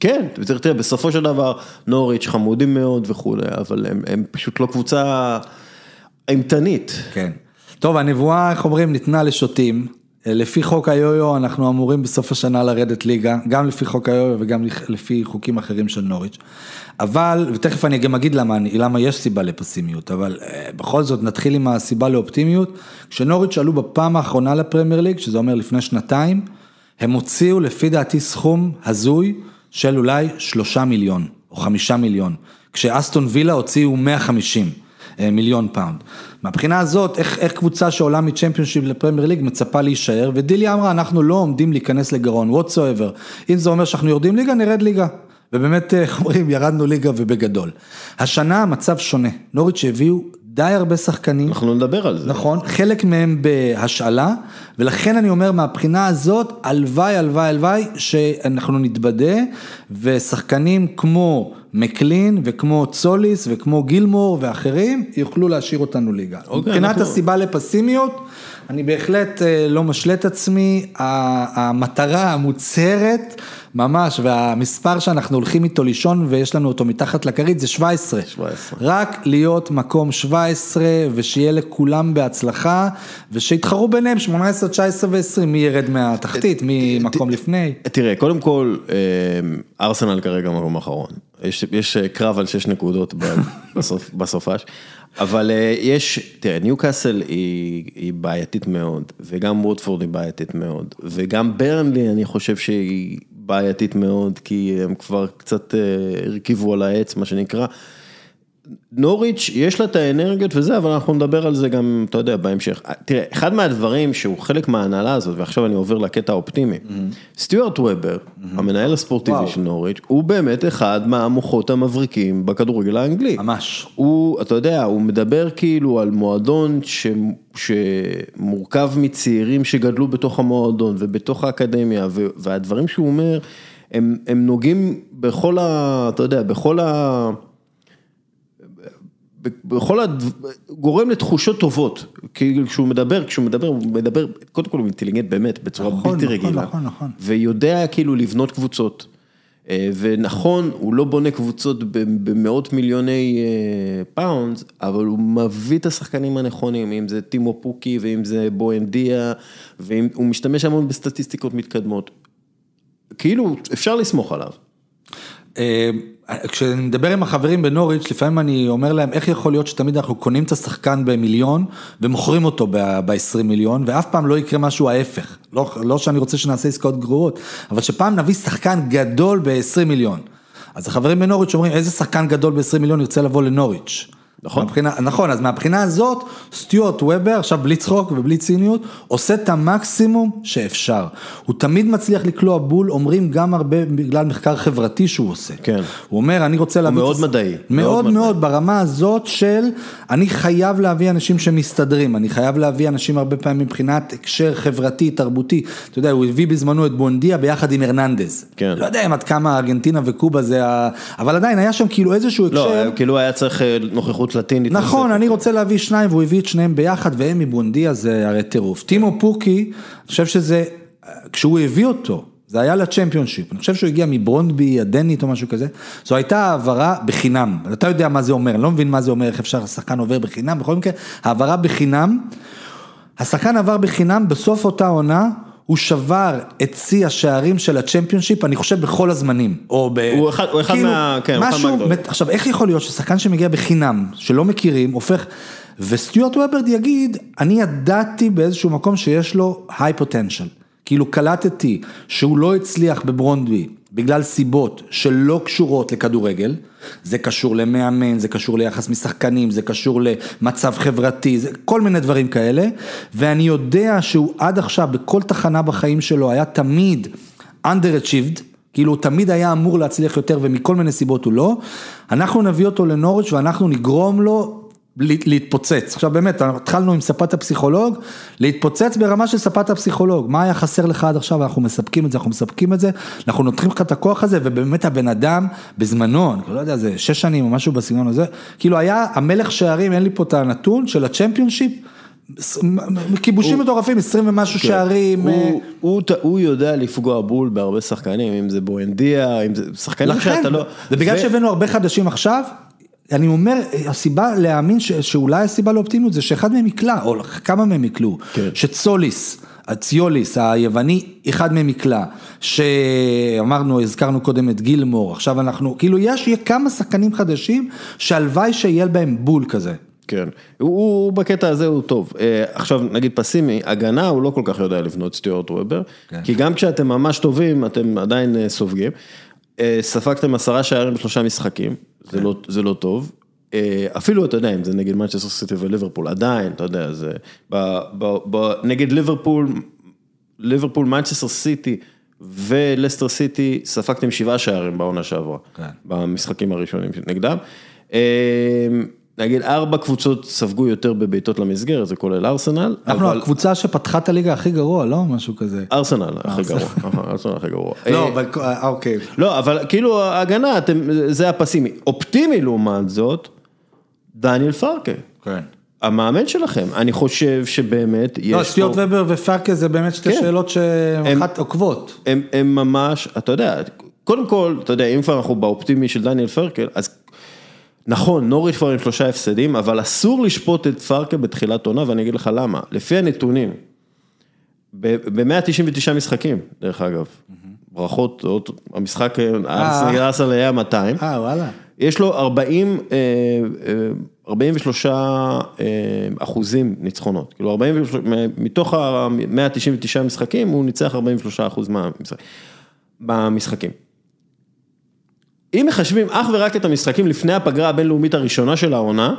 Speaker 1: כן, תראה, תראה, בסופו של דבר נוריץ' חמודים מאוד וכולי, אבל הם, הם פשוט לא קבוצה אימתנית.
Speaker 4: כן. טוב, הנבואה, איך אומרים, ניתנה לשוטים. לפי חוק היו-יו אנחנו אמורים בסוף השנה לרדת ליגה, גם לפי חוק היו-יו וגם לפי חוקים אחרים של נוריץ'. אבל, ותכף אני גם אגיד למה, למה יש סיבה לפסימיות, אבל אה, בכל זאת נתחיל עם הסיבה לאופטימיות. כשנוריץ' עלו בפעם האחרונה לפרמייר ליג, שזה אומר לפני שנתיים, הם הוציאו לפי דעתי סכום הזוי של אולי שלושה מיליון או חמישה מיליון, כשאסטון וילה הוציאו 150 אה, מיליון פאונד. מהבחינה הזאת, איך, איך קבוצה שעולה מצ'מפיונשיפ לפרמייר ליג מצפה להישאר, ודיליה אמרה, אנחנו לא עומדים להיכנס לגירעון, whatsoever. אם זה אומר שאנחנו יורדים ליגה, נרד ליגה. ובאמת, אה, איך אומרים, ירדנו ליגה ובגדול. השנה המצב שונה, נוריץ' הביאו די הרבה שחקנים.
Speaker 1: אנחנו נדבר על זה.
Speaker 4: נכון, חלק מהם בהשאלה, ולכן אני אומר מהבחינה הזאת, הלוואי, הלוואי, הלוואי, שאנחנו נתבדה, ושחקנים כמו מקלין וכמו צוליס וכמו גילמור ואחרים, יוכלו להשאיר אותנו ליגה. אוקיי, מבחינת אנחנו... הסיבה לפסימיות, אני בהחלט אה, לא משלה את עצמי, המטרה המוצהרת ממש, והמספר שאנחנו הולכים איתו לישון ויש לנו אותו מתחת לכרית זה 17.
Speaker 1: 17.
Speaker 4: רק להיות מקום 17 ושיהיה לכולם בהצלחה ושיתחרו ביניהם 18, 19 ו-20, מי ירד מהתחתית, מי מקום לפני.
Speaker 1: תראה, קודם כל, אה, ארסנל כרגע מקום אחרון. יש, יש אה, קרב על 6 נקודות בסוף, בסופש. אבל אה, יש, תראה, ניוקאסל היא, היא בעייתית מאוד, וגם ווטפורד היא בעייתית מאוד, וגם ברנלי אני חושב שהיא בעייתית מאוד, כי הם כבר קצת אה, הרכיבו על העץ, מה שנקרא. נוריץ', יש לה את האנרגיות וזה, אבל אנחנו נדבר על זה גם, אתה יודע, בהמשך. תראה, אחד מהדברים שהוא חלק מההנהלה הזאת, ועכשיו אני עובר לקטע האופטימי, mm-hmm. סטיוארט וובר, mm-hmm. המנהל הספורטיבי וואו. של נוריץ', הוא באמת אחד מהמוחות המבריקים בכדורגל האנגלי.
Speaker 4: ממש.
Speaker 1: הוא, אתה יודע, הוא מדבר כאילו על מועדון ש... שמורכב מצעירים שגדלו בתוך המועדון ובתוך האקדמיה, ו... והדברים שהוא אומר, הם, הם נוגעים בכל ה... אתה יודע, בכל ה... בכל הד... גורם לתחושות טובות, כאילו כשהוא מדבר, כשהוא מדבר, הוא מדבר, קודם כל הוא אינטליגנט באמת, בצורה נכון, בלתי נכון, רגילה, נכון, נכון. ויודע כאילו לבנות קבוצות, אה, ונכון, הוא לא בונה קבוצות במאות מיליוני pounds, אה, אבל הוא מביא את השחקנים הנכונים, אם זה טימו פוקי ואם זה בואנדיה, והוא משתמש המון בסטטיסטיקות מתקדמות, כאילו אפשר לסמוך עליו.
Speaker 4: אה, כשאני מדבר עם החברים בנוריץ', לפעמים אני אומר להם, איך יכול להיות שתמיד אנחנו קונים את השחקן במיליון ומוכרים אותו ב-20 מיליון, ואף פעם לא יקרה משהו ההפך. לא, לא שאני רוצה שנעשה עסקאות גרועות, אבל שפעם נביא שחקן גדול ב-20 מיליון. אז החברים בנוריץ' אומרים, איזה שחקן גדול ב-20 מיליון ירצה לבוא לנוריץ'? נכון. מהבחינה, נכון, אז מהבחינה הזאת, סטיוארט וובר, עכשיו בלי צחוק ובלי ציניות, עושה את המקסימום שאפשר. הוא תמיד מצליח לקלוע בול, אומרים גם הרבה בגלל מחקר חברתי שהוא עושה.
Speaker 1: כן.
Speaker 4: הוא אומר, אני רוצה להביא...
Speaker 1: הוא מאוד מדעי.
Speaker 4: מאוד מאוד, מאוד ברמה הזאת של, אני חייב להביא אנשים שמסתדרים, אני חייב להביא אנשים הרבה פעמים מבחינת הקשר חברתי, תרבותי. אתה יודע, הוא הביא בזמנו את בונדיה ביחד עם הרננדז.
Speaker 1: כן.
Speaker 4: לא יודע אם עד כמה ארגנטינה וקובה זה ה... אבל עדיין היה שם כאילו איזשהו
Speaker 1: לא,
Speaker 4: הקשר.
Speaker 1: לא, כאילו היה צריך אה, נוכחות לטינית.
Speaker 4: נכון, אני רוצה להביא שניים והוא הביא את שניהם ביחד והם מבונדיה זה הרי טירוף. טימו פוקי, אני חושב שזה, כשהוא הביא אותו, זה היה לצ'מפיונשיפ, אני חושב שהוא הגיע מברונדבי, הדנית או משהו כזה, זו הייתה העברה בחינם, אתה יודע מה זה אומר, אני לא מבין מה זה אומר, איך אפשר, השחקן עובר בחינם, בכל מקרה, העברה בחינם, השחקן עבר בחינם בסוף אותה עונה, הוא שבר את שיא השערים של הצ'מפיונשיפ, אני חושב בכל הזמנים, או ב...
Speaker 1: הוא אחד, הוא אחד כאילו, מה... כן,
Speaker 4: משהו, הוא אחד מהגדולים. עכשיו, איך יכול להיות ששחקן שמגיע בחינם, שלא מכירים, הופך... וסטיוארט וובר יגיד, אני ידעתי באיזשהו מקום שיש לו high potential. כאילו קלטתי שהוא לא הצליח בברונדבי בגלל סיבות שלא קשורות לכדורגל, זה קשור למאמן, זה קשור ליחס משחקנים, זה קשור למצב חברתי, זה כל מיני דברים כאלה, ואני יודע שהוא עד עכשיו בכל תחנה בחיים שלו היה תמיד underachieved, כאילו הוא תמיד היה אמור להצליח יותר ומכל מיני סיבות הוא לא, אנחנו נביא אותו לנוריץ' ואנחנו נגרום לו להתפוצץ, עכשיו באמת, התחלנו עם ספת הפסיכולוג, להתפוצץ ברמה של ספת הפסיכולוג, מה היה חסר לך עד עכשיו, אנחנו מספקים את זה, אנחנו מספקים את זה, אנחנו נותנים לך את הכוח הזה, ובאמת הבן אדם בזמנו, אני לא יודע, זה שש שנים או משהו בסגנון הזה, כאילו היה המלך שערים, אין לי פה את הנתון של הצ'מפיונשיפ, כיבושים מטורפים, עשרים ומשהו כן. שערים.
Speaker 1: הוא, הוא, הוא יודע לפגוע בול בהרבה שחקנים, אם זה בואנדיה, אם זה שחקנים שאתה לא...
Speaker 4: זה בגלל שהבאנו הרבה חדשים עכשיו, אני אומר, הסיבה להאמין ש, שאולי הסיבה לאופטימיות זה שאחד מהם יקלע, או כמה מהם יקלעו, כן. שצוליס, ציוליס היווני, אחד מהם נקלע, שאמרנו, הזכרנו קודם את גילמור, עכשיו אנחנו, כאילו יש כמה שחקנים חדשים שהלוואי שיהיה בהם בול כזה.
Speaker 1: כן, הוא, הוא בקטע הזה הוא טוב. אה, עכשיו נגיד פסימי, הגנה הוא לא כל כך יודע לבנות סטיוארט וובר,
Speaker 4: כן.
Speaker 1: כי גם כשאתם ממש טובים אתם עדיין אה, סופגים. אה, ספגתם עשרה שערים בשלושה משחקים, זה, לא, זה לא טוב. אה, אפילו אתה יודע, אם זה נגד מנצ'סטר סיטי וליברפול, עדיין, אתה יודע, זה, ב, ב, ב, נגד ליברפול, ליברפול, מנצ'סטר סיטי ולסטר סיטי, ספגתם שבעה שערים בעונה שעברה,
Speaker 4: כן.
Speaker 1: במשחקים הראשונים נגדם. נגיד ארבע קבוצות ספגו יותר בבעיטות למסגרת, זה כולל ארסנל,
Speaker 4: אנחנו
Speaker 1: אבל
Speaker 4: הקבוצה שפתחה את הליגה הכי גרוע, לא? משהו כזה.
Speaker 1: ארסנל הכי גרוע, אהה, ארסנל הכי גרוע.
Speaker 4: לא,
Speaker 1: אה,
Speaker 4: אבל- אה, אוקיי.
Speaker 1: לא, אבל כאילו ההגנה, אתם, זה הפסימי. אופטימי לעומת זאת, דניאל פרקה.
Speaker 4: כן.
Speaker 1: המאמן שלכם, אני חושב שבאמת יש
Speaker 4: לא, סטיוארט ובר ופרקה זה באמת שתי
Speaker 1: כן.
Speaker 4: שאלות שהן אחת עוקבות.
Speaker 1: הם, הם ממש, אתה יודע, קודם כל, אתה יודע, אם כבר אנחנו באופטימי של דניאל פרקל, אז נכון, נוריץ' כבר עם שלושה הפסדים, אבל אסור לשפוט את פרקל בתחילת עונה, ואני אגיד לך למה. לפי הנתונים, ב-199 משחקים, דרך אגב, ברכות, המשחק, אה, ארסנל היה 200.
Speaker 4: אה, וואלה.
Speaker 1: יש לו 40, אה, אה, 43 אה, אחוזים ניצחונות, כאילו 43, מתוך ה-199 משחקים הוא ניצח 43 אחוז מהמשחק- במשחקים. אם מחשבים אך ורק את המשחקים לפני הפגרה הבינלאומית הראשונה של העונה,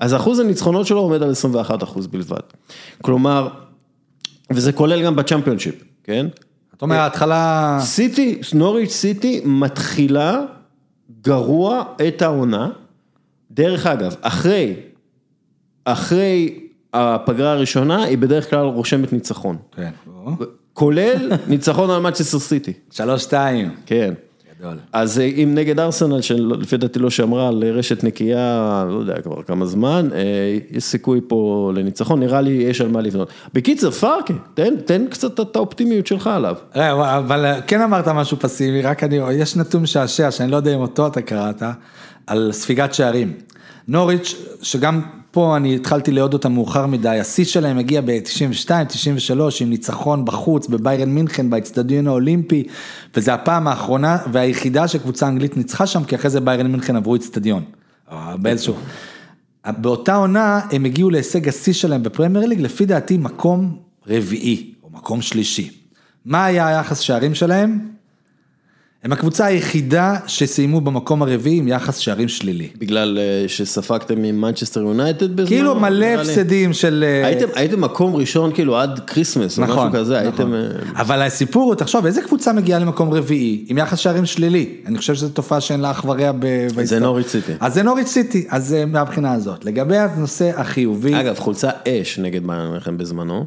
Speaker 1: אז אחוז הניצחונות שלו עומד על 21 אחוז בלבד. כלומר, וזה כולל גם בצ'מפיונשיפ, כן?
Speaker 4: אתה אומר, ההתחלה...
Speaker 1: סיטי, נוריץ' סיטי מתחילה גרוע את העונה. דרך אגב, אחרי, אחרי הפגרה הראשונה, היא בדרך כלל רושמת ניצחון.
Speaker 4: כן.
Speaker 1: כולל ניצחון על מצ'סטר סיטי,
Speaker 4: שלוש, שתיים.
Speaker 1: כן.
Speaker 4: גדול.
Speaker 1: אז אה, אם נגד ארסנל, שלפי דעתי לא שמרה על רשת נקייה, לא יודע כבר כמה זמן, אה, יש סיכוי פה לניצחון, נראה לי יש על מה לבנות. בקיצר, פארקה, תן, תן קצת את האופטימיות שלך עליו.
Speaker 4: אה, אבל כן אמרת משהו פסימי, רק אני, יש נתון משעשע, שאני לא יודע אם אותו אתה קראת, על ספיגת שערים. נוריץ', שגם פה אני התחלתי לאהוד אותם מאוחר מדי, השיא שלהם הגיע ב-92, 93, עם ניצחון בחוץ בביירן מינכן, באצטדיון האולימפי, וזה הפעם האחרונה והיחידה שקבוצה אנגלית ניצחה שם, כי אחרי זה ביירן מינכן עברו אצטדיון. אה, באיזשהו... באותה עונה הם הגיעו להישג השיא שלהם בפרמייר ליג, לפי דעתי מקום רביעי, או מקום שלישי. מה היה היחס שערים שלהם? הם הקבוצה היחידה שסיימו במקום הרביעי עם יחס שערים שלילי.
Speaker 1: בגלל אה, שספגתם עם מנצ'סטר יונייטד בזמן?
Speaker 4: כאילו מלא. הפסדים של... אה,
Speaker 1: הייתם, הייתם מקום ראשון כאילו עד כריסמס, או משהו
Speaker 4: נכון,
Speaker 1: כזה, הייתם...
Speaker 4: נכון.
Speaker 1: אה,
Speaker 4: אבל הסיפור הוא, תחשוב, איזה קבוצה מגיעה למקום רביעי עם יחס שערים שלילי? אני חושב שזו תופעה שאין לה אח ורע ב... בהיסטוריה.
Speaker 1: נוריץ' סיטי.
Speaker 4: אז זה נוריץ' סיטי, אז מהבחינה הזאת. לגבי הנושא החיובי,
Speaker 1: אגב, חולצה אש נגד מינכן בזמנו.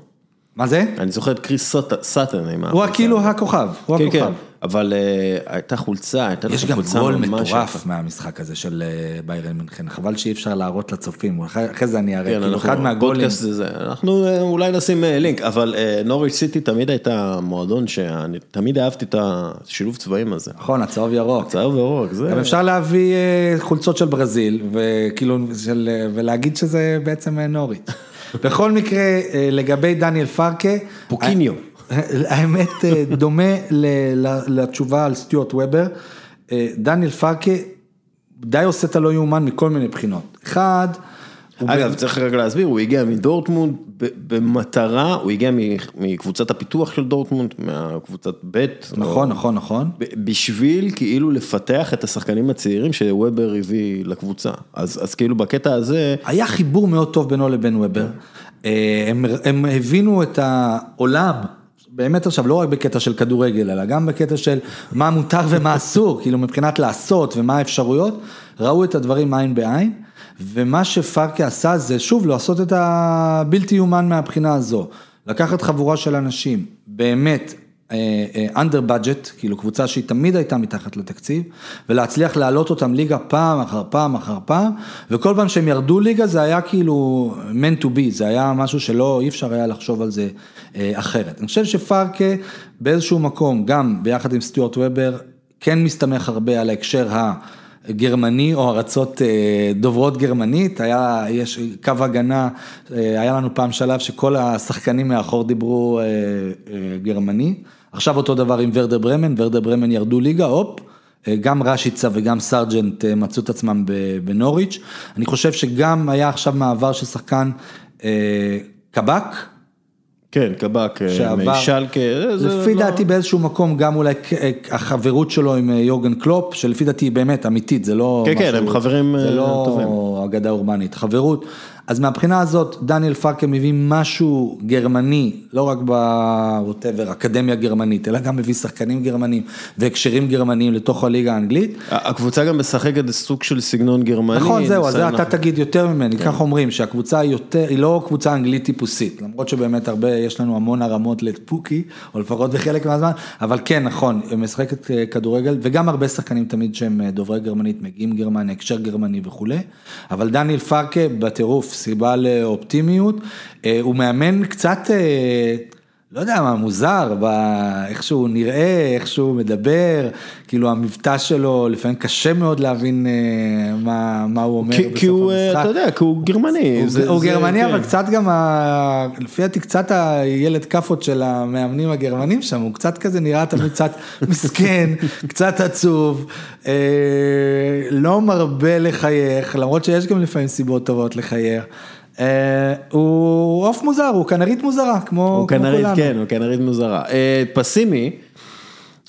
Speaker 4: מה זה?
Speaker 1: אני זוכר את קריס סאטן
Speaker 4: הוא. כאילו הכוכב, הוא
Speaker 1: כן, כן,
Speaker 4: הכוכב.
Speaker 1: אבל אה, הייתה חולצה, הייתה
Speaker 4: יש
Speaker 1: לכם
Speaker 4: גם
Speaker 1: חולצה
Speaker 4: גול
Speaker 1: ממש
Speaker 4: מטורף
Speaker 1: יפה.
Speaker 4: מהמשחק הזה של אה, ביירן מינכן, חבל שאי אפשר להראות לצופים, אחרי זה אני אראה,
Speaker 1: כן,
Speaker 4: כאילו אחד מהגולים,
Speaker 1: אנחנו אה, אולי נשים לינק, אבל נוריץ' סיטי תמיד הייתה מועדון שאני תמיד אהבתי את השילוב צבעים הזה.
Speaker 4: נכון, הצהוב ירוק.
Speaker 1: צהוב וירוק, זה...
Speaker 4: גם אפשר להביא חולצות של ברזיל, וכאילו, של, ולהגיד שזה בעצם נוריץ'. בכל מקרה, לגבי דניאל פרקה,
Speaker 1: פוקיניו.
Speaker 4: האמת אה, דומה לתשובה על סטיוארט וובר, אה, דניאל פרקה די עושה את הלא יאומן מכל מיני בחינות. אחד,
Speaker 1: אגב, צריך רק להסביר, הוא הגיע מדורטמונד ב- במטרה, הוא הגיע מקבוצת הפיתוח של דורטמונד, מהקבוצת ב',
Speaker 4: נכון, נכון, נכון.
Speaker 1: ב- בשביל כאילו לפתח את השחקנים הצעירים שוובר הביא לקבוצה. אז, אז כאילו בקטע הזה,
Speaker 4: היה חיבור מאוד טוב בינו לבין וובר. אה, הם, הם הבינו את העולם, באמת עכשיו, לא רק בקטע של כדורגל, אלא גם בקטע של מה מותר ומה אסור, כאילו מבחינת לעשות ומה האפשרויות, ראו את הדברים עין בעין, ומה שפרקה עשה זה שוב לעשות את הבלתי יאומן מהבחינה הזו, לקחת חבורה של אנשים, באמת, אנדר בדג'ט, כאילו קבוצה שהיא תמיד הייתה מתחת לתקציב, ולהצליח להעלות אותם ליגה פעם אחר פעם אחר פעם, וכל פעם שהם ירדו ליגה זה היה כאילו meant to be, זה היה משהו שלא, אי אפשר היה לחשוב על זה אה, אחרת. אני חושב שפרקה באיזשהו מקום, גם ביחד עם סטיוארט וובר, כן מסתמך הרבה על ההקשר ה... גרמני או ארצות אה, דוברות גרמנית, היה, יש קו הגנה, אה, היה לנו פעם שלב שכל השחקנים מאחור דיברו אה, גרמני, עכשיו אותו דבר עם ורדר ברמן, ורדר ברמן ירדו ליגה, הופ. גם רשיצה וגם סרג'נט מצאו את עצמם בנוריץ'. אני חושב שגם היה עכשיו מעבר של שחקן קבק,
Speaker 1: כן, קבק, אה, שלקה,
Speaker 4: לפי לא... דעתי באיזשהו מקום גם אולי אה, החברות שלו עם אה, יורגן קלופ, שלפי דעתי היא באמת אמיתית, זה לא
Speaker 1: כן, כן הם חברים
Speaker 4: זה לא טובים. אגדה אורבנית, חברות. אז מהבחינה הזאת, דניאל פרקה מביא משהו גרמני, לא רק ב whatever, אקדמיה גרמנית, אלא גם מביא שחקנים גרמנים והקשרים גרמניים לתוך הליגה האנגלית.
Speaker 1: הקבוצה גם משחקת סוג של סגנון גרמני.
Speaker 4: נכון, זהו, אז זה אתה תגיד יותר ממני, כן. כך אומרים, שהקבוצה יותר, היא לא קבוצה אנגלית טיפוסית, למרות שבאמת הרבה, יש לנו המון הרמות לפוקי, או לפחות בחלק מהזמן, אבל כן, נכון, היא משחקת אה, כדורגל, וגם הרבה שחקנים תמיד שהם אה, דוברי גרמנית, מגיעים גרמניה, הקשר גרמני וכולי, אבל דניאל פרקה בטירוף, סיבה לאופטימיות, אה, הוא מאמן קצת, אה, לא יודע מה, מוזר, איך שהוא נראה, איך שהוא מדבר, כאילו המבטא שלו, לפעמים קשה מאוד להבין אה, מה, מה הוא אומר
Speaker 1: כי, בסוף כי הוא, המשחק. אתה יודע, כי הוא גרמני.
Speaker 4: הוא, זה, הוא זה, גרמני, כן. אבל קצת גם, ה, לפי דעתי, קצת הילד כאפות של המאמנים הגרמנים שם, הוא קצת כזה נראה תמיד קצת מסכן, קצת עצוב, אה, לא מרבה לחייך, למרות שיש גם לפעמים סיבות טובות לחייך. אה, הוא עוף מוזר, הוא כנרית מוזרה, כמו
Speaker 1: כולנו. הוא כנרית, כן, הוא כנרית מוזרה. אה, פסימי,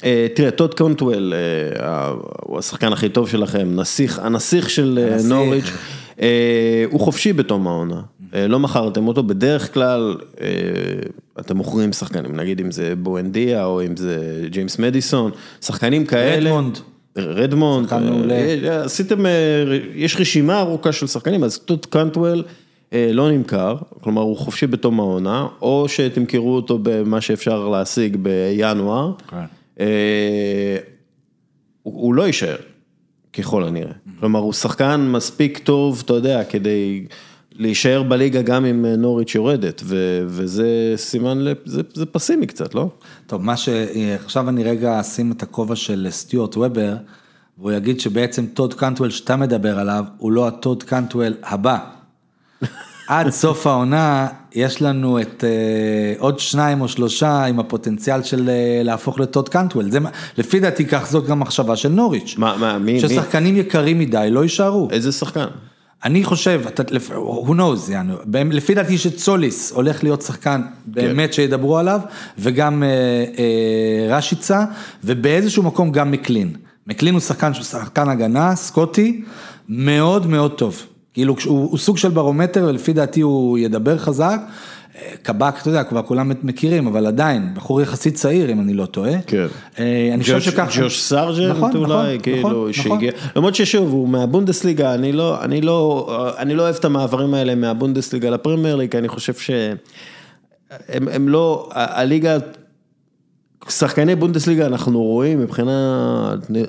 Speaker 1: אה, תראה, טוד קנטוול הוא השחקן הכי טוב שלכם, נסיך, הנסיך של נוריץ', הוא חופשי בתום העונה. לא מכרתם אותו, בדרך כלל אתם מוכרים שחקנים, נגיד אם זה בואנדיה או אם זה ג'יימס מדיסון, שחקנים כאלה.
Speaker 4: רדמונד.
Speaker 1: רדמונד, עשיתם, יש רשימה ארוכה של שחקנים, אז טוד קונטוול. אה, לא נמכר, כלומר הוא חופשי בתום העונה, או שתמכרו אותו במה שאפשר להשיג בינואר, כן. אה, הוא לא יישאר, ככל הנראה. כלומר הוא שחקן מספיק טוב, אתה יודע, כדי להישאר בליגה גם אם נוריץ' יורדת, וזה סימן, זה, זה פסימי קצת, לא?
Speaker 4: טוב, מה ש... עכשיו אני רגע אשים את הכובע של סטיוארט וובר, והוא יגיד שבעצם טוד קנטוול שאתה מדבר עליו, הוא לא הטוד קנטוול הבא. עד סוף העונה יש לנו את uh, עוד שניים או שלושה עם הפוטנציאל של uh, להפוך לטוד קנטוול. זה, לפי דעתי כך זאת גם מחשבה של נוריץ'.
Speaker 1: מה, מה, מי?
Speaker 4: ששחקנים מי? יקרים מדי לא יישארו.
Speaker 1: איזה שחקן?
Speaker 4: אני חושב, אתה, who knows, יענו, לפי דעתי שצוליס הולך להיות שחקן באמת כן. שידברו עליו, וגם uh, uh, רשיצה, ובאיזשהו מקום גם מקלין. מקלין הוא שחקן, שחקן הגנה, סקוטי, מאוד מאוד טוב. כאילו הוא, הוא סוג של ברומטר ולפי דעתי הוא ידבר חזק. קבק, אתה יודע, כבר כולם מכירים, אבל עדיין, בחור יחסית צעיר, אם אני לא טועה.
Speaker 1: כן.
Speaker 4: אה, אני חושב שככה.
Speaker 1: ג'וש סארג'נט נכון, אולי, נכון, כאילו, נכון, שהגיע. נכון. למרות ששוב, הוא מהבונדסליגה, אני לא, אני לא, אני לא אוהב את המעברים האלה מהבונדסליגה לפרמייר ליג, אני חושב שהם הם לא, הליגה שחקני בונדסליגה אנחנו רואים מבחינת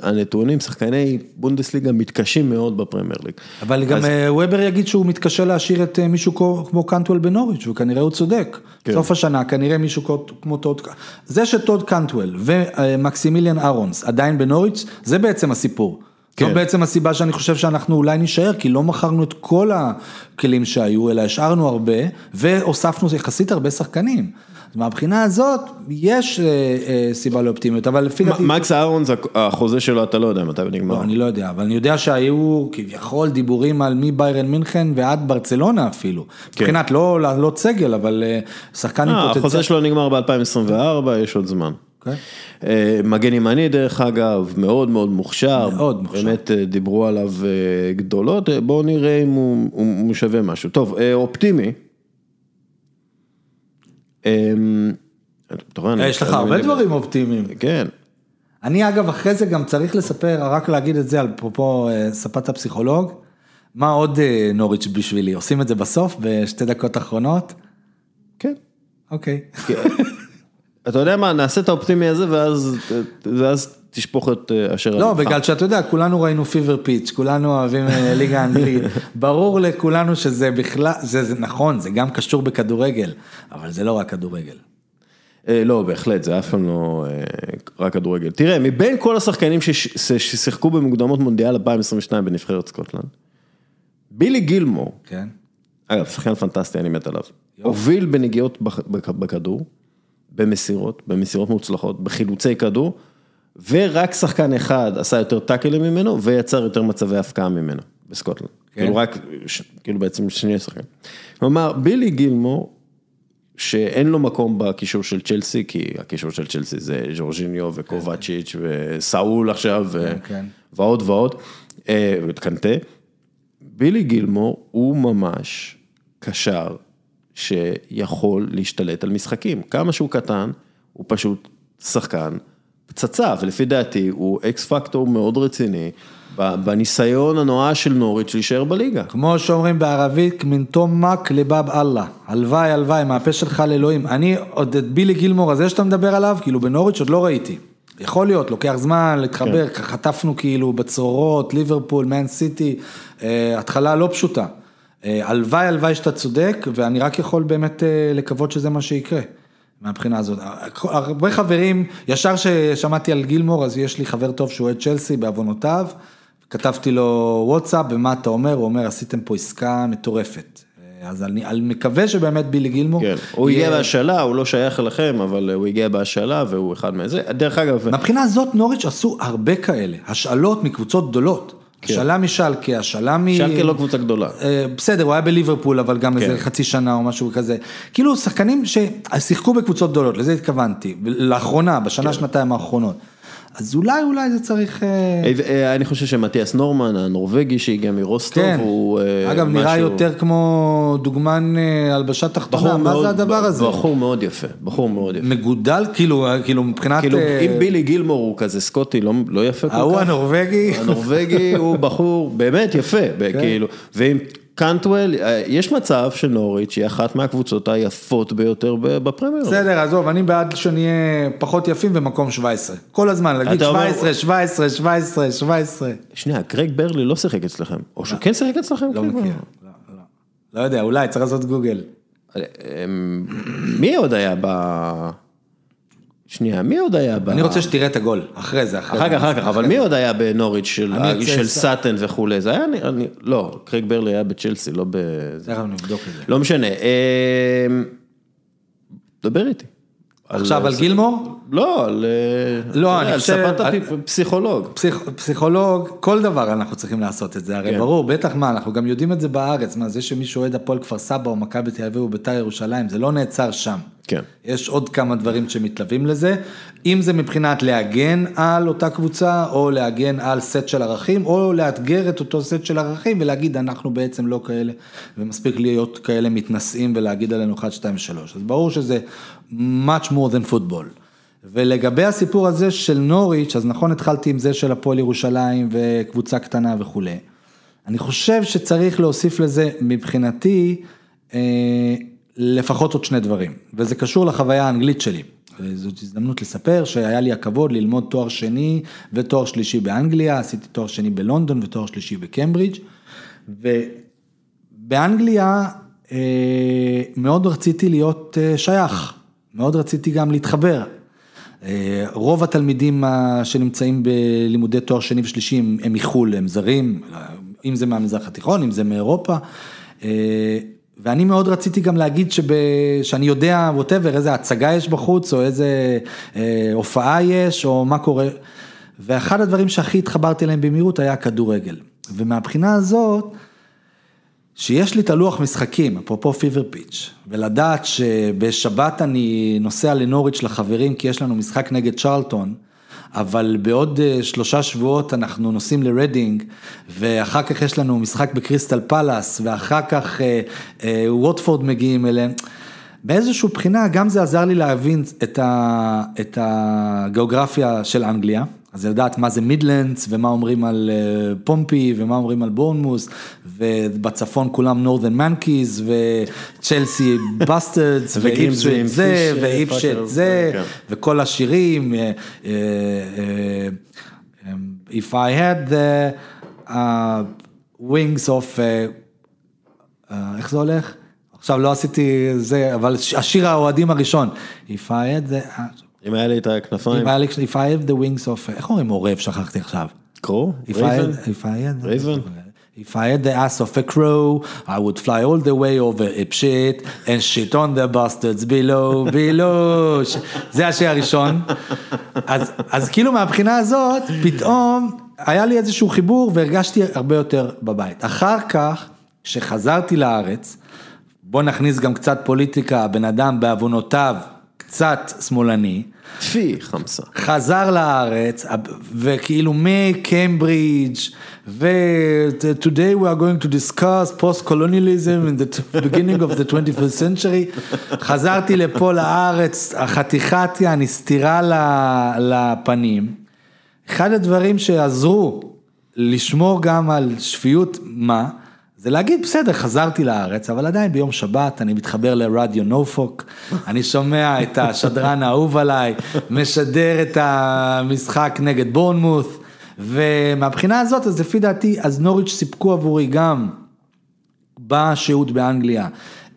Speaker 1: הנתונים, שחקני בונדסליגה מתקשים מאוד בפרמייר ליג.
Speaker 4: אבל גם אה, וובר יגיד שהוא מתקשה להשאיר את אה, מישהו כמו קנטוול בנוריץ', וכנראה הוא צודק. כן. סוף השנה כנראה מישהו כמו טוד, זה שטוד קנטוול ומקסימיליאן אהרונס עדיין בנוריץ', זה בעצם הסיפור. כן. זו בעצם הסיבה שאני חושב שאנחנו אולי נישאר, כי לא מכרנו את כל הכלים שהיו, אלא השארנו הרבה, והוספנו יחסית הרבה שחקנים. מהבחינה הזאת, יש אה, אה, סיבה לאופטימיות, אבל לפי דעתי...
Speaker 1: מקס אהרונס, החוזה שלו, אתה לא יודע מתי הוא נגמר.
Speaker 4: לא, אני לא יודע, אבל אני יודע שהיו כביכול דיבורים על מביירן מינכן ועד ברצלונה אפילו. כן. מבחינת לא לעלות סגל, אבל אה, שחקן עם פוטנציאל.
Speaker 1: החוזה שלו נגמר ב-2024, יש עוד זמן. Okay. אוקיי. מגן ימני דרך אגב, מאוד מאוד מוכשר,
Speaker 4: מאוד מוכשר,
Speaker 1: באמת דיברו עליו גדולות, בואו נראה אם הוא, הוא שווה משהו. טוב, אופטימי,
Speaker 4: יש לך הרבה דברים אופטימיים.
Speaker 1: כן.
Speaker 4: אני אגב אחרי זה גם צריך לספר, רק להגיד את זה, אפרופו אה, ספת הפסיכולוג, מה עוד אה, נוריץ' בשבילי, עושים את זה בסוף בשתי דקות אחרונות?
Speaker 1: כן.
Speaker 4: אוקיי.
Speaker 1: כן. אתה יודע מה, נעשה את האופטימי הזה ואז, את אה, אשר
Speaker 4: לא, בגלל שאתה יודע, כולנו ראינו פיבר פיץ', כולנו אוהבים ליגה אנגלית, ברור לכולנו שזה בכלל, זה, זה נכון, זה גם קשור בכדורגל, אבל זה לא רק כדורגל.
Speaker 1: אה, לא, בהחלט, זה אף פעם לא אה, רק כדורגל. תראה, מבין כל השחקנים שש- ששיחקו במוקדמות מונדיאל 2022 בנבחרת סקוטלנד, בילי גילמור,
Speaker 4: כן.
Speaker 1: אגב, שחקן פנטסטי, אני מת עליו, הוביל בנגיעות בכ- בכ- בכדור, במסירות, במסירות מוצלחות, בחילוצי כדור, ורק שחקן אחד עשה יותר טאקלים ממנו, ויצר יותר מצבי הפקעה ממנו, בסקוטלנד.
Speaker 4: כן.
Speaker 1: כאילו רק, ש- כאילו בעצם שני שחקנים. כלומר, בילי גילמור, שאין לו מקום בקישור של צ'לסי, כי הקישור של צ'לסי זה ז'ורג'יניו וקובצ'יץ' וסאול עכשיו, ו-
Speaker 4: כן.
Speaker 1: ועוד ועוד, אה, וקנטה. בילי גילמור הוא ממש קשר שיכול להשתלט על משחקים. כמה שהוא קטן, הוא פשוט שחקן פצצה, ולפי דעתי הוא אקס פקטור מאוד רציני בניסיון הנואש של נוריץ' להישאר בליגה.
Speaker 4: כמו שאומרים בערבית, מנטום מק לבב אללה. הלוואי, הלוואי, מהפה שלך לאלוהים. אני עוד את בילי גילמור הזה שאתה מדבר עליו, כאילו בנוריץ' עוד לא ראיתי. יכול להיות, לוקח זמן להתחבר,
Speaker 1: כן.
Speaker 4: חטפנו כאילו בצרורות, ליברפול, מן סיטי, אה, התחלה לא פשוטה. אה, הלוואי, הלוואי שאתה צודק, ואני רק יכול באמת אה, לקוות שזה מה שיקרה. מהבחינה הזאת. הרבה חברים, ישר ששמעתי על גילמור, אז יש לי חבר טוב שהוא אוהד צ'לסי בעוונותיו, כתבתי לו וואטסאפ, ומה אתה אומר? הוא אומר, עשיתם פה עסקה מטורפת. אז אני, אני מקווה שבאמת בילי גילמור,
Speaker 1: כן, הוא
Speaker 4: יהיה-
Speaker 1: הגיע בהשאלה, הוא לא שייך אליכם, אבל הוא הגיע בהשאלה והוא אחד מזה. דרך אגב,
Speaker 4: מהבחינה הזאת נוריץ' עשו הרבה כאלה, השאלות מקבוצות גדולות. השאלה משלקה, השאלה מ...
Speaker 1: שלקה לא קבוצה גדולה.
Speaker 4: אה, בסדר, הוא היה בליברפול, אבל גם
Speaker 1: כן.
Speaker 4: איזה חצי שנה או משהו כזה. כאילו, שחקנים ששיחקו בקבוצות גדולות, לזה התכוונתי. לאחרונה, בשנה, שנתיים האחרונות. אז אולי, אולי זה צריך... אה,
Speaker 1: אה, אה, אני חושב שמתיאס נורמן, הנורבגי שהגיע מרוסטוב,
Speaker 4: כן.
Speaker 1: הוא
Speaker 4: אגב, נראה
Speaker 1: משהו-
Speaker 4: יותר כמו דוגמן הלבשה תחתונה, מה
Speaker 1: מאוד-
Speaker 4: זה הדבר הזה?
Speaker 1: בחור מאוד יפה, בחור מאוד יפה.
Speaker 4: מגודל, כאילו, כאילו מבחינת...
Speaker 1: כאילו, אם בילי גילמור הוא כזה סקוטי, לא לא יפה כל כך.
Speaker 4: ההוא הנורבגי.
Speaker 1: הנורבגי הוא בחור באמת יפה,
Speaker 4: כן.
Speaker 1: כאילו, ואם קנטוול, אה, יש מצב שנוריץ' היא אחת מהקבוצות היפות ביותר בפרמייר.
Speaker 4: בסדר, עזוב, אני בעד שנהיה פחות יפים במקום 17. כל הזמן, להגיד
Speaker 1: אתה אומר-
Speaker 4: 17, 17, 17, 17.
Speaker 1: שנייה, קרייג ברלי לא שיחק אצלכם, או שהוא כן שיחק אצלכם?
Speaker 4: לא מכיר.
Speaker 1: ברלי?
Speaker 4: לא, לא. לא יודע, אולי, צריך לעשות גוגל.
Speaker 1: אה, אמ, מי עוד היה ב... שנייה, מי עוד היה ב...
Speaker 4: אני רוצה שתראה את הגול, אחרי זה,
Speaker 1: אחר. כך, אחר כך, אבל מי עוד היה בנוריץ' של,
Speaker 4: אני
Speaker 1: של סאטן וכולי? זה היה, לי- לא, קרייג ברלי היה בצ'לסי, לא ב...
Speaker 4: תכף נבדוק את זה.
Speaker 1: לא משנה. אמ, דבר איתי.
Speaker 4: עכשיו על גילמור?
Speaker 1: לא, על... אה,
Speaker 4: לא, אני
Speaker 1: על
Speaker 4: חושב-
Speaker 1: ספת הפסיכולוג.
Speaker 4: פסיכ... פסיכולוג, כל דבר אנחנו צריכים לעשות את זה, הרי
Speaker 1: כן.
Speaker 4: ברור, בטח מה, אנחנו גם יודעים את זה בארץ, מה, זה שמישהו אוהד הפועל כפר סבא או מכבי תל אביב או בית"ר ירושלים, זה לא נעצר שם.
Speaker 1: כן.
Speaker 4: יש עוד כמה דברים שמתלווים לזה, אם זה מבחינת להגן על אותה קבוצה, או להגן על סט של ערכים, או לאתגר את אותו סט של ערכים ולהגיד אנחנו בעצם לא כאלה, ומספיק להיות כאלה מתנשאים ולהגיד עלינו 1, 2, 3. אז ברור שזה much more than football. ולגבי הסיפור הזה של נוריץ', אז נכון התחלתי עם זה של הפועל ירושלים וקבוצה קטנה וכולי. אני חושב שצריך להוסיף לזה מבחינתי אה, לפחות עוד שני דברים, וזה קשור לחוויה האנגלית שלי. זאת הזדמנות לספר שהיה לי הכבוד ללמוד תואר שני ותואר שלישי באנגליה, עשיתי תואר שני בלונדון ותואר שלישי בקיימברידג', ובאנגליה אה, מאוד רציתי להיות אה, שייך, מאוד רציתי גם להתחבר. אה, רוב התלמידים ה- שנמצאים בלימודי תואר שני ושלישי הם מחו"ל, הם זרים, אם זה מהמזרח התיכון, אם זה מאירופה. אה, ואני מאוד רציתי גם להגיד שב, שאני יודע, ווטאבר, איזה הצגה יש בחוץ, או איזה אה, הופעה יש, או מה קורה. ואחד הדברים שהכי התחברתי אליהם במהירות היה הכדורגל. ומהבחינה הזאת, שיש לי את הלוח משחקים, אפרופו פיבר פיץ', ולדעת שבשבת אני נוסע לנוריץ' לחברים כי יש לנו משחק נגד צ'רלטון, אבל בעוד אה, שלושה שבועות אנחנו נוסעים לרדינג, ואחר כך יש לנו משחק בקריסטל פלאס, ואחר כך אה, אה, ווטפורד מגיעים אליהם. באיזושהי בחינה גם זה עזר לי להבין את, ה, את הגיאוגרפיה של אנגליה, אז לדעת מה זה מידלנדס ומה אומרים על אה, פומפי ומה אומרים על בורנמוס ובצפון כולם northern monkeys וצ'לסי
Speaker 1: bastards
Speaker 4: ואיפשט זה ואיפשט זה. וכל השירים, אה, אה, If I had the uh, wings of, איך זה הולך? עכשיו לא עשיתי זה, אבל השיר האוהדים הראשון, If I had the,
Speaker 1: אם היה לי את הכנפיים,
Speaker 4: If I had- If I have the wings of, איך אומרים עורב, שכחתי עכשיו. A
Speaker 1: raven,
Speaker 4: raven. If I had the ass of a crow, I would fly all the way over Ipswich and shit on the bastards below, below. זה השיר הראשון. אז, אז כאילו מהבחינה הזאת, פתאום היה לי איזשהו חיבור והרגשתי הרבה יותר בבית. אחר כך, כשחזרתי לארץ, בוא נכניס גם קצת פוליטיקה, הבן אדם בעוונותיו קצת שמאלני.
Speaker 1: פי חמסה.
Speaker 4: חזר לארץ, וכאילו מקיימברידג' ו-today we are going to discuss post-colonialism in the beginning of the 21st century. חזרתי לפה לארץ, החתיכת יעני סטירה לפנים. אחד הדברים שעזרו לשמור גם על שפיות מה, זה להגיד בסדר חזרתי לארץ אבל עדיין ביום שבת אני מתחבר לרדיו נופוק, אני שומע את השדרן האהוב עליי, משדר את המשחק נגד בורנמוth ומהבחינה הזאת אז לפי דעתי אז נוריץ' סיפקו עבורי גם בשהות באנגליה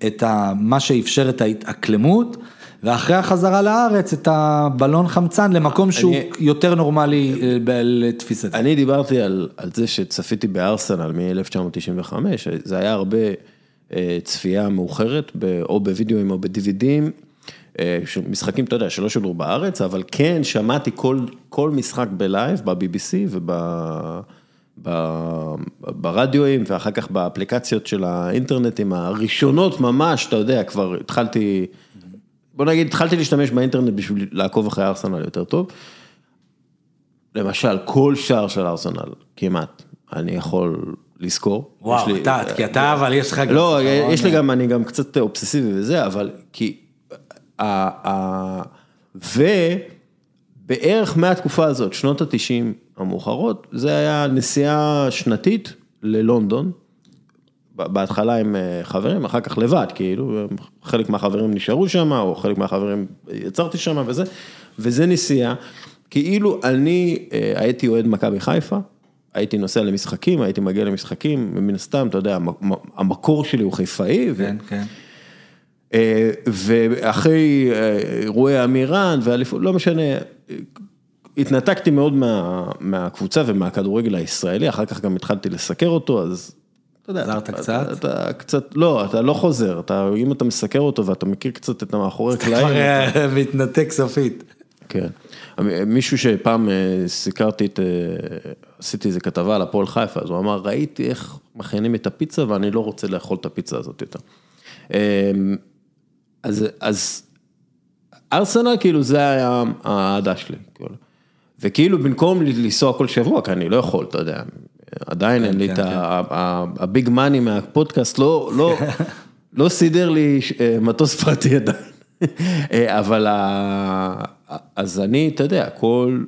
Speaker 4: את ה, מה שאפשר את ההתאקלמות. ואחרי החזרה לארץ את הבלון חמצן למקום שהוא
Speaker 1: אני-
Speaker 4: יותר נורמלי אה, לתפיסתי.
Speaker 1: אני דיברתי על, על זה שצפיתי בארסנל מ-1995, זה היה הרבה אה, צפייה מאוחרת, או בווידאוים או ב-DVDים, אה, משחקים, אתה יודע, שלא שודרו בארץ, אבל כן שמעתי כל, כל משחק בלייב, ב-BBC וב... ב- ברדיואים ואחר כך באפליקציות של האינטרנטים הראשונות ממש, אתה יודע, כבר התחלתי, בוא נגיד, התחלתי להשתמש באינטרנט בשביל לעקוב אחרי ארסנל יותר טוב. למשל, כל שער של ארסנל, כמעט, אני יכול לזכור.
Speaker 4: וואו,
Speaker 1: לי-
Speaker 4: אתה, כי אתה אבל יש לך גם...
Speaker 1: לא,
Speaker 4: זיכרון,
Speaker 1: יש לי גם, אני גם קצת אובססיבי וזה, אבל כי... ובערך מהתקופה הזאת, שנות התשעים המאוחרות, זה היה נסיעה שנתית ללונדון, בהתחלה עם אה, חברים, אחר כך לבד, כאילו, חלק מהחברים נשארו שם, או חלק מהחברים יצרתי שם וזה, וזה נסיעה, כאילו אני אה, הייתי אוהד מכבי חיפה, הייתי נוסע למשחקים, הייתי מגיע למשחקים, ומן הסתם, אתה יודע, המ- המקור שלי הוא חיפאי, ו-
Speaker 4: כן, כן.
Speaker 1: אה, ואחרי אה, אירועי אמירן ואליפות, לא משנה, אה, התנתקתי מאוד מה, מהקבוצה ומהכדורגל הישראלי, אחר כך גם התחלתי לסקר אותו, אז אתה יודע,
Speaker 4: חזרת
Speaker 1: אתה,
Speaker 4: קצת?
Speaker 1: אתה, אתה קצת, לא, אתה לא חוזר, אתה, אם אתה מסקר אותו ואתה מכיר קצת את המאחורי
Speaker 4: כבר
Speaker 1: הקלעים,
Speaker 4: אה, מתנתק סופית.
Speaker 1: כן. מישהו שפעם אה, סיקרתי את, אה, עשיתי איזה כתבה על הפועל חיפה, אז הוא אמר, ראיתי איך מכינים את הפיצה ואני לא רוצה לאכול את הפיצה הזאת יותר. אה, אז, אז ארסנל כאילו זה היה האהדה שלי. כאילו. וכאילו במקום לנסוע כל שבוע, כי אני לא יכול, אתה יודע, עדיין אין לי
Speaker 4: כן,
Speaker 1: את הביג מאני מהפודקאסט, לא, לא, לא סידר לי אה, מטוס פרטי עדיין. אה, אבל אז אני, אתה יודע, כל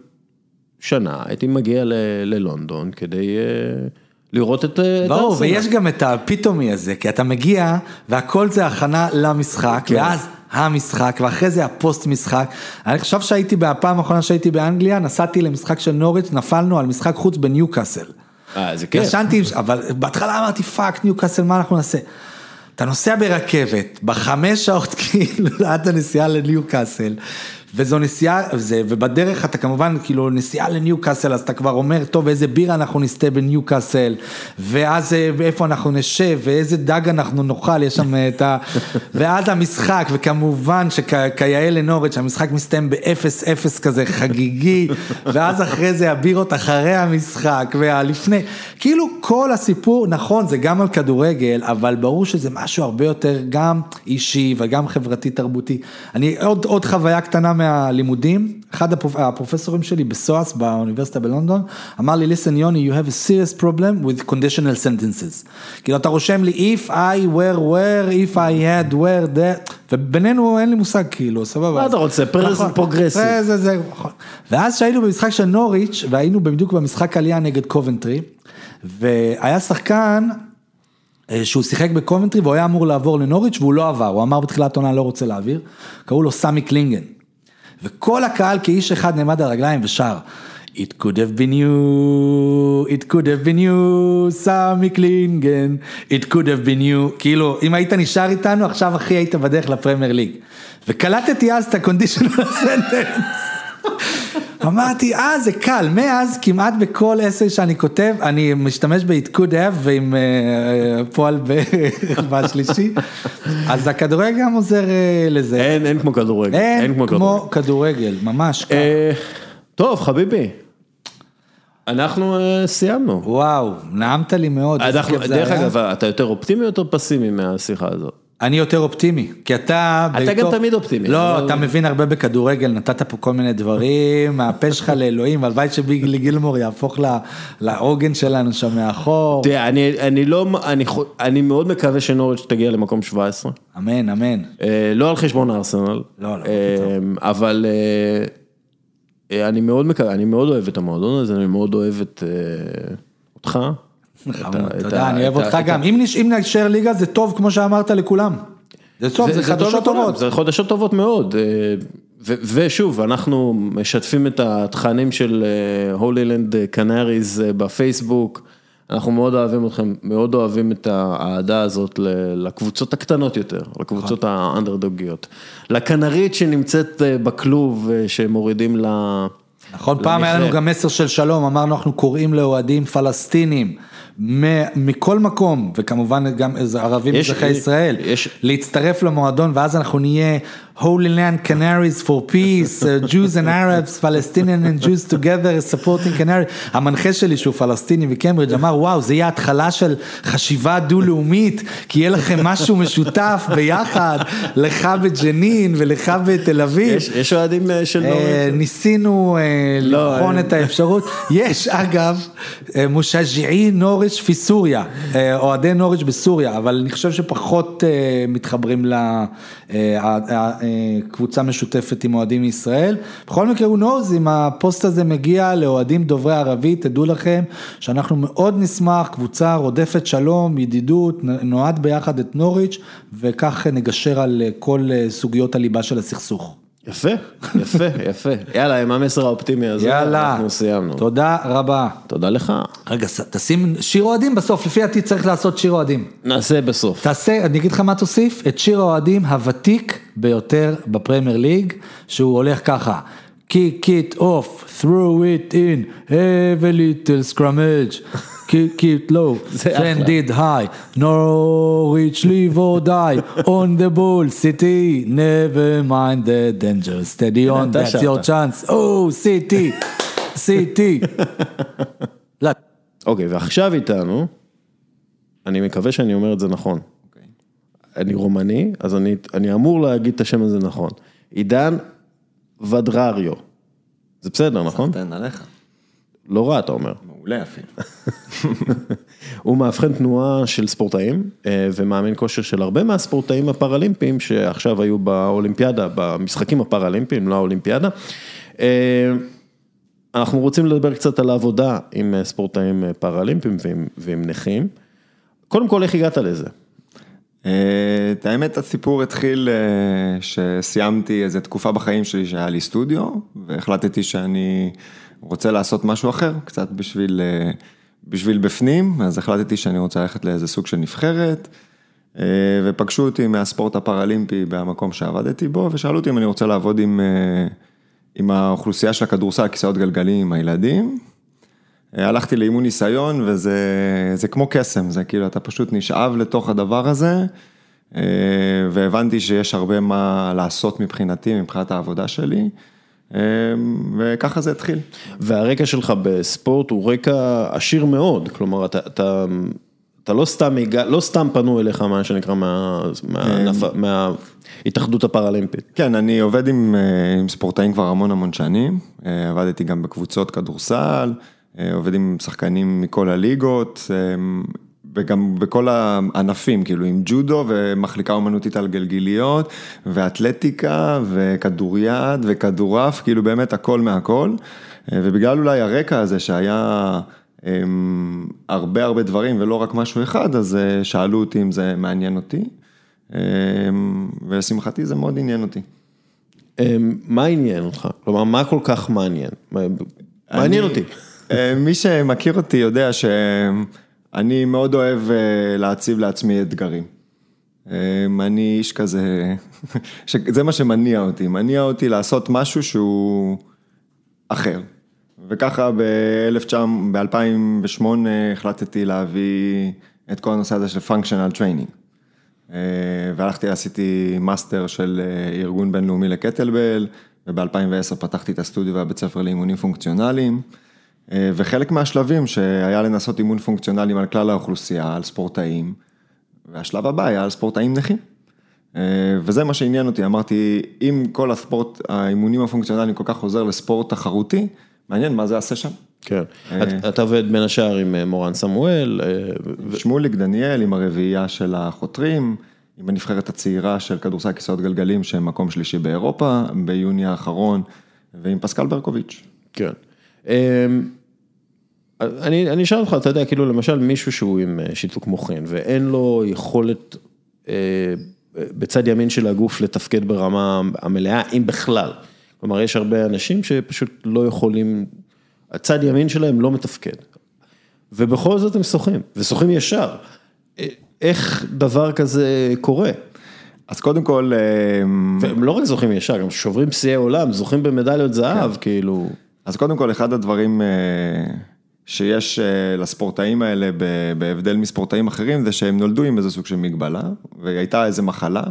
Speaker 1: שנה הייתי מגיע ל- ללונדון כדי אה, לראות את את
Speaker 4: ברור,
Speaker 1: ארסנל.
Speaker 4: ויש גם את הפתאומי הזה, כי אתה מגיע והכל זה הכנה למשחק,
Speaker 1: כן.
Speaker 4: ואז המשחק, ואחרי זה הפוסט משחק. אני חושב שהייתי, בפעם האחרונה שהייתי באנגליה, נסעתי למשחק של נוריץ', נפלנו על משחק חוץ בניוקאסל.
Speaker 1: אה, זה כיף.
Speaker 4: ישנתי, אבל בהתחלה אמרתי fuck ניוקאסל, מה אנחנו נעשה? אתה נוסע ברכבת, בחמש שעות כאילו עד הנסיעה לניוקאסל, וזו נסיעה, זה, ובדרך אתה כמובן כאילו נסיעה לניוקאסל, אז אתה כבר אומר, טוב, איזה בירה אנחנו נשתה בניוקאסל, ואז אה, איפה אנחנו נשב, ואיזה דג אנחנו נאכל, יש שם אה, את ה... ואז המשחק, וכמובן שכיאה לנוריץ', המשחק מסתיים באפס אפס כזה חגיגי, ואז אחרי זה הבירות אחרי המשחק, והלפני, כאילו כל הסיפור, נכון, זה גם על כדורגל, אבל ברור שזה משהו הרבה יותר גם אישי וגם חברתי תרבותי. אני, עוד, עוד חוויה קטנה מהלימודים, אחד הפרופ, הפרופסורים שלי בסואס באוניברסיטה בלונדון, אמר לי, listen יוני, you have a serious problem with conditional sentences. כאילו אתה רושם לי, if I were where, if I had where that, ובינינו אין לי מושג כאילו, סבבה.
Speaker 1: מה אתה רוצה?
Speaker 4: נכון.
Speaker 1: Progressive.
Speaker 4: זה, זה, זה, נכון. ואז שהיינו במשחק של נוריץ', והיינו בדיוק במשחק עלייה נגד קובנטרי, והיה שחקן אה, שהוא שיחק בקובנטרי והוא היה אמור לעבור לנוריץ' והוא לא עבר, הוא אמר בתחילת עונה לא רוצה להעביר, קראו לו סמי קלינגן. וכל הקהל כאיש אחד נעמד על הרגליים ושר, It could have been you, it could have been you, סמי קלינגן, it could have been you, כאילו, אם היית נשאר איתנו, עכשיו אחי היית בדרך לפרמייר ליג. וקלטתי אז את ה-conditional sentence. אמרתי, אה, זה קל, מאז כמעט בכל אסי שאני כותב, אני משתמש ב-it could have ועם אה, פועל בשלישי, אז הכדורגל גם עוזר אה, לזה.
Speaker 1: אין, אין כמו כדורגל.
Speaker 4: אין כמו כדורגל, ממש ככה.
Speaker 1: אה, טוב, חביבי. אנחנו סיימנו.
Speaker 4: וואו, נעמת לי מאוד.
Speaker 1: אנחנו, דרך. אגב, אתה יותר אופטימי או יותר פסימי מהשיחה הזאת?
Speaker 4: אני יותר אופטימי, כי אתה...
Speaker 1: אתה גם תמיד אופטימי,
Speaker 4: לא,
Speaker 1: אבל-
Speaker 4: אתה מבין הרבה בכדורגל, נתת פה כל מיני דברים, מהפה שלך לאלוהים, הלוואי שביגלי גילמור יהפוך לעוגן שלנו שם מאחור.
Speaker 1: תראה, אני, אני לא, אני, אני מאוד מקווה שנוריץ' תגיע למקום 17.
Speaker 4: אמן, אמן.
Speaker 1: אה, לא על חשבון הארסנל.
Speaker 4: לא, לא, מה
Speaker 1: אה, אבל אה, אה, אני מאוד מקווה, אני מאוד אוהב את המועדון הזה, אני מאוד אוהב את אה, אותך.
Speaker 4: תודה, אני אוהב אותך גם. אם נש- אם נשאר ליגה זה טוב, כמו שאמרת לכולם. זה טוב, זה חדשות טובות.
Speaker 1: זה חדשות טובות מאוד. אה, ושוב, אנחנו משתפים את התכנים של הולילנד קנאריז בפייסבוק. אנחנו מאוד אוהבים אתכם, מאוד אוהבים את האהדה הזאת לקבוצות הקטנות יותר, לקבוצות האנדרדוגיות. לקנרית שנמצאת אה, בכלוב, אה, שמורידים ל...
Speaker 4: נכון, פעם היה. לנו גם מסר של שלום, אמרנו אנחנו קוראים לאוהדים פלסטינים מכל מקום, וכמובן גם ערבים אזרחי ישראל,
Speaker 1: יש-
Speaker 4: להצטרף למועדון ואז אנחנו נהיה Holy Land Canaries for Peace, uh, Jews and Arabs, Palestinian and Jews together supporting Canaries. המנחה שלי שהוא פלסטיני מקיימברידג' אמר וואו זה יהיה התחלה של חשיבה דו-לאומית, כי יהיה לכם משהו משותף ביחד, לך בג'נין ולך בתל אביב.
Speaker 1: יש יש אוהדים אה, של
Speaker 4: אה,
Speaker 1: נוריץ'?
Speaker 4: ניסינו אה,
Speaker 1: לא,
Speaker 4: לבחון. את האפשרות, יש אגב מושג'עי נוריץ' פי סוריה, אוהדי נוריץ' בסוריה, אבל אני חושב שפחות מתחברים לקבוצה משותפת עם אוהדים מישראל. בכל מקרה הוא נוז, אם הפוסט הזה מגיע לאוהדים דוברי ערבית, תדעו לכם שאנחנו מאוד נשמח, קבוצה רודפת שלום, ידידות, נועד ביחד את נוריץ' וכך נגשר על אה, כל אה, סוגיות הליבה של הסכסוך.
Speaker 1: יפה, יפה, יפה. יאללה, עם המסר האופטימי הזה,
Speaker 4: יאללה,
Speaker 1: אנחנו סיימנו.
Speaker 4: תודה רבה.
Speaker 1: תודה לך.
Speaker 4: רגע, תשים שיר אוהדים בסוף, לפי דעתי צריך לעשות שיר אוהדים.
Speaker 1: נעשה בסוף.
Speaker 4: תעשה, אני אגיד לך מה תוסיף, את שיר האוהדים הוותיק ביותר בפרמייר ליג, שהוא הולך ככה. kick it off, throw it in, have a little scrummage, kick it low, send it high, Norwich live or die, on the ball, city, never mind the danger, steady on, that's your chance, oh, city, city.
Speaker 1: אוקיי, ועכשיו איתנו, אני מקווה שאני אומר את זה נכון. אני רומני, אז אני, אני אמור להגיד את השם הזה נכון. עידן ודרריו. זה בסדר, נכון?
Speaker 3: תן עליך.
Speaker 1: לא רע, אתה אומר.
Speaker 3: מעולה אפילו.
Speaker 1: הוא מאבחן תנועה של ספורטאים אה, ומאמן כושר של הרבה מהספורטאים הפראלימפיים שעכשיו היו באולימפיאדה, במשחקים הפראלימפיים, לא האולימפיאדה. אה, אנחנו רוצים לדבר קצת על העבודה עם אה, ספורטאים פראלימפיים ועם, ועם נכים. קודם כל, איך הגעת לזה?
Speaker 5: את האמת הסיפור התחיל שסיימתי איזה תקופה בחיים שלי שהיה לי סטודיו והחלטתי שאני רוצה לעשות משהו אחר קצת בשביל, אה, בשביל בפנים אז החלטתי שאני רוצה ללכת לאיזה סוג של נבחרת אה, ופגשו אותי מהספורט הפראלימפי במקום שעבדתי בו ושאלו אותי אם אני רוצה לעבוד עם, אה, עם האוכלוסייה של הכדורסל, כיסאות גלגלים הילדים. הלכתי לאימון ניסיון וזה זה כמו קסם, זה כאילו אתה פשוט נשאב לתוך הדבר הזה והבנתי שיש הרבה מה לעשות מבחינתי, מבחינת העבודה שלי וככה זה התחיל.
Speaker 1: והרקע שלך בספורט הוא רקע עשיר מאוד, כלומר, אתה, אתה, אתה לא סתם לא סתם פנו אליך, מה שנקרא, מה, מהענף- מההתאחדות הפראלימפית.
Speaker 5: כן, אני עובד עם, אה, עם ספורטאים כבר המון המון שנים, אה, עבדתי גם בקבוצות כדורסל, אה, עובד עם שחקנים מכל הליגות, אה, וגם בכל הענפים, כאילו עם ג'ודו ומחליקה אומנותית על גלגיליות, ואתלטיקה, וכדוריד, וכדורעף, כאילו באמת הכל מהכל, אה, ובגלל אולי הרקע הזה שהיה... הם, הרבה הרבה דברים ולא רק משהו אחד, אז אה, שאלו אותי אם זה מעניין אותי, אה, ולשמחתי זה מאוד עניין אותי.
Speaker 1: אמ, מה עניין אותך? כלומר, מה כל כך מעניין? מעניין
Speaker 5: אני-
Speaker 1: אותי.
Speaker 5: אה, מי שמכיר אותי יודע שאני מאוד אוהב אה, להציב לעצמי אתגרים. אה, אני איש כזה, זה מה שמניע אותי, מניע אותי לעשות משהו שהוא אחר. וככה ב-2008 החלטתי להביא את כל הנושא הזה של functional training. אה, והלכתי, עשיתי מאסטר של אה, ארגון בינלאומי לקטלבל, וב-2010 פתחתי את הסטודיו והבית ספר לאימונים פונקציונליים, וחלק מהשלבים שהיה לנסות אימון פונקציונליים על כלל האוכלוסייה, על ספורטאים, והשלב הבא היה על ספורטאים נכים. אה, וזה מה שעניין אותי, אמרתי, אם כל הספורט, האימונים הפונקציונליים כל כך עוזר לספורט תחרותי, מעניין מה זה יעשה שם.
Speaker 1: כן. את- אתה עובד בין השאר עם אה, מורן סמואל, אה,
Speaker 5: שמוליק דניאל עם הרביעייה של החותרים, עם הנבחרת הצעירה של כדורסל כיסאות גלגלים שהם מקום שלישי באירופה, ביוני האחרון, ועם פסקל ברקוביץ'.
Speaker 1: כן. אמ, אני, אני אשאל אותך, אתה יודע, כאילו למשל מישהו שהוא עם אה, שיתוק מוחין ואין לו יכולת אה, בצד ימין של הגוף לתפקד ברמה המלאה, אם בכלל. כלומר, יש הרבה אנשים שפשוט לא יכולים, הצד ימין שלהם לא מתפקד. ובכל זאת הם שוחים, ושוחים ישר. אה, איך דבר כזה קורה?
Speaker 5: אז קודם כל, אה,
Speaker 1: והם לא רק זוכים ישר, גם שוברים שיאי עולם, זוכים במדליות זהב, כאילו.
Speaker 5: אז קודם כל, אחד הדברים אה, שיש אה, לספורטאים האלה בהבדל מספורטאים אחרים, זה שהם נולדו עם איזה סוג של מגבלה, והייתה איזה מחלה.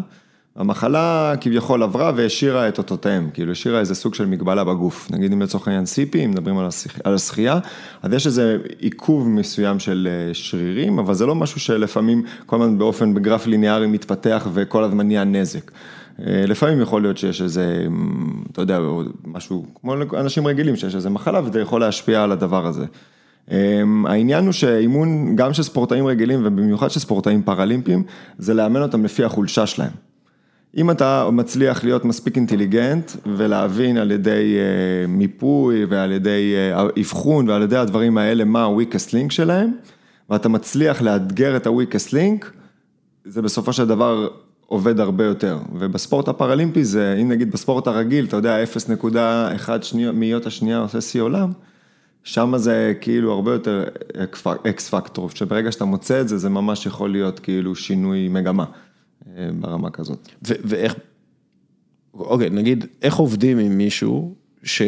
Speaker 5: המחלה כביכול עברה והשאירה את אותותיהם, כאילו השאירה איזה סוג של מגבלה בגוף. נגיד אם לצורך העניין CP, אם מדברים על השח- על השחייה, אז יש איזה עיכוב מסוים של אה, שרירים, אבל זה לא משהו שלפעמים כל הזמן באופן בגרף ליניארי מתפתח וכל הזמן נהיה נזק. אה, לפעמים יכול להיות שיש איזה, אתה יודע, משהו כמו אנשים רגילים, שיש איזה מחלה וזה יכול להשפיע על הדבר הזה. אמ, העניין הוא שאימון, גם של ספורטאים רגילים ובמיוחד של ספורטאים פראלימפיים, זה לאמן אותם לפי החולשה שלהם. אם אתה מצליח להיות מספיק אינטליגנט ולהבין על ידי אה, מיפוי ועל ידי אה, אבחון ועל ידי הדברים האלה מה ה-weakest link שלהם, ואתה מצליח לאתגר את ה-weakest link, זה בסופו של דבר עובד הרבה יותר. ובספורט הפראלימפי זה, אם נגיד בספורט הרגיל, אתה יודע, 0.1 שניות, מאיות השנייה עושה שיא עולם, שם זה כאילו הרבה יותר אקס פקטור, שברגע שאתה מוצא את זה, זה ממש יכול להיות כאילו שינוי מגמה אה, ברמה כזאת.
Speaker 1: ואיך, אוקיי, נגיד, איך עובדים עם מישהו, ש...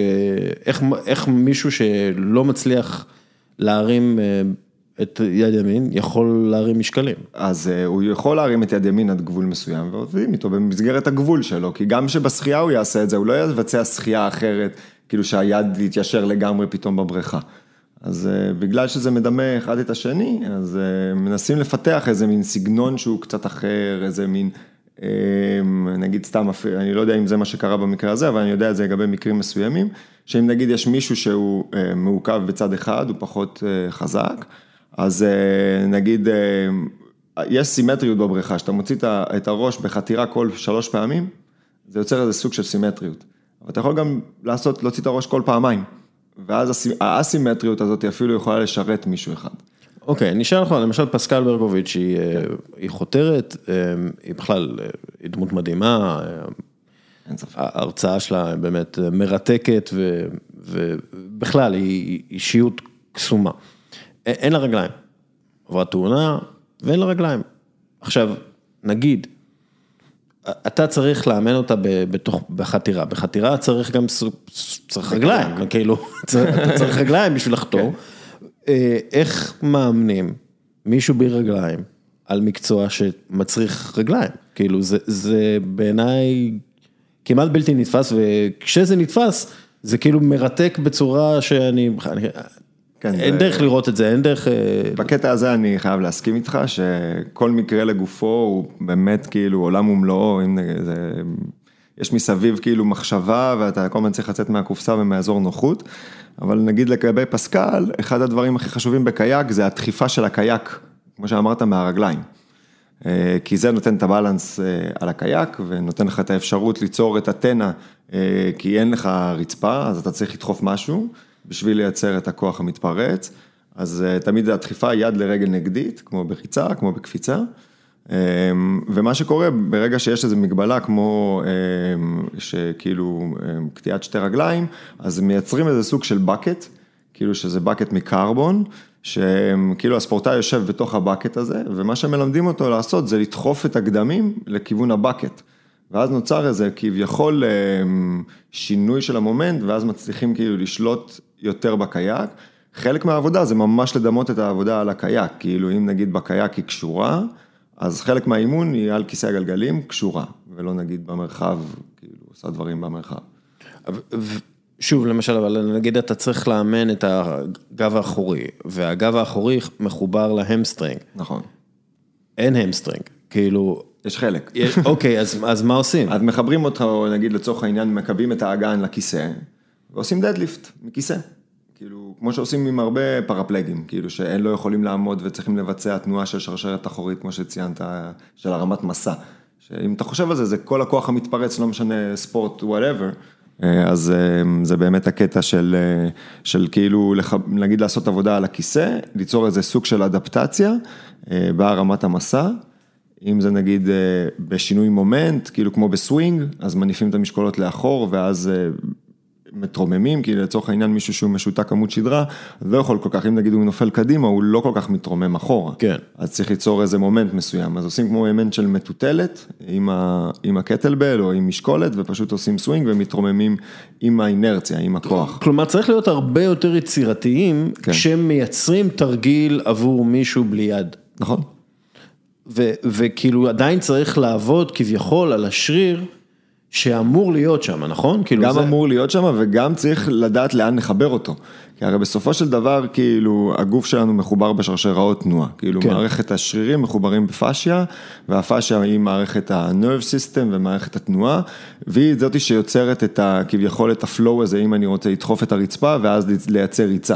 Speaker 1: איך, איך מישהו שלא מצליח להרים אה, את יד ימין, יכול להרים משקלים?
Speaker 5: אז אה, הוא יכול להרים את יד ימין עד גבול מסוים, ועובדים איתו במסגרת הגבול שלו, כי גם שבשחייה הוא יעשה את זה, הוא לא יבצע שחייה אחרת, כאילו שהיד יתיישר לגמרי פתאום בבריכה. אז אה, בגלל שזה מדמה אחד את השני, אז אה, מנסים לפתח איזה מין סגנון שהוא קצת אחר, איזה מין, אה, נגיד סתם, אני לא יודע אם זה מה שקרה במקרה הזה, אבל אני יודע את זה לגבי מקרים מסוימים, שאם נגיד יש מישהו שהוא אה, מעוכב בצד אחד, הוא פחות אה, חזק, אז אה, נגיד, אה, יש סימטריות בבריכה, שאתה מוציא את הראש בחתירה כל שלוש פעמים, זה יוצר איזה סוג של סימטריות. אבל אתה יכול גם לעשות, להוציא את הראש כל פעמיים. ואז האסימטריות הזאת אפילו יכולה לשרת מישהו אחד.
Speaker 1: אוקיי, אני אשאל אותך, למשל פסקל ברקוביץ' היא, אה, היא חותרת, היא בכלל, היא דמות מדהימה, אה. ההרצאה שלה באמת מרתקת ובכלל היא אישיות קסומה. אין לה רגליים, עברה תאונה ואין לה רגליים. עכשיו, נגיד, אתה צריך לאמן אותה בתוך, בחתירה, בחתירה צריך גם, צריך רגליים, כאילו, אתה צריך רגליים בשביל לחתור. אה, איך מאמנים מישהו בלי רגליים על מקצוע שמצריך רגליים? כאילו, זה, זה בעיניי כמעט בלתי נתפס, וכשזה נתפס, זה כאילו מרתק בצורה שאני, אני,
Speaker 5: כן,
Speaker 1: אין
Speaker 5: זה-
Speaker 1: דרך לראות את זה, אין דרך... אה,
Speaker 5: בקטע הזה אני חייב להסכים איתך, שכל מקרה לגופו הוא באמת כאילו עולם ומלואו, אם זה, יש מסביב כאילו מחשבה ואתה כל הזמן צריך לצאת מהקופסה ומהאזור נוחות, אבל נגיד לגבי פסקל, אחד הדברים הכי חשובים בקייק זה הדחיפה של הקייק, כמו שאמרת, מהרגליים. אה, כי זה נותן את הבלנס אה, על הקייק ונותן לך את האפשרות ליצור את הטנא, כי אין לך רצפה, אז אתה צריך לדחוף משהו בשביל לייצר את הכוח המתפרץ. אז אה, תמיד הדחיפה יד לרגל נגדית, כמו בריצה, כמו בקפיצה. אה, ומה שקורה ברגע שיש איזו מגבלה כמו אה, שכאילו אה, קטיעת שתי רגליים, אז מייצרים איזה סוג של bucket, כאילו שזה bucket מקרבון, שכאילו הספורטאי יושב בתוך ה bucket הזה, ומה שמלמדים אותו לעשות זה לדחוף את הגדמים לכיוון ה bucket. ואז נוצר איזה כביכול אמ, שינוי של המומנט, ואז מצליחים כאילו לשלוט יותר בקייק. חלק מהעבודה זה ממש לדמות את העבודה על הקייק, כאילו אם נגיד בקייק היא קשורה, אז חלק מהאימון היא על כיסא הגלגלים קשורה, ולא נגיד במרחב, כאילו עושה דברים במרחב.
Speaker 1: שוב, למשל, אבל נגיד אתה צריך לאמן את הגב האחורי, והגב האחורי מחובר ל hamstring.
Speaker 5: נכון.
Speaker 1: אין hamstring, כאילו,
Speaker 5: יש חלק.
Speaker 1: יש- אוקיי, אז, אז מה עושים?
Speaker 5: אז מחברים אותך, או נגיד לצורך העניין, מקבעים את האגן לכיסא, ועושים deadlift מכיסא. כאילו, כמו שעושים עם הרבה פרפלגים, כאילו שהם לא יכולים לעמוד וצריכים לבצע תנועה של שרשרת אחורית, כמו שציינת, של הרמת מסה. שאם אתה חושב על זה, זה כל הכוח המתפרץ, לא משנה ספורט, whatever. אז אה, זה באמת הקטע של, אה, של כאילו, נגיד לעשות עבודה על הכיסא, ליצור איזה סוג של אדפטציה אה, בהרמת המסה. אם זה נגיד אה, בשינוי מומנט, כאילו כמו בסווינג, אז מניפים את המשקולות לאחור ואז אה, מתרוממים, כי לצורך העניין מישהו שהוא משותק עמוד שדרה, לא יכול כל כך, אם נגיד הוא נופל קדימה, הוא לא כל כך מתרומם אחורה.
Speaker 1: כן.
Speaker 5: אז צריך ליצור איזה מומנט מסוים, אז עושים כמו אלמנט של מטוטלת, עם, ה, עם הקטלבל או עם משקולת, ופשוט עושים סווינג ומתרוממים עם האינרציה, עם הכוח.
Speaker 1: כלומר, צריך להיות הרבה יותר יצירתיים,
Speaker 5: כן.
Speaker 1: כשמייצרים תרגיל עבור מישהו בלי יד.
Speaker 5: נכון.
Speaker 1: ו- וכאילו עדיין צריך לעבוד כביכול על השריר שאמור להיות שם, נכון? כאילו
Speaker 5: גם
Speaker 1: זה...
Speaker 5: אמור להיות שם וגם צריך לדעת לאן לחבר אותו. כי הרי בסופו של דבר, כאילו, הגוף שלנו מחובר בשרשראות תנועה. כאילו,
Speaker 1: כן.
Speaker 5: כן. מערכת השרירים מחוברים בפאשיה, והפאשיה היא מערכת ה-nerve system ומערכת התנועה, והיא זאתי שיוצרת את ה... כביכול את הפלואו הזה, אם אני רוצה לדחוף את הרצפה, ואז לייצר ריצה,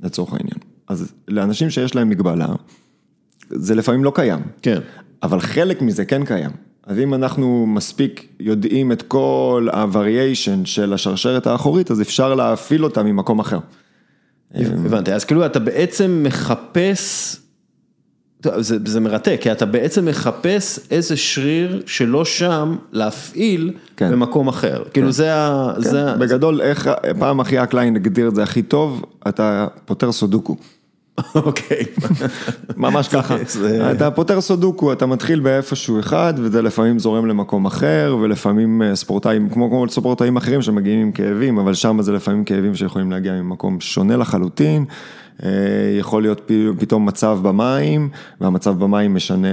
Speaker 5: לצורך העניין. אז לאנשים שיש להם מגבלה, זה לפעמים לא קיים.
Speaker 1: כן.
Speaker 5: אבל חלק מזה כן קיים. אז אם אנחנו מספיק יודעים את כל ה-variation של השרשרת האחורית, אז אפשר להפעיל אותה ממקום אחר.
Speaker 1: הבנתי, אז כאילו אתה בעצם מחפש, זה, זה מרתק, כי אתה בעצם מחפש איזה שריר שלא שם להפעיל
Speaker 5: כן.
Speaker 1: במקום אחר. כאילו זה ה...
Speaker 5: כן,
Speaker 1: זה ה-
Speaker 5: בגדול, איך פעם אחי הקליין הגדיר את זה הכי טוב, אתה פותר סודוקו.
Speaker 1: אוקיי.
Speaker 5: ממש ככה.
Speaker 1: זה-
Speaker 5: אתה פותר סודוקו, אתה מתחיל באיפשהו אחד, וזה לפעמים זורם למקום אחר, ולפעמים אה, ספורטאים, כמו כל ספורטאים אחרים שמגיעים עם כאבים, אבל שם זה לפעמים כאבים שיכולים להגיע ממקום שונה לחלוטין. אה, יכול להיות פתאום מצב במים, והמצב במים משנה,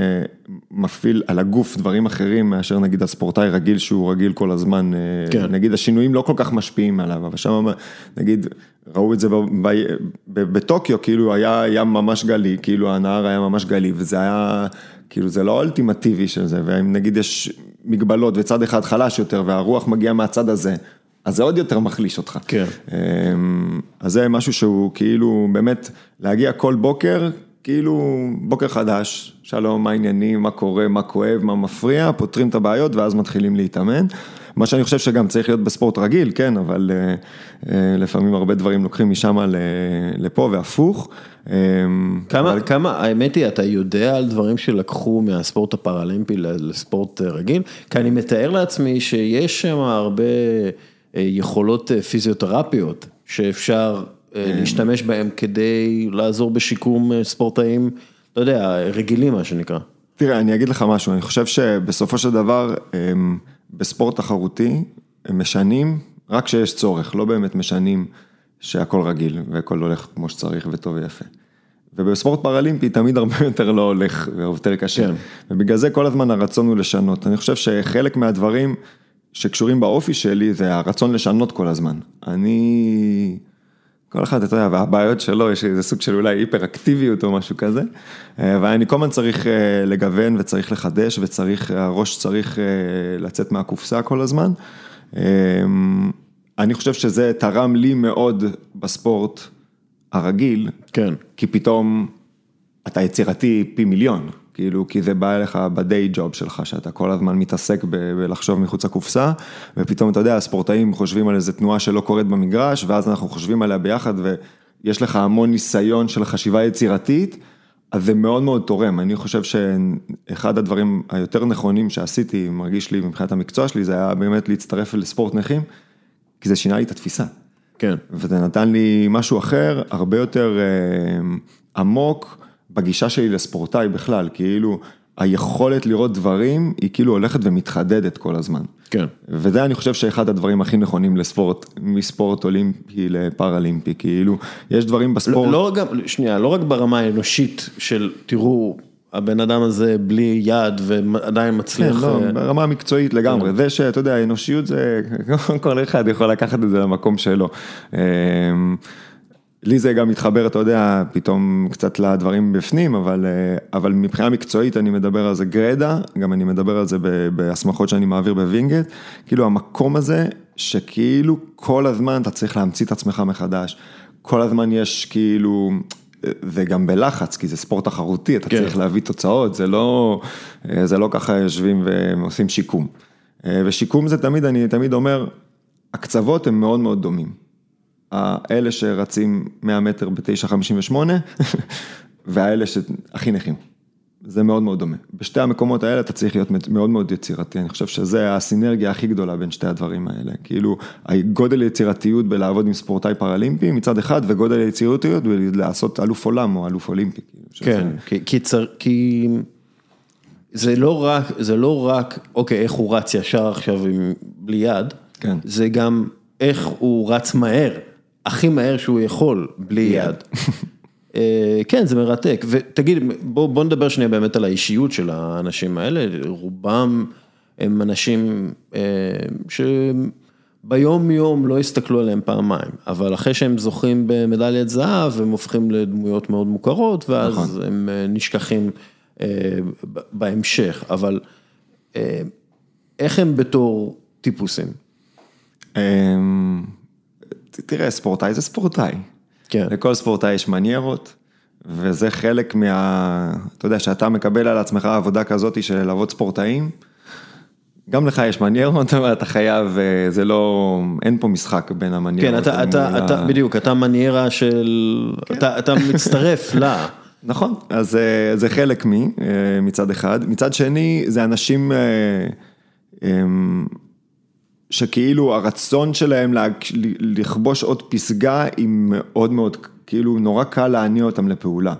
Speaker 5: מפעיל על הגוף דברים אחרים מאשר נגיד על ספורטאי רגיל שהוא רגיל כל הזמן, אה,
Speaker 1: כן.
Speaker 5: נגיד השינויים לא כל כך משפיעים עליו, אבל שם נגיד ראו את זה בטוקיו, כאילו היה היה ממש גלי, כאילו הנהר היה ממש גלי, וזה היה, כאילו זה לא אולטימטיבי של זה, ואם נגיד יש מגבלות וצד אחד חלש יותר והרוח מגיעה מהצד הזה, אז זה עוד יותר מחליש אותך.
Speaker 1: כן.
Speaker 5: אמ, אז זה משהו שהוא כאילו באמת להגיע כל בוקר, כאילו בוקר חדש, שלום, מה העניינים, מה קורה, מה כואב, מה מפריע, פותרים את הבעיות ואז מתחילים להתאמן. מה שאני חושב שגם צריך להיות בספורט רגיל, כן, אבל אה, אה, לפעמים הרבה דברים לוקחים משם לפה והפוך. אמ,
Speaker 1: כמה,
Speaker 5: אבל-
Speaker 1: כמה, האמת היא, אתה יודע על דברים שלקחו מהספורט הפראלימפי לספורט אה, רגיל? כי אני מתאר לעצמי שיש שם הרבה יכולות אה, פיזיותרפיות שאפשר אה, להשתמש בהם כדי לעזור בשיקום אה, ספורטאים, לא יודע, רגילים מה שנקרא.
Speaker 5: תראה, אני אגיד לך משהו, אני חושב שבסופו של דבר, בספורט תחרותי, משנים רק כשיש צורך, לא באמת משנים שהכל רגיל והכל הולך כמו שצריך וטוב ויפה. ובספורט פראלימפי תמיד הרבה יותר לא הולך ויותר קשה.
Speaker 1: כן.
Speaker 5: ובגלל זה כל הזמן הרצון הוא לשנות. אני חושב שחלק מהדברים שקשורים באופי שלי זה הרצון לשנות כל הזמן. אני... כל אחד, אתה יודע, והבעיות שלו, יש איזה סוג של אולי היפר-אקטיביות או משהו כזה, אה, אבל אני כל הזמן צריך אה, לגוון וצריך לחדש וצריך, הראש צריך אה, לצאת מהקופסה כל הזמן. אה, אני חושב שזה תרם לי מאוד בספורט הרגיל,
Speaker 1: כן.
Speaker 5: כי פתאום אתה יצירתי פי מיליון, כאילו, כי זה בא אליך ב-day job שלך, שאתה כל הזמן מתעסק ב- בלחשוב מחוץ לקופסה, ופתאום, אתה יודע, הספורטאים חושבים על איזה תנועה שלא קורית במגרש, ואז אנחנו חושבים עליה ביחד, ויש לך המון ניסיון של חשיבה יצירתית, אז זה מאוד מאוד תורם. אני חושב שאחד הדברים היותר נכונים שעשיתי, מרגיש לי מבחינת המקצוע שלי, זה היה באמת להצטרף לספורט נכים, כי זה שינה לי את התפיסה.
Speaker 1: כן.
Speaker 5: וזה נתן לי משהו אחר, הרבה יותר אה, עמוק בגישה שלי לספורטאי בכלל, כאילו היכולת לראות דברים היא כאילו הולכת ומתחדדת כל הזמן.
Speaker 1: כן.
Speaker 5: וזה אני חושב שאחד הדברים הכי נכונים לספורט, מספורט אולימפי לפראלימפי, כאילו, יש דברים בספורט.
Speaker 1: לא, לא רק, שנייה, לא רק ברמה האנושית של תראו, הבן אדם הזה בלי יד ועדיין
Speaker 5: כן,
Speaker 1: מצליח.
Speaker 5: לא,
Speaker 1: אה,
Speaker 5: ברמה המקצועית לגמרי, זה שאתה יודע, אנושיות זה, כל אחד יכול לקחת את זה למקום שלו. לי זה גם מתחבר, אתה יודע, פתאום קצת לדברים בפנים, אבל, אה, אבל מבחינה מקצועית אני מדבר על זה גרדה, גם אני מדבר על זה בהסמכות שאני מעביר בווינגייט, כאילו המקום הזה שכאילו כל הזמן אתה צריך להמציא את עצמך מחדש, כל הזמן יש כאילו, זה גם בלחץ, כי זה ספורט תחרותי, אתה
Speaker 1: כן.
Speaker 5: צריך להביא תוצאות, זה לא, אה, זה לא ככה יושבים ועושים שיקום. אה, ושיקום זה תמיד, אני תמיד אומר, הקצוות הם מאוד מאוד דומים. האלה שרצים 100 מטר ב-9.58 והאלה שהכי נכים. זה מאוד מאוד דומה. בשתי המקומות האלה אתה צריך להיות מאוד מאוד יצירתי, אני חושב שזה הסינרגיה הכי גדולה בין שתי הדברים האלה. כאילו, הגודל היצירתיות בלעבוד עם ספורטאי פראלימפי מצד אחד, וגודל היצירתיות בלעשות אלוף עולם או אלוף אולימפי. כאילו, שזה-
Speaker 1: כן, כי, כי, צר, כי זה לא רק, זה לא רק, אוקיי, איך הוא רץ ישר עכשיו עם, בלי יד,
Speaker 5: כן.
Speaker 1: זה גם איך הוא רץ מהר, הכי מהר שהוא יכול, בלי יד. אה, כן, זה מרתק, ותגיד, בוא, בוא נדבר שנייה באמת על האישיות של האנשים האלה, רובם הם אנשים אה, שביום יום לא הסתכלו עליהם פעמיים, אבל אחרי שהם זוכים במדליית זהב, הם הופכים לדמויות מאוד מוכרות, ואז
Speaker 5: נכון.
Speaker 1: הם אה, נשכחים בהמשך, אבל איך הם בתור טיפוסים?
Speaker 5: תראה, ספורטאי זה ספורטאי.
Speaker 1: כן.
Speaker 5: לכל ספורטאי יש מניירות, וזה חלק מה... אתה יודע, שאתה מקבל על עצמך עבודה כזאת של ללוות ספורטאים, גם לך יש מניירות, אבל אתה חייב, אה, זה לא, אין פה משחק בין המניירות.
Speaker 1: כן, אתה, אתה,
Speaker 5: מול ה-
Speaker 1: אתה, בדיוק, אתה מניירה של, אתה, אתה מצטרף לה.
Speaker 5: נכון, אז אה, זה חלק מי, אה, מצד אחד. מצד שני, זה אנשים שכאילו הרצון שלהם לה- לכבוש עוד פסגה היא מאוד מאוד, כאילו נורא קל להניע אותם לפעולה.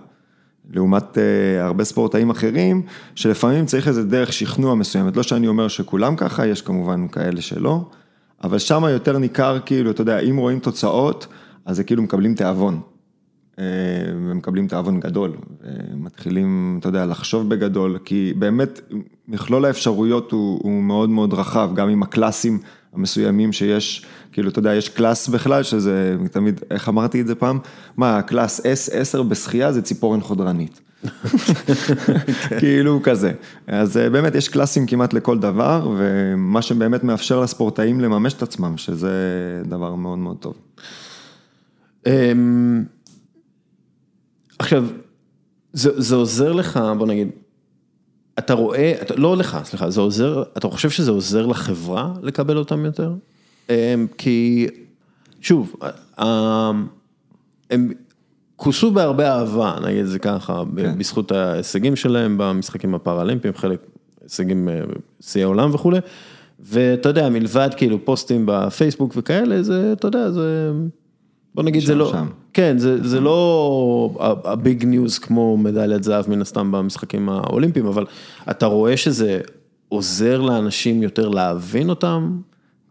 Speaker 5: לעומת אה, הרבה ספורטאים אחרים, שלפעמים צריך איזה דרך שכנוע מסוימת. לא שאני אומר שכולם ככה, יש כמובן כאלה שלא, אבל שם יותר ניכר, כאילו, אתה יודע, אם רואים תוצאות, אז זה כאילו מקבלים תיאבון. אה, ומקבלים תיאבון גדול, ומתחילים, אתה יודע, לחשוב בגדול, כי באמת מכלול האפשרויות הוא, הוא מאוד מאוד רחב, גם עם הקלאסים המסוימים שיש, כאילו, אתה יודע, יש class בכלל, שזה תמיד, איך אמרתי את זה פעם? מה, class S10 בשחייה זה ציפורן חודרנית. כאילו כזה. אז אה, באמת יש קלאסים כמעט לכל דבר, ומה שבאמת מאפשר לספורטאים לממש את עצמם, שזה דבר מאוד מאוד טוב.
Speaker 1: אמ, עכשיו, זה, זה עוזר לך, בוא נגיד, אתה רואה, אתה, לא לך, סליחה, זה עוזר, אתה חושב שזה עוזר לחברה לקבל אותם יותר? אמ, כי, שוב, אה, הם כוסו בהרבה אהבה, נגיד את זה ככה,
Speaker 5: כן.
Speaker 1: בזכות ההישגים שלהם במשחקים הפראלימפיים, חלק הישגים אה, שיאי עולם וכולי, ואתה יודע, מלבד כאילו פוסטים בפייסבוק וכאלה, זה, אתה יודע, זה, בוא נגיד, זה לא,
Speaker 5: שם.
Speaker 1: כן, זה, זה לא ה big news כמו מדליית זהב מן הסתם במשחקים האולימפיים, אבל אתה רואה שזה עוזר לאנשים יותר להבין אותם?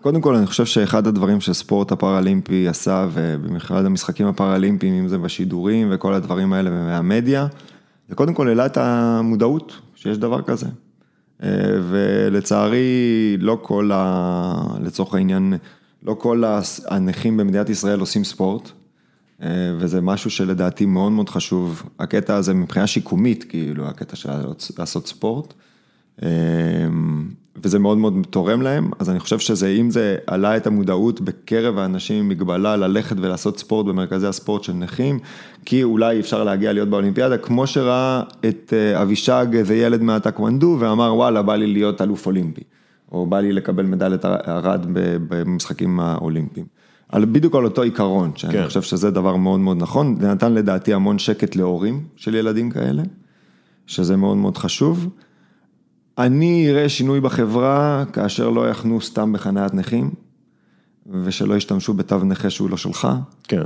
Speaker 5: קודם כל, אני חושב שאחד הדברים שספורט הפראלימפי עשה, ובמיוחד המשחקים הפראלימפיים, אם זה בשידורים וכל הדברים האלה והמדיה, זה קודם כל העלה את המודעות שיש דבר כזה. אה, ולצערי, לא כל ה... לצורך העניין, לא כל הנכים במדינת ישראל עושים ספורט, אה, וזה משהו שלדעתי מאוד מאוד חשוב, הקטע הזה מבחינה שיקומית, כאילו, הקטע של לעשות ספורט. אה, וזה מאוד מאוד תורם להם, אז אני חושב שזה, אם זה עלה את המודעות בקרב האנשים עם מגבלה ללכת ולעשות ספורט במרכזי הספורט של נכים, כי אולי אפשר להגיע להיות באולימפיאדה, כמו שראה את אה, אבישג, איזה ילד מהטקוונדו, ואמר וואלה, בא לי להיות אלוף אולימפי, או בא לי לקבל מדליית ארד במשחקים האולימפיים. על, בדיוק על אותו עיקרון, שאני
Speaker 1: כן.
Speaker 5: חושב שזה דבר מאוד מאוד נכון, זה נתן לדעתי המון שקט להורים של ילדים כאלה, שזה מאוד מאוד חשוב. אני אראה שינוי בחברה כאשר לא יחנו סתם בחניית נכים, ושלא ישתמשו בתו נכה שהוא לא שלך,
Speaker 1: כן.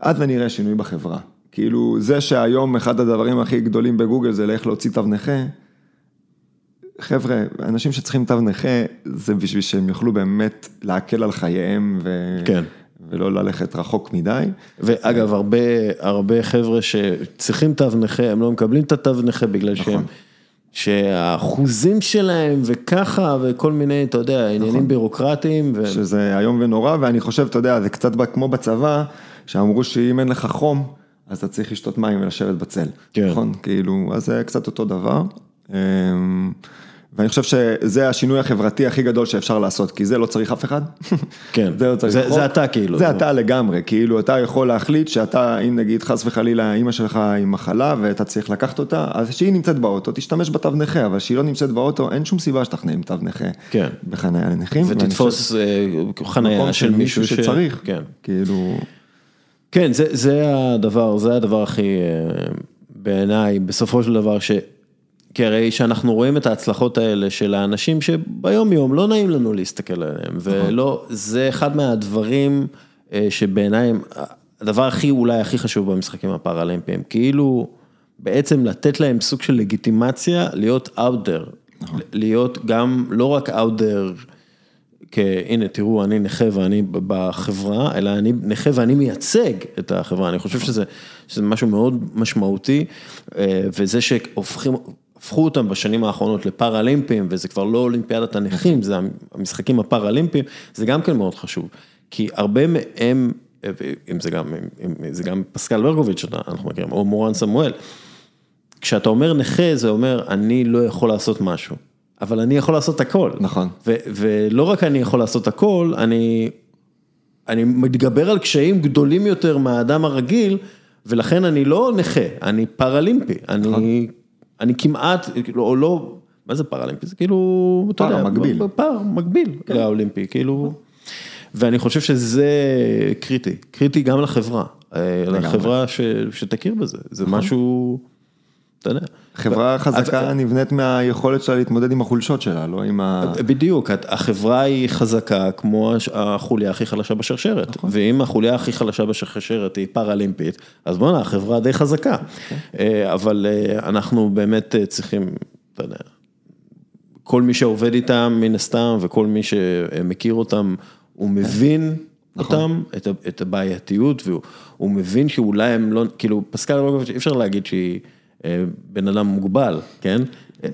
Speaker 5: עד ונראה שינוי בחברה. כאילו, זה שהיום אחד הדברים הכי גדולים בגוגל זה לאיך להוציא תו נכה, חבר'ה, אנשים שצריכים תו נכה, זה בשביל שהם יוכלו באמת להקל על חייהם ו...
Speaker 1: כן.
Speaker 5: ולא ללכת רחוק מדי.
Speaker 1: ואגב, הרבה, הרבה חבר'ה שצריכים תו נכה, הם לא מקבלים את התו נכה בגלל
Speaker 5: נכון.
Speaker 1: שהם, שהאחוזים שלהם וככה וכל מיני, אתה יודע,
Speaker 5: נכון.
Speaker 1: עניינים בירוקרטיים. ו...
Speaker 5: שזה איום ונורא, ואני חושב, אתה יודע, זה קצת כמו בצבא, שאמרו שאם אין לך חום, אז אתה צריך לשתות מים ולשבת בצל.
Speaker 1: כן.
Speaker 5: נכון? כאילו, אז זה קצת אותו דבר. ואני חושב שזה השינוי החברתי הכי גדול שאפשר לעשות, כי זה לא צריך אף אחד.
Speaker 1: כן.
Speaker 5: זה לא צריך
Speaker 1: זה-. זה אתה כאילו.
Speaker 5: זה אתה לגמרי, כאילו אתה יכול להחליט שאתה, אם נגיד חס וחלילה אימא שלך עם מחלה ואתה צריך לקחת אותה, אז שהיא נמצאת באוטו, תשתמש בתו נכה, אבל שהיא לא נמצאת באוטו, אין שום סיבה שתחנה עם תו נכה.
Speaker 1: כן.
Speaker 5: בחניה לנכים.
Speaker 1: ותתפוס אה,
Speaker 5: חושב-
Speaker 1: חניה
Speaker 5: מקום
Speaker 1: של מישהו ש...
Speaker 5: שצריך.
Speaker 1: כן.
Speaker 5: כאילו,
Speaker 1: כן, זה, זה הדבר, זה הדבר הכי, אה, בעיניי, בסופו של דבר, ש... כי הרי שאנחנו רואים את ההצלחות האלה של האנשים שביום יום לא נעים לנו להסתכל עליהם, ולא, זה אחד מהדברים אה, שבעיניי, הדבר הכי, אולי הכי חשוב במשחקים הפראלימפיים, כאילו, בעצם לתת להם סוג של לגיטימציה להיות out there, להיות גם, לא רק out there, כהנה תראו אני נכה ואני בחברה, אלא אני נכה ואני מייצג את החברה, אני חושב שזה, שזה משהו מאוד משמעותי, אה, וזה שהופכים, הפכו אותם בשנים האחרונות לפראלימפיים, וזה כבר לא אולימפיאדת הנכים, זה המשחקים הפראלימפיים, זה גם כן מאוד חשוב, כי הרבה מהם, אם זה גם, אם זה גם פסקל ברקוביץ' שאנחנו מכירים, או מורן סמואל, כשאתה אומר נכה זה אומר אני לא יכול לעשות משהו, אבל אני יכול לעשות הכל.
Speaker 5: נכון.
Speaker 1: ו- ולא רק אני יכול לעשות הכל, אני, אני מתגבר על קשיים גדולים יותר מהאדם הרגיל, ולכן אני לא נכה, אני פראלימפי, אני, אני כמעט, כאילו, או לא, מה זה פראלימפי? זה כאילו, אתה יודע,
Speaker 5: מקביל.
Speaker 1: פער מקביל לאולימפי, כאילו, ואני חושב שזה קריטי, קריטי גם לחברה, אה, לחברה ש, שתכיר בזה, זה משהו, אתה יודע.
Speaker 5: חברה חזקה נבנית מהיכולת שלה להתמודד עם החולשות שלה, לא עם ה...
Speaker 1: בדיוק, החברה היא חזקה כמו החוליה הכי חלשה בשרשרת, ואם החוליה הכי חלשה בשרשרת היא פראלימפית, אז בואנה, החברה די חזקה, אה, אבל אה, אנחנו באמת אה, צריכים, אתה יודע, כל מי שעובד איתם מן הסתם וכל מי שמכיר אותם, הוא מבין אותם, את את הבעייתיות, והוא הוא מבין שאולי הם לא, כאילו, פסקל רוגוביץ', אי אפשר להגיד שהיא בן אדם מוגבל, כן?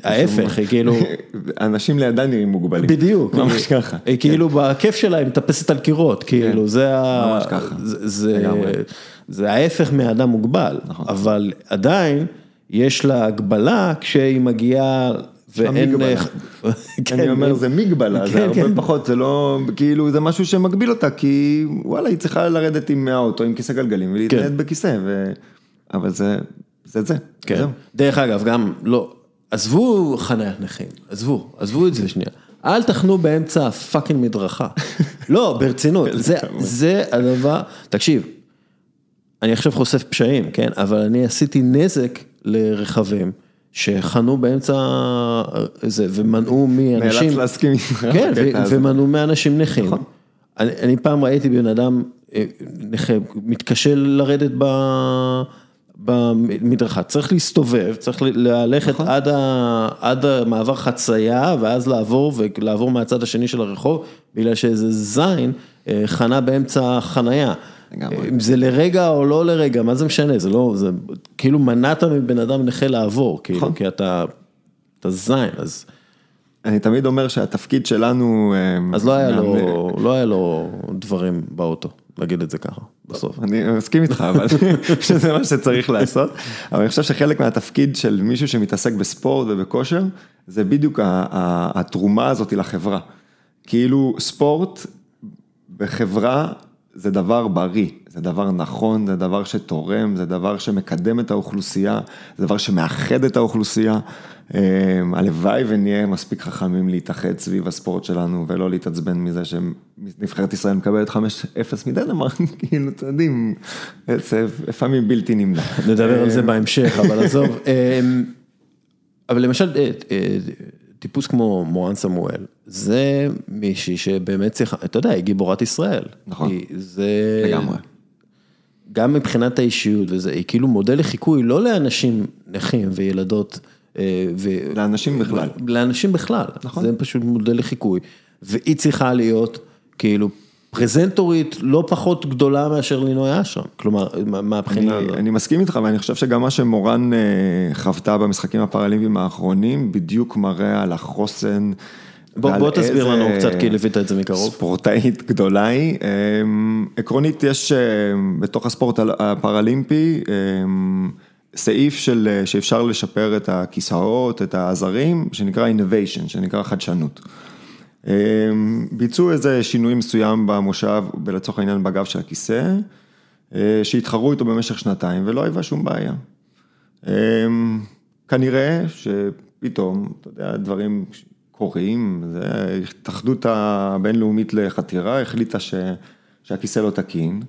Speaker 1: ההפך, היא כאילו...
Speaker 5: אנשים לידה נראים מוגבלים.
Speaker 1: בדיוק,
Speaker 5: ממש ככה.
Speaker 1: היא כאילו בכיף שלה היא מטפסת על קירות, כאילו זה ה...
Speaker 5: ממש ככה.
Speaker 1: זה- ההפך מאדם מוגבל,
Speaker 5: נכון.
Speaker 1: אבל עדיין יש לה הגבלה כשהיא מגיעה ואין... כן,
Speaker 5: אני אומר זה מגבלה, זה
Speaker 1: כן,
Speaker 5: הרבה
Speaker 1: כן.
Speaker 5: פחות, זה לא, כאילו זה משהו שמגביל אותה, כי וואלה היא צריכה לרדת עם האוטו, עם כיסא גלגלים ולהתנייד
Speaker 1: כן.
Speaker 5: בכיסא, ו... אבל זה, זה זה.
Speaker 1: כן. דרך אגב, גם, לא, עזבו חניית נכים, עזבו, עזבו את זה שנייה. אל תחנו באמצע הפאקינג מדרכה. לא, ברצינות, זה, זה הדבר, תקשיב, אני עכשיו חושף פשעים, כן, אבל אני עשיתי נזק לרכבים שחנו באמצע זה, ומנעו מאנשים,
Speaker 5: נאלץ להסכים איתך.
Speaker 1: כן. ומנעו מאנשים נכים. אני, אני פעם ראיתי בן אדם אה, נכה, מתקשה לרדת ב... במדרכה, צריך להסתובב, צריך ללכת עד, ה, עד המעבר חצייה ואז לעבור ולעבור מהצד השני של הרחוב בגלל שאיזה זין אה, חנה באמצע חנייה.
Speaker 5: לגמרי.
Speaker 1: אם זה לרגע או לא לרגע, מה זה משנה, זה לא, זה כאילו מנעת מבן אדם נכה לעבור, כאילו, כי אתה, אתה זין, אז,
Speaker 5: אני תמיד אומר שהתפקיד שלנו... אה,
Speaker 1: אז לא היה לו, לא היה לו דברים באוטו, נגיד את זה ככה, בסוף.
Speaker 5: אני מסכים איתך, אבל שזה מה שצריך לעשות. אבל אני חושב שחלק מהתפקיד של מישהו שמתעסק בספורט ובכושר, זה בדיוק התרומה הזאת לחברה. כאילו ספורט בחברה זה דבר בריא, זה דבר נכון, זה דבר שתורם, זה דבר שמקדם את האוכלוסייה, זה דבר שמאחד את האוכלוסייה. אה, הלוואי ונהיה מספיק חכמים להתאחד סביב הספורט שלנו ולא להתעצבן מזה שנבחרת ישראל מקבלת 5-0 מדנמרק, כאילו, אתם יודעים, זה לפעמים בלתי נמנע.
Speaker 1: נדבר על זה בהמשך, אבל עזוב. אמ, אבל למשל, אה, אה, טיפוס כמו מורן סמואל, זה מישהי שבאמת צריכה, אתה יודע, היא גיבורת ישראל.
Speaker 5: נכון.
Speaker 1: זה...
Speaker 5: לגמרי.
Speaker 1: גם מבחינת האישיות וזה, היא כאילו מודל לחיקוי לא לאנשים נכים וילדות. אה, ו...
Speaker 5: לאנשים בכלל.
Speaker 1: לאנשים בכלל, נכון. זה פשוט מודל לחיקוי. והיא צריכה להיות כאילו פרזנטורית לא פחות גדולה מאשר לינוי אשרם, כלומר, מה- מהבחינה
Speaker 5: אני,
Speaker 1: הזאת.
Speaker 5: אני מסכים איתך, ואני חושב שגם מה שמורן אה, חוותה במשחקים הפראלימפיים האחרונים, בדיוק מראה על החוסן.
Speaker 1: בוא, בוא תסביר לנו קצת, כי ליווית את זה מקרוב.
Speaker 5: ספורטאית גדולה היא. אה, עקרונית, יש אה, בתוך הספורט הפראלימפי אה, סעיף של, אה, שאפשר לשפר את הכיסאות, את העזרים, שנקרא innovation, שנקרא חדשנות. אה, ביצעו איזה שינוי מסוים במושב, ולצורך העניין בגב של הכיסא, אה, שהתחרו איתו במשך שנתיים ולא היווה שום בעיה. אה, כנראה שפתאום, אתה יודע, דברים קורים, זה ההתאחדות הבינלאומית לחתירה החליטה ש, שהכיסא לא תקין,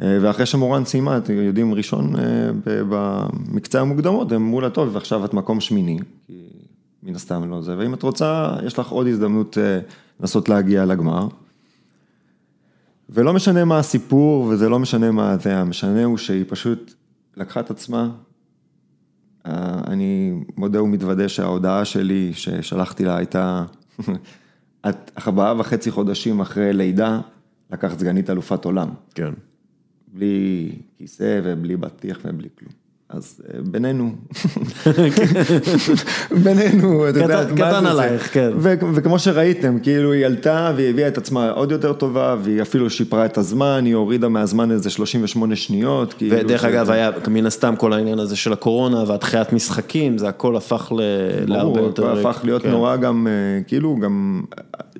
Speaker 5: אה, ואחרי שמורן סיימה, אתם יודעים, ראשון אה, במקצה המוקדמות, הם אמרו לה, טוב, ועכשיו את מקום שמיני, כי מן הסתם לא זה, ואם את רוצה, יש לך עוד הזדמנות אה, לנסות להגיע לגמר. ולא משנה מה הסיפור, וזה לא משנה מה זה, המשנה הוא שהיא פשוט לקחה את עצמה. אה, אני מודה ומתוודה שההודעה שלי ששלחתי לה הייתה, את ארבעה וחצי חודשים אחרי לידה, לקחת סגנית אלופת עולם.
Speaker 1: כן.
Speaker 5: בלי כיסא ובלי בטיח ובלי כלום. אז אה, בינינו, בינינו, אתה יודע,
Speaker 1: קטן-? עלייך, כן.
Speaker 5: וכמו שראיתם, כאילו היא עלתה והיא הביאה את עצמה עוד יותר טובה, והיא אפילו שיפרה את הזמן, היא הורידה מהזמן איזה 38 שניות, כאילו.
Speaker 1: ודרך אגב, היה מן הסתם כל העניין הזה של הקורונה והדחיית משחקים, זה הכל הפך להרבה
Speaker 5: ברור,
Speaker 1: יותר...
Speaker 5: הפך להיות
Speaker 1: כן.
Speaker 5: נורא גם, אה, כאילו גם,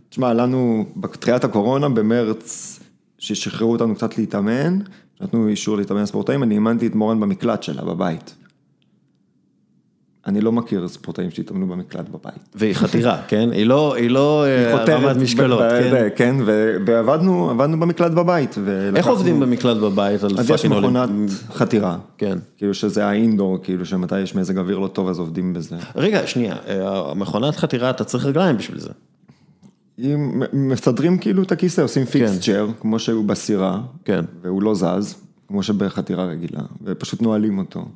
Speaker 5: תשמע, לנו בתחילת הקורונה במרץ, ששחררו אותנו קצת להתאמן, נתנו אישור להתאמן ספורטאים, אני אימנתי את מורן במקלט שלה, בבית. אני לא מכיר ספורטאים שהתאמנו במקלט בבית.
Speaker 1: והיא חתירה, כן? היא לא, היא לא אה, הרמת משקלות, כן?
Speaker 5: כן, ועבדנו עבדנו במקלט בבית.
Speaker 1: איך עובדים במקלט בבית על
Speaker 5: אז יש
Speaker 1: fucking
Speaker 5: מכונת חתירה.
Speaker 1: כן.
Speaker 5: כאילו שזה ה indoor, כאילו שמתי יש מזג אוויר לא טוב אז עובדים בזה.
Speaker 1: רגע, שנייה, אה, המכונת חתירה, אתה צריך רגליים בשביל זה.
Speaker 5: אם מסדרים כאילו את הכיסא, עושים fixture, כמו שהוא בסירה,
Speaker 1: כן.
Speaker 5: והוא לא זז, כמו שבחתירה רגילה, ופשוט נועלים אותו.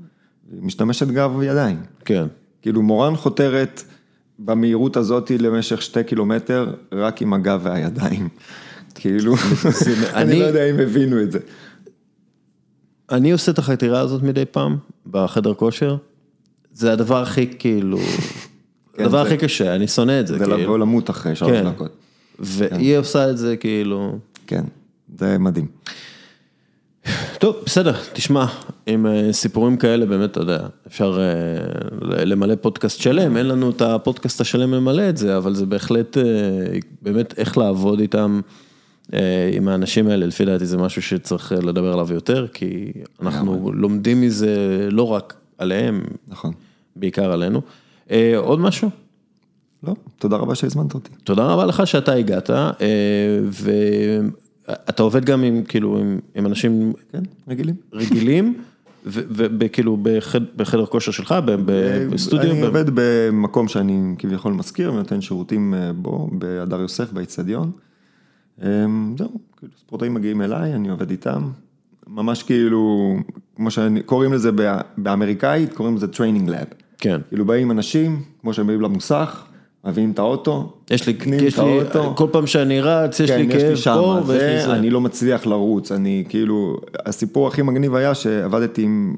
Speaker 5: היא משתמשת גב וידיים.
Speaker 1: כן.
Speaker 5: כאילו מורן חותרת במהירות הזאת למשך שתי קילומטר, רק עם הגב והידיים. כאילו, אני
Speaker 1: אני-
Speaker 5: לא יודע אם הבינו את זה.
Speaker 1: אני עושה את החתירה הזאת מדי פעם, בחדר כושר. זה הדבר הכי כאילו, הדבר
Speaker 5: כן, זה-
Speaker 1: הכי קשה, אני שונא את זה.
Speaker 5: זה
Speaker 1: כאילו.
Speaker 5: לבוא למות אחרי שלוש
Speaker 1: כן.
Speaker 5: דקות.
Speaker 1: והיא עושה את זה כאילו...
Speaker 5: כן, זה מדהים.
Speaker 1: טוב, בסדר, תשמע, עם אה, סיפורים כאלה באמת, אתה יודע, אפשר אה, למלא פודקאסט שלם, אין לנו את הפודקאסט השלם למלא את זה, אבל זה בהחלט, אה, באמת, איך לעבוד איתם, עם האנשים האלה, לפי דעתי זה משהו שצריך לדבר עליו יותר, כי אנחנו לומדים מזה לא רק עליהם,
Speaker 5: נכון.
Speaker 1: בעיקר עלינו. אה, עוד משהו?
Speaker 5: לא, תודה רבה שהזמנת אותי.
Speaker 1: תודה רבה לך שאתה הגעת, אה, ואתה עובד גם עם, כאילו, עם, עם אנשים
Speaker 5: כן, רגילים.
Speaker 1: רגילים, וכאילו בחדר כושר שלך, ב- בסטודיו,
Speaker 5: אני
Speaker 1: ב-
Speaker 5: עובד במקום שאני כביכול מזכיר, ונותן שירותים אה, בו, בהדר יוסף, באיצטדיון. אה, זהו, כאילו ספורטאים מגיעים אליי, אני עובד איתם. ממש כאילו, כמו שקוראים לזה בא- באמריקאית, קוראים לזה training lab.
Speaker 1: כן.
Speaker 5: כאילו באים אנשים, כמו שהם באים למוסך, מביאים את האוטו,
Speaker 1: יש לי,
Speaker 5: קנים
Speaker 1: יש
Speaker 5: את
Speaker 1: לי,
Speaker 5: האוטו.
Speaker 1: כל פעם שאני רץ, יש
Speaker 5: כן,
Speaker 1: לי כאב פה.
Speaker 5: ואני לא מצליח לרוץ, אני כאילו, הסיפור הכי מגניב היה שעבדתי עם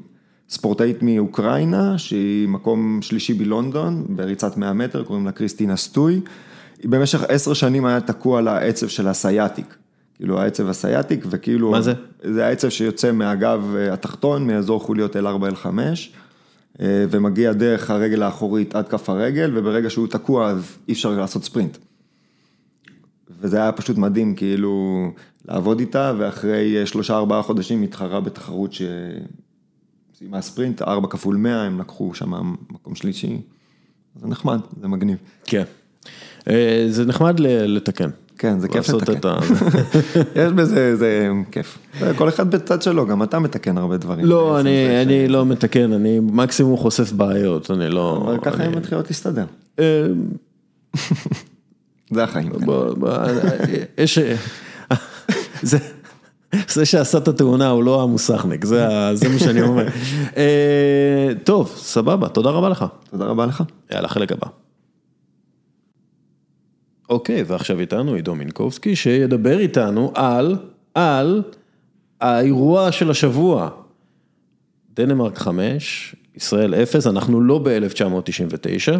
Speaker 5: ספורטאית מאוקראינה, שהיא מקום שלישי בלונדון, בריצת 100 מטר, קוראים לה קריסטינה סטוי. במשך עשר שנים היה תקוע על העצב של הסייאטיק. כאילו העצב הסייאטיק, וכאילו...
Speaker 1: מה זה?
Speaker 5: זה העצב שיוצא מהגב אה, התחתון, מאזור חוליות L4, L5, אה, ומגיע דרך הרגל האחורית עד כף הרגל, וברגע שהוא תקוע אז אי אפשר לעשות ספרינט. וזה היה פשוט מדהים, כאילו, לעבוד איתה, ואחרי שלושה ארבעה חודשים התחרה בתחרות שסיימה ספרינט, ארבע כפול מאה, הם לקחו שם מקום שלישי. זה נחמד, זה מגניב.
Speaker 1: כן. אה, זה נחמד לתקן.
Speaker 5: כן, זה כיף לתקן. יש בזה, זה כיף. כל אחד בצד שלו, גם אתה מתקן הרבה דברים.
Speaker 1: לא, אני, לא מתקן, אני מקסימום חושף בעיות, אני לא...
Speaker 5: אבל ככה הן מתחילות להסתדר.
Speaker 1: אה,
Speaker 5: זה החיים. כן.
Speaker 1: יש... זה... זה שעשה את התאונה הוא לא המוסכניק, זה, זה מה שאני אומר. אה, טוב, סבבה, תודה רבה לך.
Speaker 5: תודה רבה לך.
Speaker 1: יאללה, חלק הבא. אוקיי, ועכשיו איתנו עידו מינקובסקי, שידבר איתנו על, על האירוע של השבוע. דנמרק 5, ישראל 0, אנחנו לא ב-1999,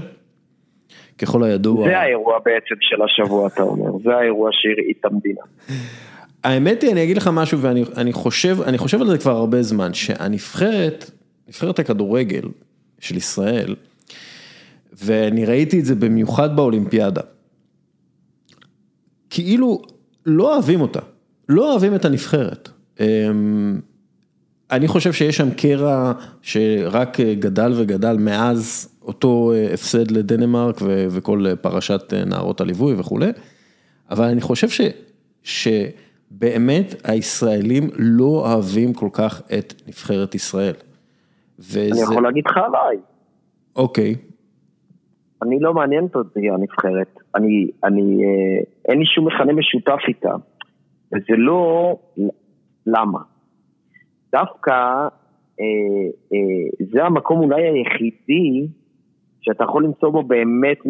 Speaker 1: ככל הידוע.
Speaker 6: זה האירוע בעצם של השבוע, אתה אומר, זה האירוע שהרעיד את המדינה.
Speaker 1: האמת היא, אני אגיד לך משהו, ואני אני חושב, אני חושב על זה כבר הרבה זמן, שהנבחרת, נבחרת הכדורגל של ישראל, ואני ראיתי את זה במיוחד באולימפיאדה, כאילו לא אוהבים אותה, לא אוהבים את הנבחרת. אמ, אני חושב שיש שם קרע שרק גדל וגדל מאז אותו אה, הפסד לדנמרק ו- וכל פרשת אה, נערות הליווי וכולי, אבל אני חושב ש, שבאמת הישראלים לא אוהבים כל כך את נבחרת ישראל. וזה,
Speaker 6: אני יכול להגיד לך עליי,
Speaker 1: אוקיי,
Speaker 6: אני לא מעניינת אותי הנבחרת, אני, אני, אה, אין לי שום מכנה משותף איתה, וזה לא, למה? דווקא אה, אה, זה המקום אולי היחידי שאתה יכול למצוא בו באמת 100%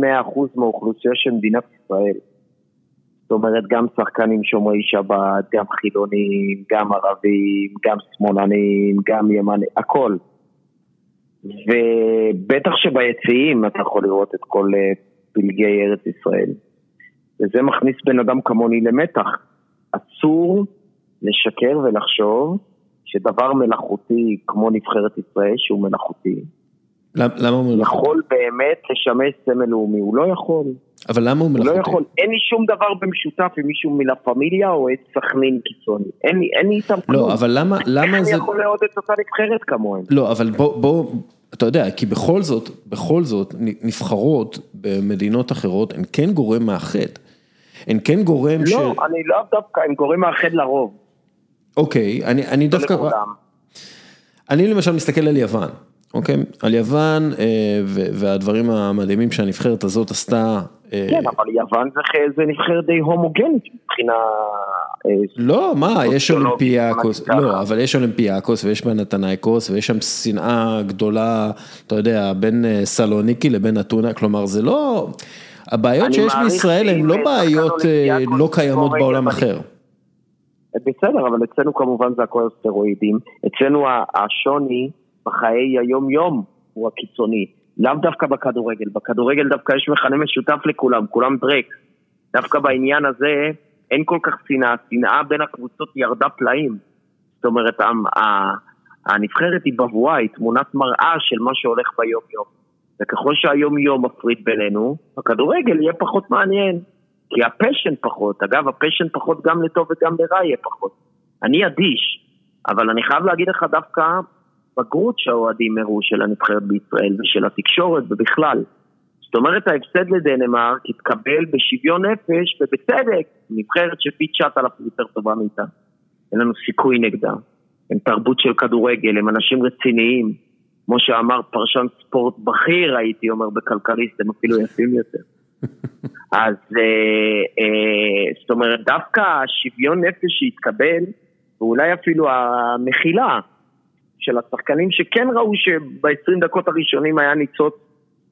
Speaker 6: מהאוכלוסייה של מדינת ישראל. זאת אומרת, גם שחקנים שומרי שבת, גם חילונים, גם ערבים, גם שמאלנים, גם ימנים, הכל. ובטח שביציעים אתה יכול לראות את כל אה, פלגי ארץ ישראל. וזה מכניס בן אדם כמוני למתח. אסור לשקר ולחשוב שדבר מלאכותי כמו נבחרת ישראל, שהוא מלאכותי,
Speaker 1: למ- למה הוא מלאכותי?
Speaker 6: יכול באמת לשמש סמל לאומי, הוא לא יכול.
Speaker 1: אבל למה הוא
Speaker 6: הוא לא
Speaker 1: מלאכותי?
Speaker 6: יכול, אין לי שום דבר במשותף עם מישהו מלה פמיליה או את סכנין קיצוני. אין לי, אין לי איתם כלום.
Speaker 1: לא, אבל למה, למה
Speaker 6: איך
Speaker 1: זה...
Speaker 6: אני יכול לעודד אותה נבחרת כמוהם?
Speaker 1: לא, אבל בוא, בוא, אתה יודע, כי בכל זאת, בכל זאת, נבחרות במדינות אחרות הן כן גורם מאחד. הן כן גורם ש...
Speaker 6: לא, אני לאו דווקא, הם גורם מאחד לרוב.
Speaker 1: אוקיי, אני, אני
Speaker 6: לא
Speaker 1: דווקא...
Speaker 6: לכולם.
Speaker 1: אני למשל מסתכל על יוון, אוקיי? על יוון אה, ו- והדברים המדהימים שהנבחרת הזאת עשתה. אה,
Speaker 6: כן, אבל יוון זה, זה נבחרת די הומוגנית מבחינה... אה,
Speaker 1: לא, מה, יש
Speaker 6: סוציולוגית,
Speaker 1: אולימפיאקוס, לא. אבל יש אולימפיאקוס ויש פנתנייקוס ויש שם שנאה גדולה, אתה יודע, בין אה, סלוניקי לבין אתונה, כלומר זה לא, הבעיות שיש בישראל הן לא בעיות אה,
Speaker 6: אולימפיאקוס
Speaker 1: לא קיימות בעולם אחר.
Speaker 6: בסדר, אבל אצלנו כמובן זה הכל סטרואידים. אצלנו השוני בחיי היום-יום הוא הקיצוני. לאו דווקא בכדורגל. בכדורגל דווקא יש מכנה משותף לכולם, כולם דרק. דווקא בעניין הזה אין כל כך שנאה. שנאה בין הקבוצות ירדה פלאים. זאת אומרת, הנבחרת היא בבואה, היא תמונת מראה של מה שהולך ביום-יום. וככל שהיום-יום מפריד בינינו, הכדורגל יהיה פחות מעניין. כי ה passion פחות, אגב, ה passion פחות גם לטוב וגם לרע יהיה פחות. אני אדיש, אבל אני חייב להגיד לך דווקא בגרות שהאוהדים הראו של הנבחרת בישראל ושל התקשורת ובכלל. זאת אומרת, ההפסד לדנמרק התקבל בשוויון נפש ובצדק, נבחרת שפי 9,000 יותר טובה מאיתנו. אין לנו סיכוי נגדה. הם תרבות של כדורגל, הם אנשים רציניים. כמו שאמר פרשן ספורט בכיר, הייתי אומר, בכלכליסט, הם אפילו יפים יותר. אז אה, אה, זאת אומרת, דווקא השוויון נפש שהתקבל, ואולי אפילו המחילה של השחקנים שכן ראו שב-20 דקות הראשונים היה ניצוץ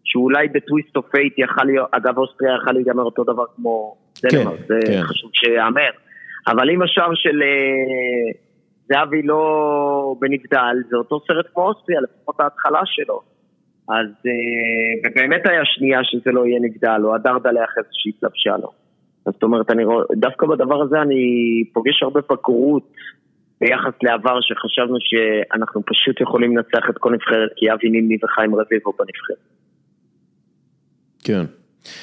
Speaker 6: שאולי ב twist of fate יכל להיות, אגב אוסטריה יכל להיגמר אותו דבר כמו דנמרק, זה
Speaker 1: כן.
Speaker 6: חשוב שייאמר. אבל אם השער של אה, זהבי לא בנבדל, זה אותו סרט כמו אוסטריה, לפחות ההתחלה שלו. אז אה, ובאמת היה שנייה שזה לא יהיה נבדל, או הדרדלה אחרי זה שהתלבשה לו. אז זאת אומרת, אני רואה, דווקא בדבר הזה אני פוגש הרבה בגרות ביחס לעבר, שחשבנו שאנחנו פשוט יכולים לנצח את כל נבחרת, כי אבי נימני וחיים רביבו בנבחרת.
Speaker 1: כן.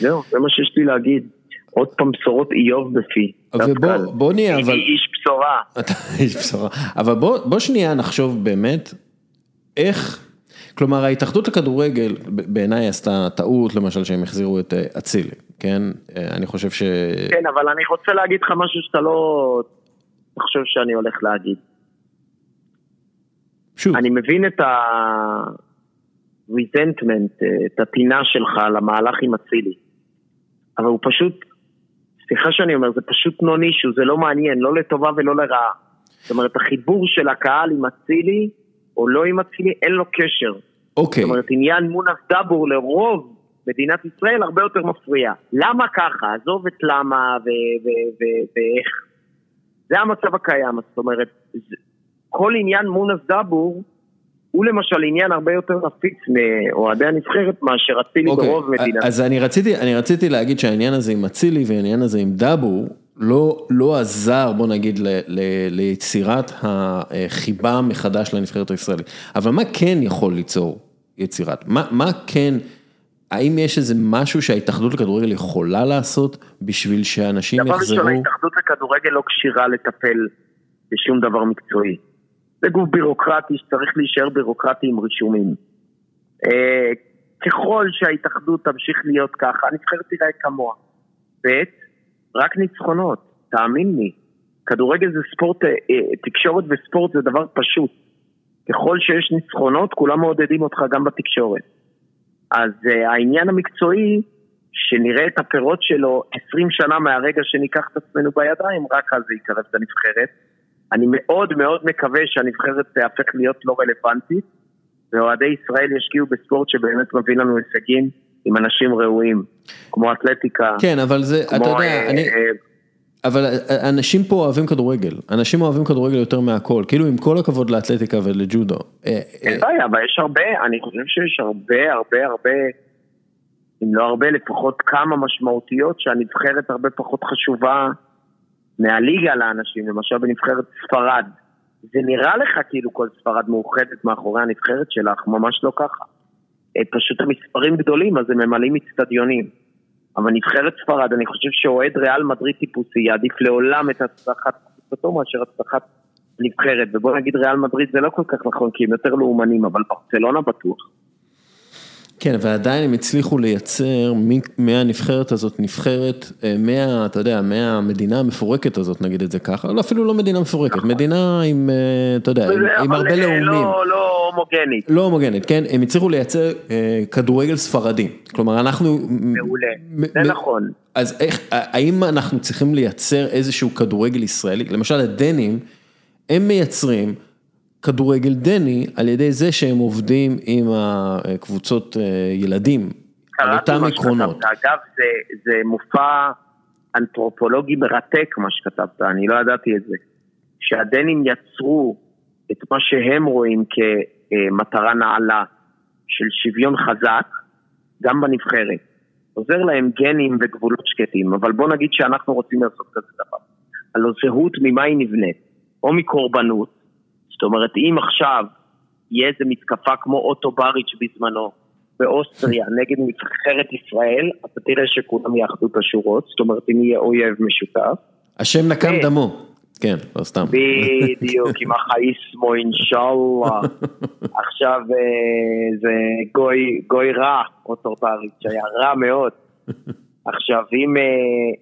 Speaker 6: זהו, זה מה שיש לי להגיד. עוד פעם בשורות איוב בפי.
Speaker 1: ובוא- נהיה, אבל-
Speaker 6: איש בשורה.
Speaker 1: אתה איש בשורה. אבל בוא, בוא שנייה נחשוב באמת, איך, כלומר ההתאחדות לכדורגל בעיניי עשתה טעות, למשל שהם החזירו את אה, אצילי, כן? אה, אני חושב ש...
Speaker 6: כן, אבל אני רוצה להגיד לך משהו שאתה לא תחשוב שאני הולך להגיד.
Speaker 1: שוב,
Speaker 6: אני מבין את ה-resentment, את הטינה שלך למהלך עם אצילי. אבל הוא פשוט, סליחה שאני אומר, זה פשוט נון אישו, זה לא מעניין, לא לטובה ולא לרעה. זאת אומרת, החיבור של הקהל עם אצילי, או לא עם אצילי, אין לו קשר.
Speaker 1: אוקיי,
Speaker 6: זאת אומרת, עניין מונס דאבור לרוב מדינת ישראל הרבה יותר מפריע. למה ככה? עזוב את למה ו- ו- ו- ואיך. זה המצב הקיים, זאת אומרת, זה- כל עניין מונס דאבור הוא למשל עניין הרבה יותר נפיץ מאוהדי הנבחרת מאשר אצילי
Speaker 1: אוקיי,
Speaker 6: ברוב מדינת
Speaker 1: אז אני רציתי, אני רציתי להגיד שהעניין הזה עם אצילי והעניין הזה עם דאבו, לא, לא עזר, בוא נגיד, ל, ל, ליצירת החיבה מחדש לנבחרת הישראלית. אבל מה כן יכול ליצור יצירת? מה, מה כן, האם יש איזה משהו שההתאחדות לכדורגל יכולה לעשות בשביל שאנשים
Speaker 6: דבר ראשון,
Speaker 1: יחזרו?
Speaker 6: ההתאחדות לכדורגל לא כשירה לטפל בשום דבר מקצועי. זה גוף בירוקרטי שצריך להישאר בירוקרטי עם רישומים. אה, ככל שההתאחדות תמשיך להיות ככה, הנבחרת תראה כמוה. ב', רק ניצחונות, תאמין לי. כדורגל זה ספורט, אה, אה, תקשורת וספורט זה דבר פשוט. ככל שיש ניצחונות, כולם מעודדים אותך גם בתקשורת. אז העניין המקצועי, שנראה את הפירות שלו 20 שנה מהרגע שניקח את עצמנו בידיים, רק אז זה יקרב את הנבחרת. אני מאוד מאוד מקווה שהנבחרת תהפך להיות לא רלוונטית, ואוהדי ישראל ישקיעו בספורט שבאמת מביא לנו הישגים עם אנשים ראויים, כמו אתלטיקה,
Speaker 1: כן, אבל זה, אתה
Speaker 6: כמו...
Speaker 1: יודע,
Speaker 6: אה,
Speaker 1: אני...
Speaker 6: אה,
Speaker 1: אבל אנשים פה אוהבים כדורגל, אנשים אוהבים כדורגל יותר מהכל, כאילו עם כל הכבוד לאתלטיקה ולג'ודו. אה, אה,
Speaker 6: אין בעיה, אבל יש הרבה, אני חושב שיש הרבה, הרבה, הרבה, אם לא הרבה, לפחות כמה משמעותיות שהנבחרת הרבה פחות חשובה מהליגה לאנשים, למשל בנבחרת ספרד. זה נראה לך כאילו כל ספרד מאוחדת מאחורי הנבחרת שלך, ממש לא ככה. אה, פשוט המספרים גדולים, אז הם ממלאים אצטדיונים. אבל נבחרת ספרד, אני חושב שאוהד ריאל מדריד טיפוסי יעדיף לעולם את הצלחת קבוצתו מאשר הצלחת נבחרת. ובוא נגיד ריאל מדריד זה לא כל כך נכון, כי הם יותר לאומנים, אבל ברצלונה בטוח.
Speaker 1: כן, ועדיין הם הצליחו לייצר מהנבחרת הזאת נבחרת, אה, מה, אתה יודע, מהמדינה המפורקת הזאת, נגיד את זה ככה, לא, אפילו לא מדינה מפורקת, מדינה עם, אה, אתה יודע, עם, הרבה לאומים.
Speaker 6: לא, לא הומוגנית.
Speaker 1: לא הומוגנית, כן? הם הצליחו לייצר אה, כדורגל ספרדי. כלומר, אנחנו...
Speaker 6: מעולה, זה נכון.
Speaker 1: אז איך, האם אנחנו צריכים לייצר איזשהו כדורגל ישראלי? למשל הדנים, הם מייצרים כדורגל דני על ידי זה שהם עובדים עם הקבוצות אה, ילדים, על אותם עקרונות.
Speaker 6: אגב, זה, זה מופע אנתרופולוגי מרתק מה שכתבת, אני לא ידעתי את זה. שהדנים יצרו את מה שהם רואים כמטרה נעלה של שוויון חזק, גם בנבחרת. עוזר להם גנים וגבולות שקטים, אבל בוא נגיד שאנחנו רוצים לעשות כזה דבר. הלוא זהות ממה היא נבנית? או מקורבנות, זאת אומרת אם עכשיו יהיה איזה מתקפה כמו אוטו בריץ' בזמנו באוסטריה נגד נבחרת ישראל, אתה תראה שכולם יאחדו את השורות, זאת אומרת אם יהיה אויב משותף.
Speaker 1: השם נקם. דמו. כן, לא סתם.
Speaker 6: בדיוק, עם החאיסמו אינשאללה. עכשיו אה, זה גוי, גוי רע, אוטו בריץ', היה רע מאוד. עכשיו, אם אה,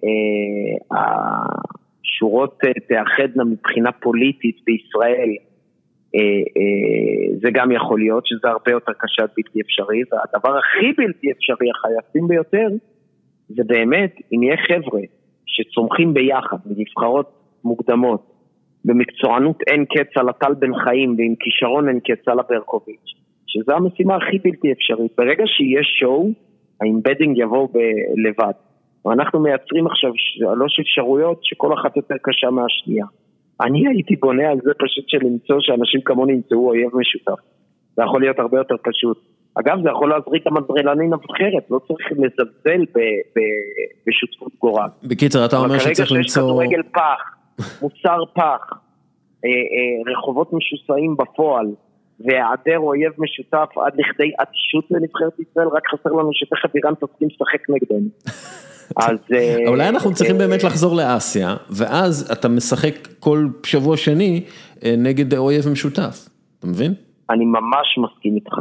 Speaker 6: אה, השורות תאחדנה מבחינה פוליטית בישראל, זה גם יכול להיות שזה הרבה יותר קשה בלתי אפשרי, והדבר הכי בלתי אפשרי, החייבים ביותר, זה באמת אם יהיה חבר'ה שצומחים ביחד, בנבחרות מוקדמות, במקצוענות אין קץ על הטל בן חיים ועם כישרון אין קץ על הברקוביץ', שזו המשימה הכי בלתי אפשרית. ברגע שיהיה שואו, האימבדינג יבוא ב- לבד. ואנחנו מייצרים עכשיו שלוש אפשרויות שכל אחת יותר קשה מהשנייה. אני הייתי בונה על זה פשוט של למצוא שאנשים כמוני ימצאו אויב משותף. זה יכול להיות הרבה יותר פשוט. אגב, זה יכול להזריק את המדרלנים נבחרת, לא צריך לזלזל ב- ב- בשותפות גורל.
Speaker 1: בקיצר, אתה אומר
Speaker 6: אבל כרגע
Speaker 1: שצריך
Speaker 6: שיש
Speaker 1: למצוא...
Speaker 6: כדורגל פח, מוצר פח, אה, אה, רחובות משוסעים בפועל, והיעדר אויב משותף עד לכדי אדישות לנבחרת ישראל, רק חסר לנו שתכף איראן תסכים לשחק נגדנו. אז... אה,
Speaker 1: אולי אנחנו צריכים
Speaker 6: אה,
Speaker 1: באמת לחזור לאסיה, ואז אתה משחק כל שבוע שני אה, נגד אויב משותף, אתה מבין?
Speaker 6: אני ממש מסכים איתך.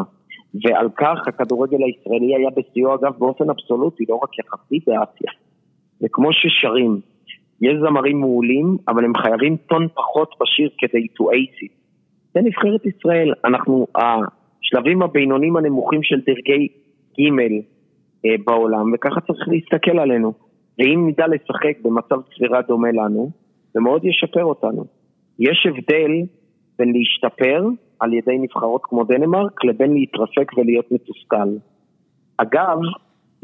Speaker 6: ועל כך הכדורגל הישראלי היה בשיאו אגב באופן אבסולוטי, לא רק יחסי באסיה. וכמו ששרים, יש זמרים מעולים, אבל הם חייבים טון פחות בשיר כדי to ace it. זה נבחרת ישראל, אנחנו, השלבים הבינוניים הנמוכים של דרגי ג' אה, בעולם, וככה צריך להסתכל עלינו. ואם נדע לשחק במצב צבירה דומה לנו, זה מאוד ישפר אותנו. יש הבדל בין להשתפר על ידי נבחרות כמו דנמרק לבין להתרסק ולהיות מתוסכל. אגב,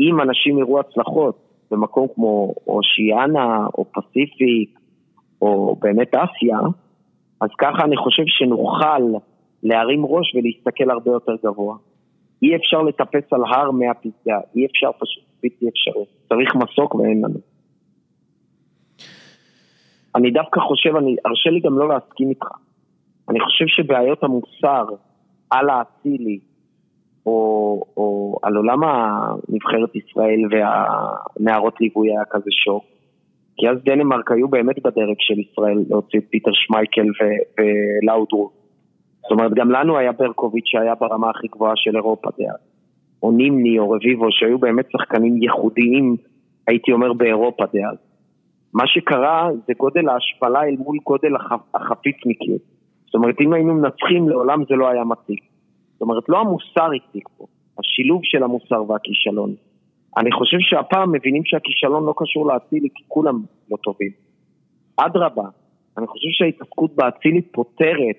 Speaker 6: אם אנשים יראו הצלחות במקום כמו אושיאנה או פסיפיק או באמת אסיה, אז ככה אני חושב שנוכל להרים ראש ולהסתכל הרבה יותר גבוה. אי אפשר לטפס על הר מהפסגה, אי אפשר פשוט בלתי אפשרי. צריך מסוק ואין לנו. אני דווקא חושב, אני, הרשה לי גם לא להסכים איתך. אני חושב שבעיות המוסר על האצילי, או, או על עולם הנבחרת ישראל והנערות ליווי היה כזה שוק. כי אז דנמרק היו באמת בדרג של ישראל להוציא את פיטר שמייקל ולאודרו. זאת אומרת, גם לנו היה ברקוביץ' שהיה ברמה הכי גבוהה של אירופה דאז. או נימני או רביבו, שהיו באמת שחקנים ייחודיים, הייתי אומר, באירופה דאז. מה שקרה זה גודל ההשפלה אל מול גודל החפיצניקיות. זאת אומרת, אם היינו מנצחים, לעולם זה לא היה מתאים. זאת אומרת, לא המוסר הציג פה, השילוב של המוסר והכישלון. אני חושב שהפעם מבינים שהכישלון לא קשור לאצילי, כי כולם לא טובים. אדרבה, אני חושב שההתעסקות באצילי פותרת,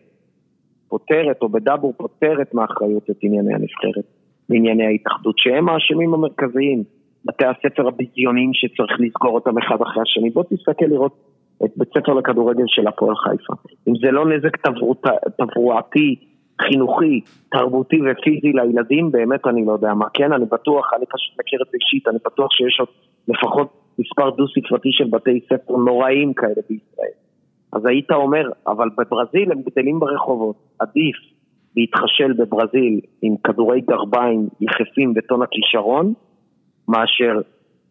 Speaker 6: פותרת, או בדאבור פותרת מאחריות את ענייני הנבחרת, מענייני ההתאחדות, שהם האשמים המרכזיים. בתי הספר הביזיוניים שצריך לסגור אותם אחד אחרי השני. בוא תסתכל לראות את בית ספר לכדורגל של הפועל חיפה. אם זה לא נזק תברואתי, חינוכי, תרבותי ופיזי לילדים, באמת אני לא יודע מה. כן, אני בטוח, אני פשוט מכיר את זה אישית, אני בטוח שיש עוד לפחות מספר דו-ספרתי של בתי ספר נוראים כאלה בישראל. אז היית אומר, אבל בברזיל הם גדלים ברחובות, עדיף להתחשל בברזיל עם כדורי גרביים יחפים וטון הכישרון, מאשר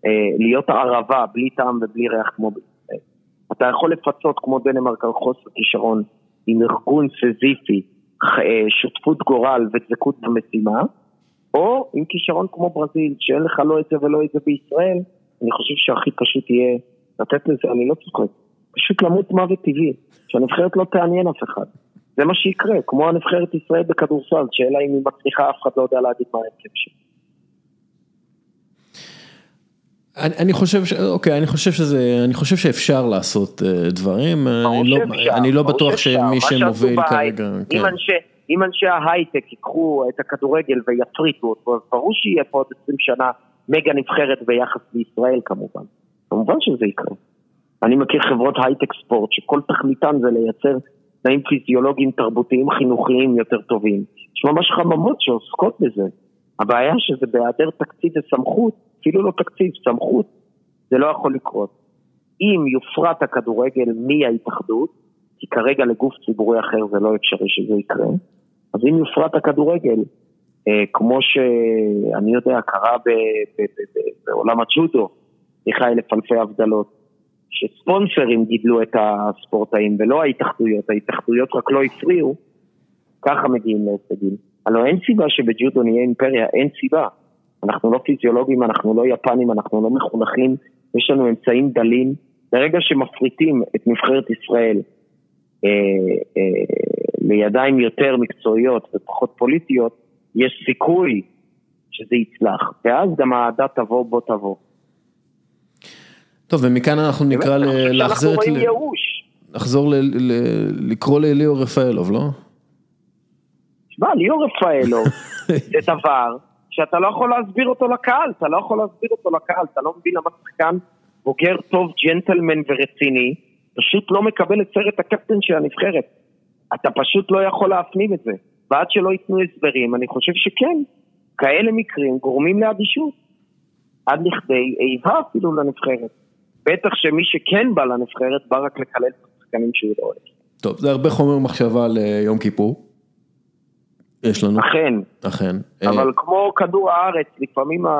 Speaker 6: אה, להיות ערבה בלי טעם ובלי ריח כמו בישראל. אתה יכול לפצות כמו דנמרק על חוסר כישרון עם ארגון סזיפי, שותפות גורל ודבקות במשימה, או עם כישרון כמו ברזיל, שאין לך לא את זה ולא את זה בישראל, אני חושב שהכי פשוט יהיה לתת לזה, אני לא צוחק, פשוט למות מוות טבעי, שהנבחרת לא תעניין אף אחד. זה מה שיקרה, כמו הנבחרת ישראל בכדורסל, שאלה אם היא מצליחה, אף אחד לא יודע להגיד מה ההרכב שלה.
Speaker 1: אני, אני חושב, ש... אוקיי, אני חושב שזה, אני חושב שאפשר לעשות uh, דברים, אני לא, אני לא בטוח שמי שמוביל כרגע,
Speaker 6: כן. אם אנשי ההייטק ייקחו את הכדורגל ויפריטו אותו, אז ברור שיהיה פה עוד 20 שנה מגה נבחרת ביחס לישראל כמובן. כמובן שזה יקרה. אני מכיר חברות הייטק ספורט שכל תכליתן זה לייצר תנאים פיזיולוגיים, תרבותיים, חינוכיים יותר טובים. יש ממש חממות שעוסקות בזה. הבעיה שזה בהיעדר תקציב וסמכות, אפילו לא תקציב, סמכות, זה לא יכול לקרות. אם יופרט הכדורגל מההתאחדות, כי כרגע לגוף ציבורי אחר זה לא אפשרי שזה יקרה, אז אם יופרט הכדורגל, אה, כמו שאני יודע, קרה ב, ב, ב, ב, בעולם הג'ודו, סליחה אלף אלפי הבדלות, שספונסרים גידלו את הספורטאים ולא ההתאחדויות, ההתאחדויות רק לא הפריעו, ככה מגיעים להישגים. הלוא אין סיבה שבג'ודו נהיה אימפריה, אין סיבה. אנחנו לא פיזיולוגים, אנחנו לא יפנים, אנחנו לא מחונכים, יש לנו אמצעים דלים. ברגע שמפריטים את נבחרת ישראל אה, אה, לידיים יותר מקצועיות ופחות פוליטיות, יש סיכוי שזה יצלח, ואז גם האהדה תבוא בוא תבוא.
Speaker 1: טוב, ומכאן אנחנו נקרא להחזיר את... לחזור לקרוא לאליאור רפאלוב, לא?
Speaker 6: תשמע, ליאור רפאלוב זה דבר שאתה לא יכול להסביר אותו לקהל, אתה לא יכול להסביר אותו לקהל, אתה לא מבין למה שחקן בוגר טוב, ג'נטלמן ורציני, פשוט לא מקבל את סרט הקפטן של הנבחרת. אתה פשוט לא יכול להפנים את זה. ועד שלא ייתנו הסברים, אני חושב שכן, כאלה מקרים גורמים לאדישות. עד לכדי איבה אפילו לנבחרת. בטח שמי שכן בא לנבחרת בא רק לקלל את השחקנים שהוא לא אוהב.
Speaker 1: טוב, זה הרבה חומר מחשבה ליום כיפור. יש לנו.
Speaker 6: אכן.
Speaker 1: אכן.
Speaker 6: אבל אה, כמו כדור הארץ, לפעמים ה...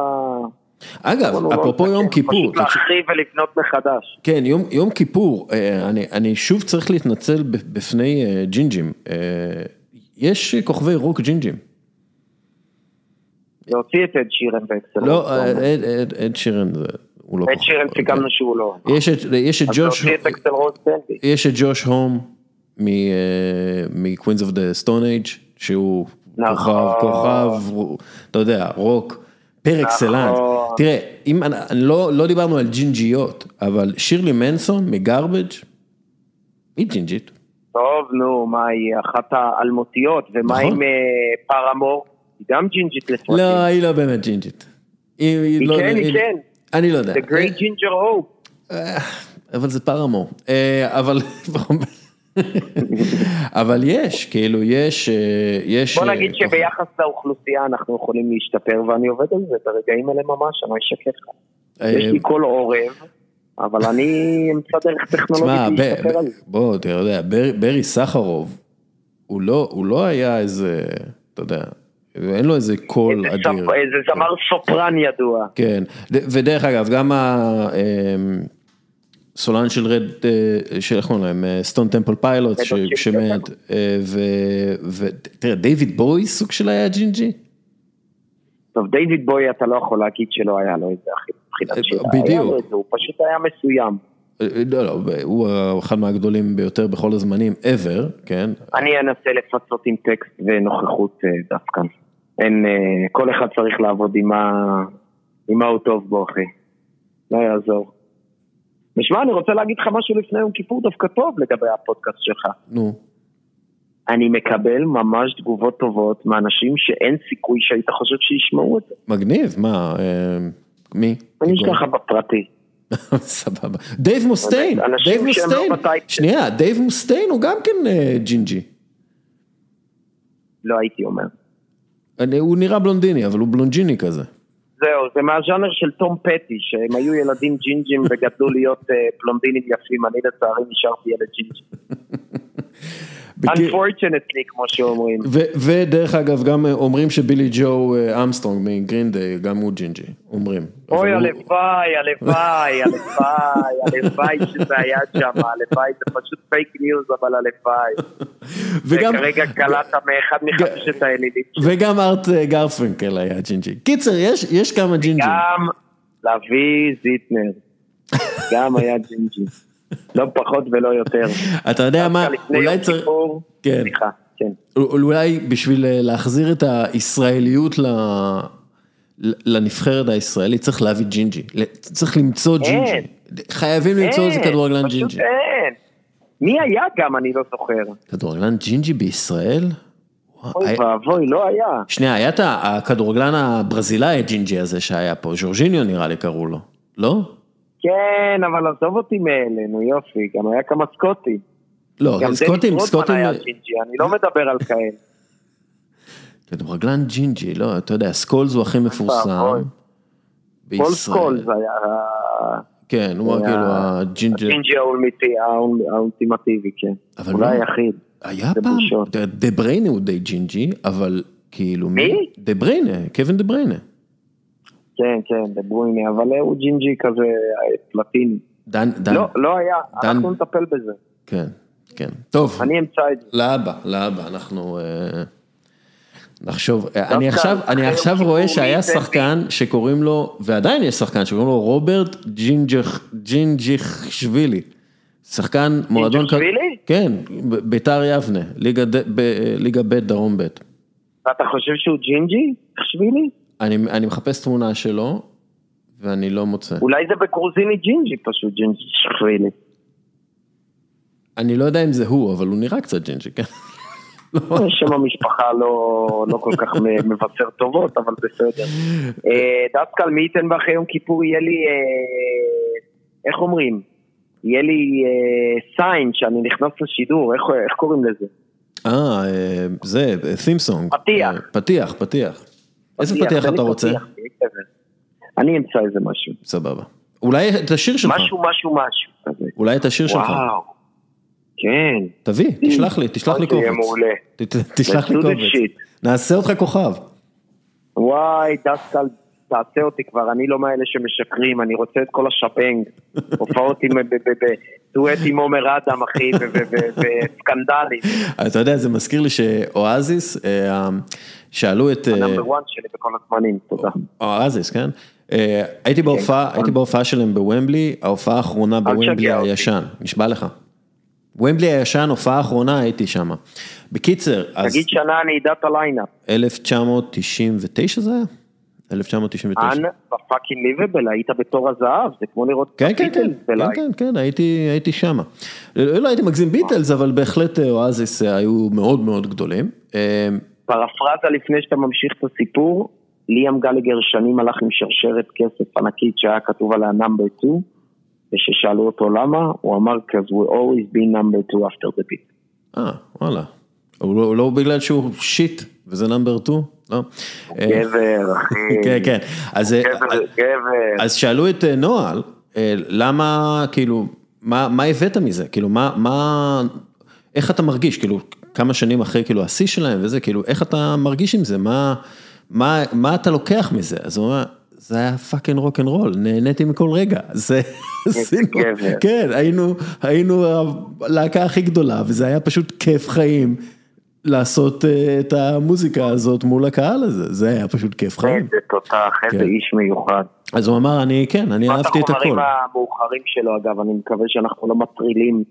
Speaker 1: אגב, אפרופו יום כיפור.
Speaker 6: פשוט להחריב ולבנות מחדש.
Speaker 1: כן, יום, יום כיפור, אה, אני, אני שוב צריך להתנצל בפני אה, ג'ינג'ים. יש כוכבי רוק ג'ינג'ים.
Speaker 6: להוציא את אד שירן par excellence.
Speaker 1: לא, אד שירן הוא לא
Speaker 6: כוכב. אד שירן סיכמנו שהוא לא.
Speaker 1: יש את ג'וש הום מ Queens of the Stone Age. שהוא נכון. כוכב, כוכב, אתה יודע, רוק, par excellence. נכון. תראה, אם, אני, לא, לא דיברנו על ג'ינג'יות, אבל שירלי מנסון מ Garbage היא ג'ינג'ית.
Speaker 6: טוב, נו, מה היא אחת האלמותיות, ומה
Speaker 1: נכון.
Speaker 6: עם אה, פרמור? היא גם ג'ינג'ית לפרטים.
Speaker 1: לא, היא לא באמת ג'ינג'ית. היא,
Speaker 6: היא
Speaker 1: לא,
Speaker 6: כן, היא כן.
Speaker 1: אני לא יודע.
Speaker 6: The Great Ginger Hope.
Speaker 1: אה, אבל זה פרמור. אה, אבל... אבל יש, כאילו, יש, אה, יש...
Speaker 6: בוא
Speaker 1: אה,
Speaker 6: נגיד שביחס לאוכלוסייה אנחנו יכולים להשתפר, ואני עובד על זה ברגעים אלה ממש, אני לא אשקר לך.
Speaker 1: אה,
Speaker 6: יש לי קול עורב, אבל אני אמצא דרך טכנולוגית להשתפר על זה.
Speaker 1: בוא, אתה יודע, בר- ברי סחרוב, הוא לא, הוא לא היה איזה, אתה יודע, אין לו איזה קול
Speaker 6: איזה
Speaker 1: אדיר.
Speaker 6: ספ- איזה זמר סופרן ידוע.
Speaker 1: כן, ודרך אגב, גם הסולן של רד, אה, של איך קוראים להם,
Speaker 6: Stone Temple Pilots,
Speaker 1: שמת, אה, ותראה, דיוויד בוי סוג של היה ג'ינג'י?
Speaker 6: טוב, דיוויד בוי אתה לא יכול להגיד שלא היה לו איזה אחי מבחינת
Speaker 1: אה,
Speaker 6: שירה.
Speaker 1: בדיוק.
Speaker 6: הוא פשוט היה מסוים.
Speaker 1: אה, לא, לא, הוא אחד מהגדולים ביותר בכל הזמנים ever, כן?
Speaker 6: אני אנסה לפצות עם טקסט ונוכחות אה, דווקא. אין, אה, כל אחד צריך לעבוד עם מה, עם מה הוא טוב בו, אחי. לא יעזור. נשמע, אני רוצה להגיד לך משהו לפני יום כיפור דווקא טוב לגבי הפודקאסט שלך.
Speaker 1: נו,
Speaker 6: אני מקבל ממש תגובות טובות מאנשים שאין סיכוי שהיית חושב שישמעו את זה.
Speaker 1: מגניב, מה, אה, מי?
Speaker 6: אני אשלח לך בפרטי.
Speaker 1: סבבה. דייב מוסטיין,
Speaker 6: אנשים
Speaker 1: דייב מוסטיין,
Speaker 6: לא בטייפ.
Speaker 1: שנייה, דייב מוסטיין הוא גם כן אה, ג'ינג'י.
Speaker 6: לא הייתי אומר.
Speaker 1: הוא נראה בלונדיני, אבל הוא בלונג'יני כזה.
Speaker 6: זהו, זה מהז'אנר של תום פטי, שהם היו ילדים ג'ינג'ים וגדלו להיות אה, בלונדינים יפים, אני לצערי נשארתי ילד ג'ינג'י. Unfortunately, כמו שאומרים.
Speaker 1: ודרך אגב, גם אה, אומרים שבילי ג'ו אה, אמסטרונג מ Green Day, גם הוא ג'ינג'י, אומרים.
Speaker 6: אוי, הלוואי, הלוואי, הלוואי, הלוואי שזה היה שם, הלוואי, זה פשוט fake news, אבל הלוואי.
Speaker 1: וגם-
Speaker 6: וכרגע קלטת מאחד מחמשת האלילים.
Speaker 1: וגם ארט אה, גרפנקל היה ג'ינג'י. קיצר, יש, יש כמה ג'ינג'ים.
Speaker 6: גם לביא זיטנר, גם היה ג'ינג'י. לא פחות ולא יותר.
Speaker 1: אתה יודע מה, אולי צריך... כן.
Speaker 6: סליחה, כן.
Speaker 1: אולי בשביל אה, להחזיר את הישראליות ל- לנבחרת הישראלית צריך להביא ג'ינג'י, צריך למצוא ג'ינג'י, חייבים למצוא איזה
Speaker 6: אין,
Speaker 1: כדורגלן
Speaker 6: פשוט
Speaker 1: ג'ינג'י.
Speaker 6: אין. מי היה גם, אני לא זוכר.
Speaker 1: כדורגלן ג'ינג'י בישראל?
Speaker 6: אוי
Speaker 1: היה-
Speaker 6: ואבוי, לא היה.
Speaker 1: שנייה, היה את הכדורגלן הברזילאי הג'ינג'י הזה שהיה פה, ז'ורג'יניו נראה לי קראו לו, לא?
Speaker 6: כן, אבל עזוב אותי מאלה, יופי, גם היה כמה סקוטים.
Speaker 1: לא,
Speaker 6: גם
Speaker 1: סקוטים, סקוטים,
Speaker 6: אני לא מדבר על כאלה.
Speaker 1: כדורגלן ג'ינג'י, לא, אתה יודע, סקולס הוא הכי מפורסם.
Speaker 6: כל
Speaker 1: בישראל.
Speaker 6: סקולס זה היה
Speaker 1: כן, הוא כאילו
Speaker 6: האולמיטי- האול- האולטימטיבי, כן.
Speaker 1: אבל
Speaker 6: אולי
Speaker 1: לא.
Speaker 6: היחיד.
Speaker 1: היה פעם, דה בריינה הוא די ג'ינג'י, אבל כאילו...
Speaker 6: מי?
Speaker 1: דה בריינה, קווין דה בריינה.
Speaker 6: כן, כן, דה בריינה, אבל הוא ג'ינג'י כזה פלטיני.
Speaker 1: דן, דן,
Speaker 6: לא, לא היה,
Speaker 1: דן-
Speaker 6: אנחנו נטפל בזה.
Speaker 1: כן, כן. טוב,
Speaker 6: אני אמצא את זה.
Speaker 1: לאבא, לאבא, אנחנו אה, נחשוב. אה, אני עכשיו, אני עכשיו רואה שהיה שחקן שקוראים לו, ועדיין יש שחקן שקוראים לו רוברט ג'ינג'ך, ג'ינג'יכשווילי. שחקן מועדון...
Speaker 6: ג'ינג'יכשווילי?
Speaker 1: כן, ביתר יבנה, ליגה ב- דרום ב'.
Speaker 6: ואתה חושב שהוא ג'ינג'י? תחשבי לי.
Speaker 1: אני, אני מחפש תמונה שלו, ואני לא מוצא.
Speaker 6: אולי זה בגרוזיני ג'ינג'י פשוט, ג'ינג'י שחרילי.
Speaker 1: אני לא יודע אם זה הוא, אבל הוא נראה קצת ג'ינג'י, כן?
Speaker 6: שם המשפחה לא, לא כל כך מבשר טובות, אבל בסדר. אה, דסקל, מי ייתן ואחרי יום כיפור יהיה לי, אה, איך אומרים? יהיה לי sign שאני נכנס לשידור, איך, איך קוראים לזה?
Speaker 1: אה, אה, זה, theme song.
Speaker 6: פתיח.
Speaker 1: אה, פתיח, פתיח. איזה פתיח אתה רוצה?
Speaker 6: אני אמצא איזה משהו.
Speaker 1: סבבה. אולי את השיר שלך.
Speaker 6: משהו, משהו, משהו כזה.
Speaker 1: אולי את השיר שלך.
Speaker 6: וואו. כן.
Speaker 1: תביא, תשלח לי, תשלח לי
Speaker 6: יהיה
Speaker 1: קובץ.
Speaker 6: מעולה.
Speaker 1: תשלח לי קובץ. נעשה אותך כוכב.
Speaker 6: וואי, דסקל, תעשה אותי כבר, אני לא מאלה שמשקרים, אני רוצה את כל השבנג. הופעות עם, דואט עם עומר אדם, אחי, וסקנדלים.
Speaker 1: אתה יודע, זה מזכיר לי שאואזיס, אה, שאלו את... אה,
Speaker 6: ה number 1 שלי בכל הזמנים, תודה.
Speaker 1: אואזיס, כן? אה, הייתי בהופעה, הייתי בהופעה שלהם בוומבלי, ההופעה האחרונה בוומבלי. הישן, נשבע לך. ומבלי הישן, הופעה האחרונה הייתי שם. בקיצר, אז
Speaker 6: תגיד שנה אני אדע את ה lineup.
Speaker 1: 1999 זה היה? 1999.
Speaker 6: אנ בפאקינג ליבבל, היית בתור הזהב, זה כמו לראות
Speaker 1: כן, כן, כן, כן. כן, כן, הייתי, הייתי שמה. לא הייתי מגזים ביטלס, אבל בהחלט אה, אואזיס אה, היו מאוד מאוד גדולים. אה,
Speaker 6: פרפרזה לפני שאתה ממשיך את הסיפור, ליאם גלגר שנים הלך עם שרשרת כסף ענקית שהיה כתוב עליה number 2, וכששאלו אותו למה, הוא אמר, because we'll always be number 2 after the Beatles.
Speaker 1: אה, וואלה. הוא לא, לא בגלל שהוא shit, וזה number 2? לא.
Speaker 6: גבר, אחי.
Speaker 1: כן, כן. אז, אה,
Speaker 6: גבר, גבר.
Speaker 1: אז שאלו את אה, נואל, אה, למה, כאילו, מה, מה הבאת מזה? כאילו, מה, מה, איך אתה מרגיש? כאילו, כמה שנים אחרי, כאילו, השיא שלהם וזה, כאילו, איך אתה מרגיש עם זה? מה, מה, מה אתה לוקח מזה? אז הוא אומר, זה היה fucking rock and roll, נהניתי מכל רגע. זה, עשינו,
Speaker 6: גבר.
Speaker 1: כן, היינו, היינו הלהקה הכי גדולה, וזה היה פשוט כיף חיים. לעשות אה, את המוזיקה הזאת מול הקהל הזה, זה היה פשוט כיף חיים.
Speaker 6: איזה תותח, איזה
Speaker 1: כן.
Speaker 6: איש מיוחד.
Speaker 1: אז הוא אמר, אני, כן, אני אהבתי את הכל.
Speaker 6: החומרים המאוחרים שלו, אגב, אני מקווה שאנחנו לא מטרילים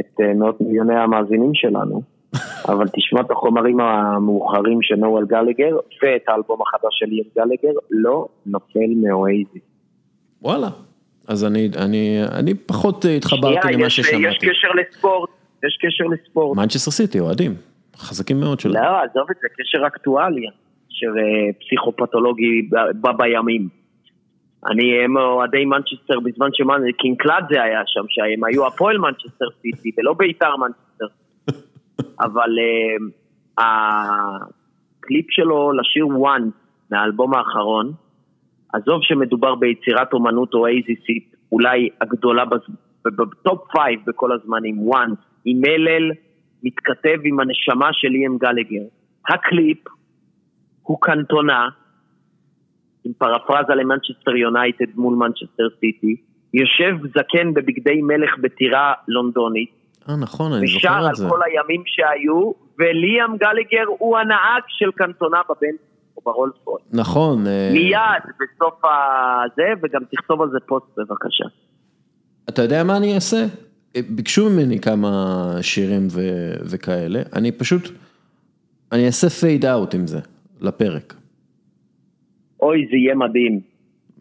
Speaker 6: את אה, מאות מיליוני המאזינים שלנו, אבל תשמע את החומרים המאוחרים של נואל גלגר, ואת האלבום החדש של ליאם גלגר, לא נופל מאוייזי.
Speaker 1: וואלה. אז אני, אני, אני פחות אה, התחברתי למה
Speaker 6: יש- יש
Speaker 1: ששמעתי.
Speaker 6: קשר לספורט, יש קשר לספורט.
Speaker 1: מנצ'סטר סיטי, אוהדים. חזקים מאוד שלהם.
Speaker 6: לא, עזוב את זה, קשר אקטואלי, קשר אה, פסיכופתולוגי ב- ב- בימים. אני, הם אוהדי מנצ'סטר בזמן שקינקלאדזה היה שם, שהם היו הפועל מנצ'סטר סיטי ולא בית"ר מנצ'סטר. אבל אה, הקליפ שלו לשיר וואן מהאלבום האחרון, עזוב שמדובר ביצירת אומנות אואזיסית, אולי הגדולה ב top five בכל הזמנים, וואן, עם מלל מתכתב עם הנשמה של ליאם גלגר. הקליפ הוא קנטונה, עם פרפרזה למנצ'סטר יונייטד מול מנצ'סטר סיטי, יושב זקן בבגדי מלך בטירה לונדונית,
Speaker 1: אה, נכון, אני
Speaker 6: אשכרה
Speaker 1: זוכר
Speaker 6: על
Speaker 1: את זה.
Speaker 6: כל הימים שהיו, וליאם גלגר הוא הנהג של קנטונה בבנטלי או ברולס רויס.
Speaker 1: נכון. אה,
Speaker 6: מיד בסוף הזה, וגם תכתוב על זה פוסט בבקשה.
Speaker 1: אתה יודע מה אני אעשה? ביקשו ממני כמה שירים ו- וכאלה, אני פשוט, אני אעשה fade out עם זה, לפרק.
Speaker 6: אוי, זה יהיה מדהים.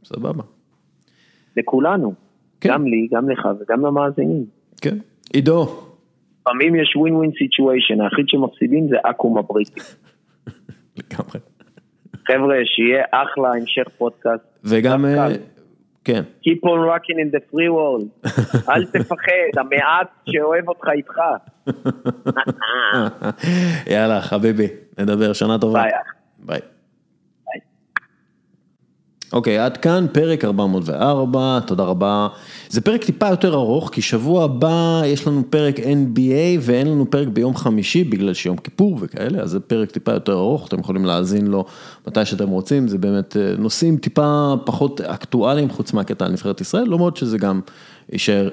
Speaker 1: סבבה.
Speaker 6: לכולנו.
Speaker 1: כן.
Speaker 6: גם לי, גם לך וגם למאזינים.
Speaker 1: כן. עידו,
Speaker 6: לפעמים יש win win situation, היחיד שמפסידים זה אקו"ם הבריטי.
Speaker 1: לגמרי.
Speaker 6: חבר'ה, שיהיה אחלה המשך פודקאסט.
Speaker 1: וגם, כן.
Speaker 6: Keep on rocking in the free world. אל תפחד, המעט שאוהב אותך איתך.
Speaker 1: יאללה, חביבי, נדבר, שנה טובה.
Speaker 6: ביי.
Speaker 1: ביי. אוקיי, עד כאן פרק 404, תודה רבה. זה פרק טיפה יותר ארוך, כי שבוע הבא יש לנו פרק NBA ואין לנו פרק ביום חמישי בגלל שיום כיפור וכאלה, אז זה פרק טיפה יותר ארוך, אתם יכולים להאזין לו מתי שאתם רוצים, זה באמת אה, נושאים טיפה פחות אקטואליים חוץ מהקטע על נבחרת ישראל, למרות שזה גם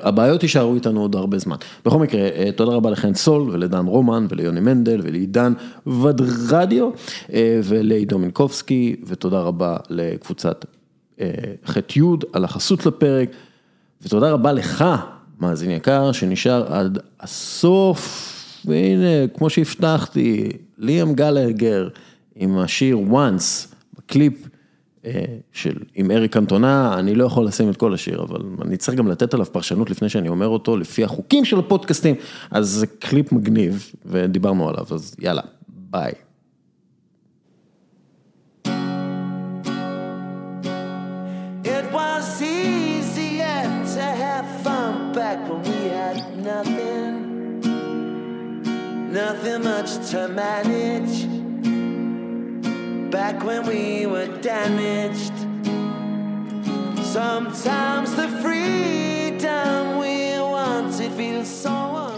Speaker 1: הבעיות יישארו איתנו עוד הרבה זמן. בכל מקרה, אה, תודה רבה לחן סול ולדן רומן וליוני מנדל ולעידן ודרדיו אה, ולעידו מינקובסקי, ותודה רבה לקבוצת אה, ח'-י' על החסות לפרק, ותודה רבה לך, מאזין יקר, שנשאר עד הסוף, והנה, כמו שהבטחתי, ליאם גלגר עם השיר Once בקליפ. אה, של עם אריק קנטונה, אני לא יכול לשים את כל השיר, אבל אני צריך גם לתת עליו פרשנות לפני שאני אומר אותו, לפי החוקים של הפודקאסטים, אז זה קליפ מגניב, ודיברנו עליו, אז יאללה, ביי.
Speaker 7: Nothing much to manage. back when we were damaged. Sometimes the freedom we wanted feels so.